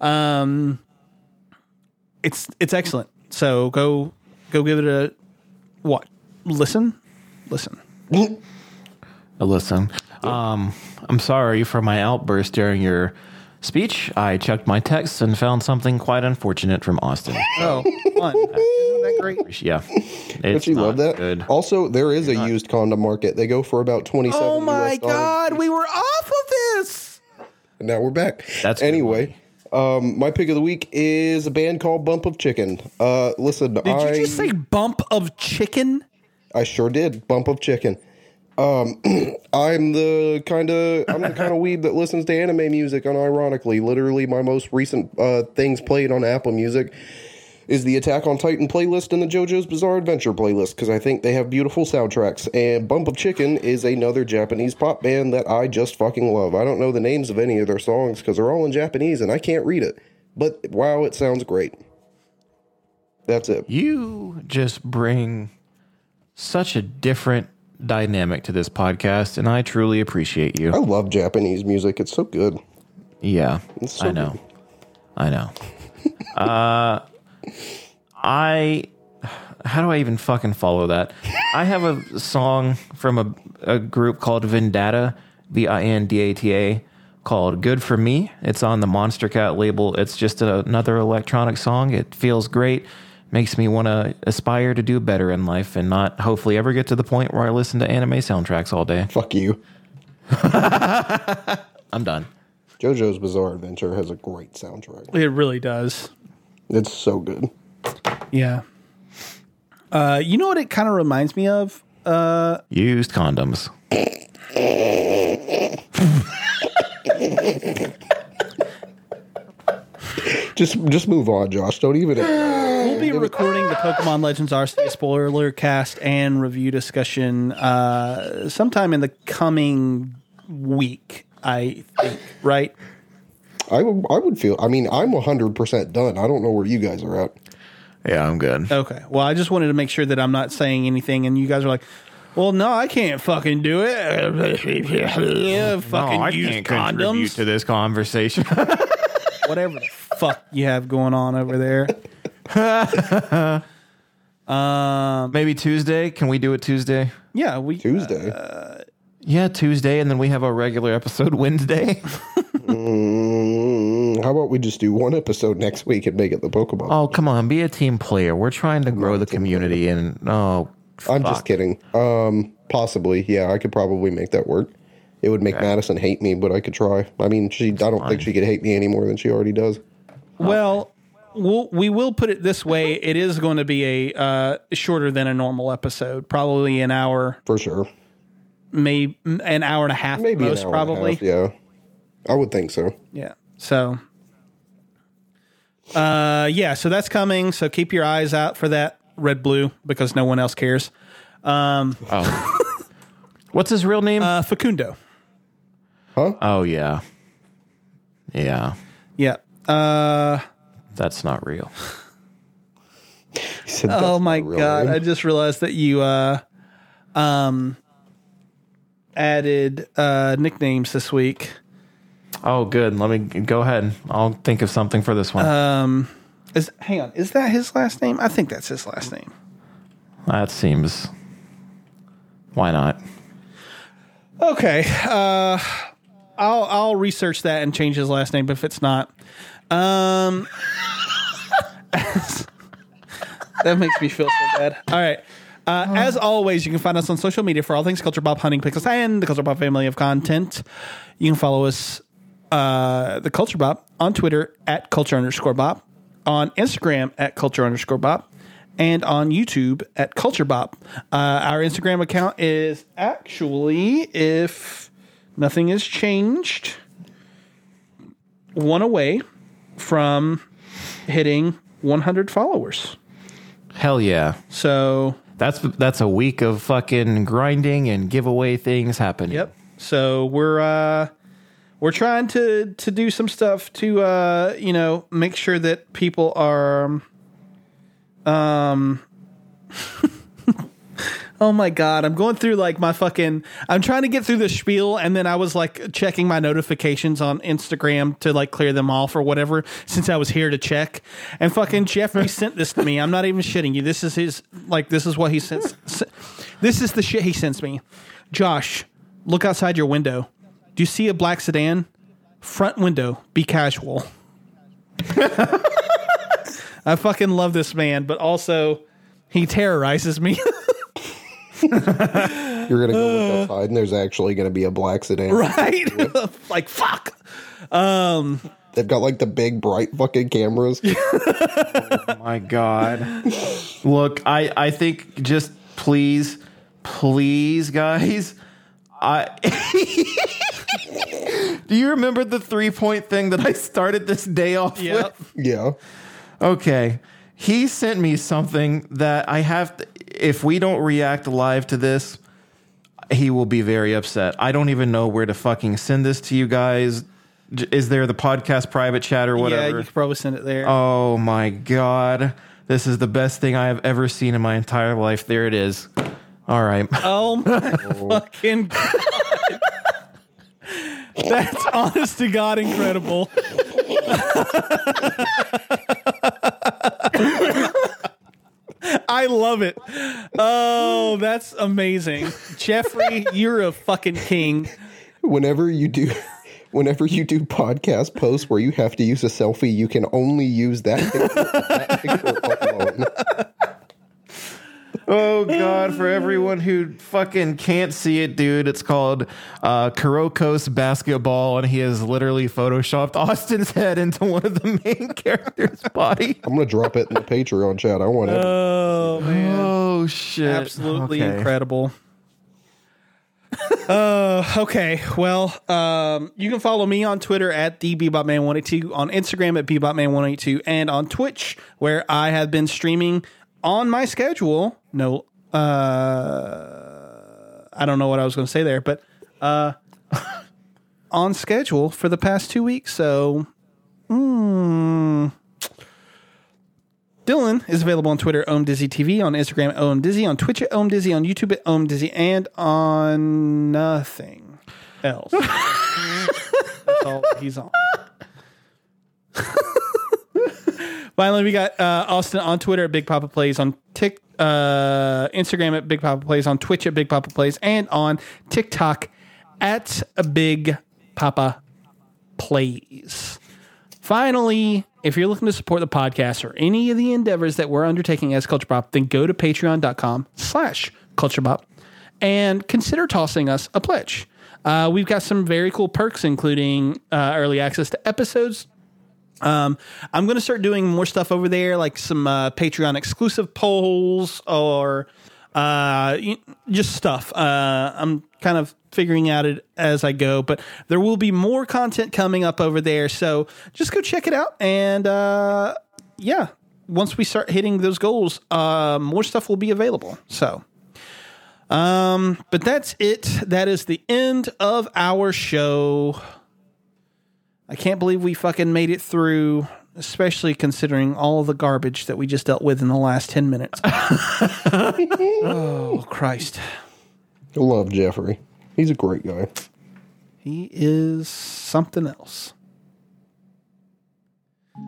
Um it's it's excellent. So go go give it a what? Listen. Listen. Listen, um, I'm sorry for my outburst during your speech. I checked my texts and found something quite unfortunate from Austin. Oh, fun. Isn't that great? yeah, Don't you love that? good. Also, there is a used condom market. They go for about twenty seven. Oh my god, we were off of this. And now we're back. That's good anyway. Um, my pick of the week is a band called Bump of Chicken. Uh, listen, Did I you just say bump of chicken? I sure did. Bump of Chicken. Um, I'm the kind of I'm the kind of weeb that listens to anime music. Unironically, literally, my most recent uh, things played on Apple Music is the Attack on Titan playlist and the JoJo's Bizarre Adventure playlist because I think they have beautiful soundtracks. And Bump of Chicken is another Japanese pop band that I just fucking love. I don't know the names of any of their songs because they're all in Japanese and I can't read it. But wow, it sounds great. That's it. You just bring such a different dynamic to this podcast, and I truly appreciate you. I love Japanese music. It's so good. Yeah, so I know, I know. uh, I how do I even fucking follow that? I have a song from a, a group called Vindata, V I N D A T A, called Good for Me. It's on the Monstercat label. It's just another electronic song. It feels great. Makes me want to aspire to do better in life and not hopefully ever get to the point where I listen to anime soundtracks all day. Fuck you. I'm done. JoJo's Bizarre Adventure has a great soundtrack. It really does. It's so good. Yeah. Uh, you know what it kind of reminds me of? Uh, Used condoms. Just just move on, Josh. Don't even. we'll be recording the Pokemon Legends Arceus spoiler cast and review discussion uh, sometime in the coming week. I think, right? I would I would feel. I mean, I'm 100 percent done. I don't know where you guys are at. Yeah, I'm good. Okay. Well, I just wanted to make sure that I'm not saying anything, and you guys are like, "Well, no, I can't fucking do it." yeah, fucking no, I use can't contribute condoms. to this conversation. whatever the fuck you have going on over there. um, Maybe Tuesday. Can we do it Tuesday? yeah, we Tuesday. Yeah, Tuesday, and then we have our regular episode Wednesday. Mm, how about we just do one episode next week and make it the Pokemon? oh, come on, be a team player. We're trying to grow the community, and oh, I'm just fuck. kidding. Um, possibly, yeah, I could probably make that work. It would make Madison hate me, but I could try. I mean, she. I don't think she could hate me any more than she already does. Well, we'll we will put it this way: it is going to be a uh, shorter than a normal episode, probably an hour, For sure. maybe an hour and a half, Maybe an most hour and a probably. half, yeah, I would think so. Yeah. So, uh, yeah. So that's coming. So keep your eyes out for that red blue because no one else cares. oh. What's his real name? Uh, Facundo. Oh yeah, yeah. Yeah. Uh, That's not real. Said, oh my my real god! name." I just realized that you uh, um, added uh nicknames this week. Oh, good. Let me go ahead. I'll think of something for this one. Um, is hang on, is that his last name? I think that's his last name. that seems. Why not? Okay. Uh, I'll I'll research that and change his last name if it's not. Um, that makes me feel so bad. All right. Uh, as always, you can find us on social media for all things Culture Bob Hunting Pickles and the Culture Bob family of content. You can follow us, uh, the Culture Bob, on Twitter at Culture underscore Bob, on Instagram at Culture underscore Bob, and on YouTube at Culture Bob. Uh, our Instagram account is actually, if nothing has changed, one away from hitting 100 followers. Hell yeah. So That's that's a week of fucking grinding and giveaway things happening. Yep. So we're uh we're trying to to do some stuff to uh you know make sure that people are um Oh my god, I'm going through like my fucking I'm trying to get through the spiel and then I was like checking my notifications on Instagram to like clear them off or whatever since I was here to check. And fucking Jeffrey sent this to me. I'm not even shitting you. This is his like this is what he sent This is the shit he sends me. Josh, look outside your window. Do you see a black sedan? Front window. Be casual. I fucking love this man, but also he terrorizes me. You're gonna go look outside, and there's actually gonna be a black sedan. right? like fuck. Um They've got like the big bright fucking cameras. My God. Look, I I think just please, please, guys. I Do you remember the three point thing that I started this day off Yep. with? yeah. Okay. He sent me something that I have to, if we don't react live to this, he will be very upset. I don't even know where to fucking send this to you guys. Is there the podcast private chat or whatever? Yeah, you could probably send it there. Oh my god. This is the best thing I have ever seen in my entire life. There it is. All right. Oh my oh. fucking god. That's honest to God incredible. I love it. Oh, that's amazing. Jeffrey, you're a fucking king. Whenever you do, whenever you do podcast posts where you have to use a selfie, you can only use that picture, that picture alone. Oh god, for everyone who fucking can't see it, dude, it's called uh Kuroko's basketball and he has literally photoshopped Austin's head into one of the main characters' body. I'm gonna drop it in the Patreon chat. I want it. Oh man. Oh shit. absolutely Okay. incredible. uh, okay, well, um, you can follow me on Twitter at the Bebopman182, on Instagram at Bebopman182, and on Twitch, where I have been streaming on my schedule. No, uh, I don't know what I was going to say there, but uh, on schedule for the past two weeks. So, hmm. Dylan is available on Twitter, Ohm Dizzy TV, on Instagram, at Ohm Dizzy, on Twitch at Ohm Dizzy, on YouTube at Ohm Dizzy, and on nothing else. That's all he's on. Finally, we got uh, Austin on Twitter at Big Papa Plays, on Tik, uh, Instagram at Big Papa Plays, on Twitch at Big Papa Plays, and on TikTok at Big Papa Plays. Finally, if you're looking to support the podcast or any of the endeavors that we're undertaking as Culture Pop, then go to patreon.com slash Culture Pop and consider tossing us a pledge. Uh, we've got some very cool perks, including uh, early access to episodes. Um, I'm going to start doing more stuff over there, like some uh, Patreon exclusive polls or uh, just stuff. Uh, I'm kind of figuring out it as I go, but there will be more content coming up over there. So just go check it out. And uh, yeah, once we start hitting those goals, uh, more stuff will be available. So. Um, but that's it. That is the end of our show. I can't believe we fucking made it through, especially considering all the garbage that we just dealt with in the last 10 minutes. oh, Christ. I love Jeffrey. He's a great guy. He is something else.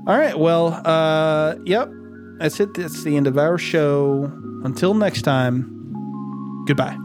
All right. Well, uh, yep. That's it. That's the end of our show. Until next time, goodbye.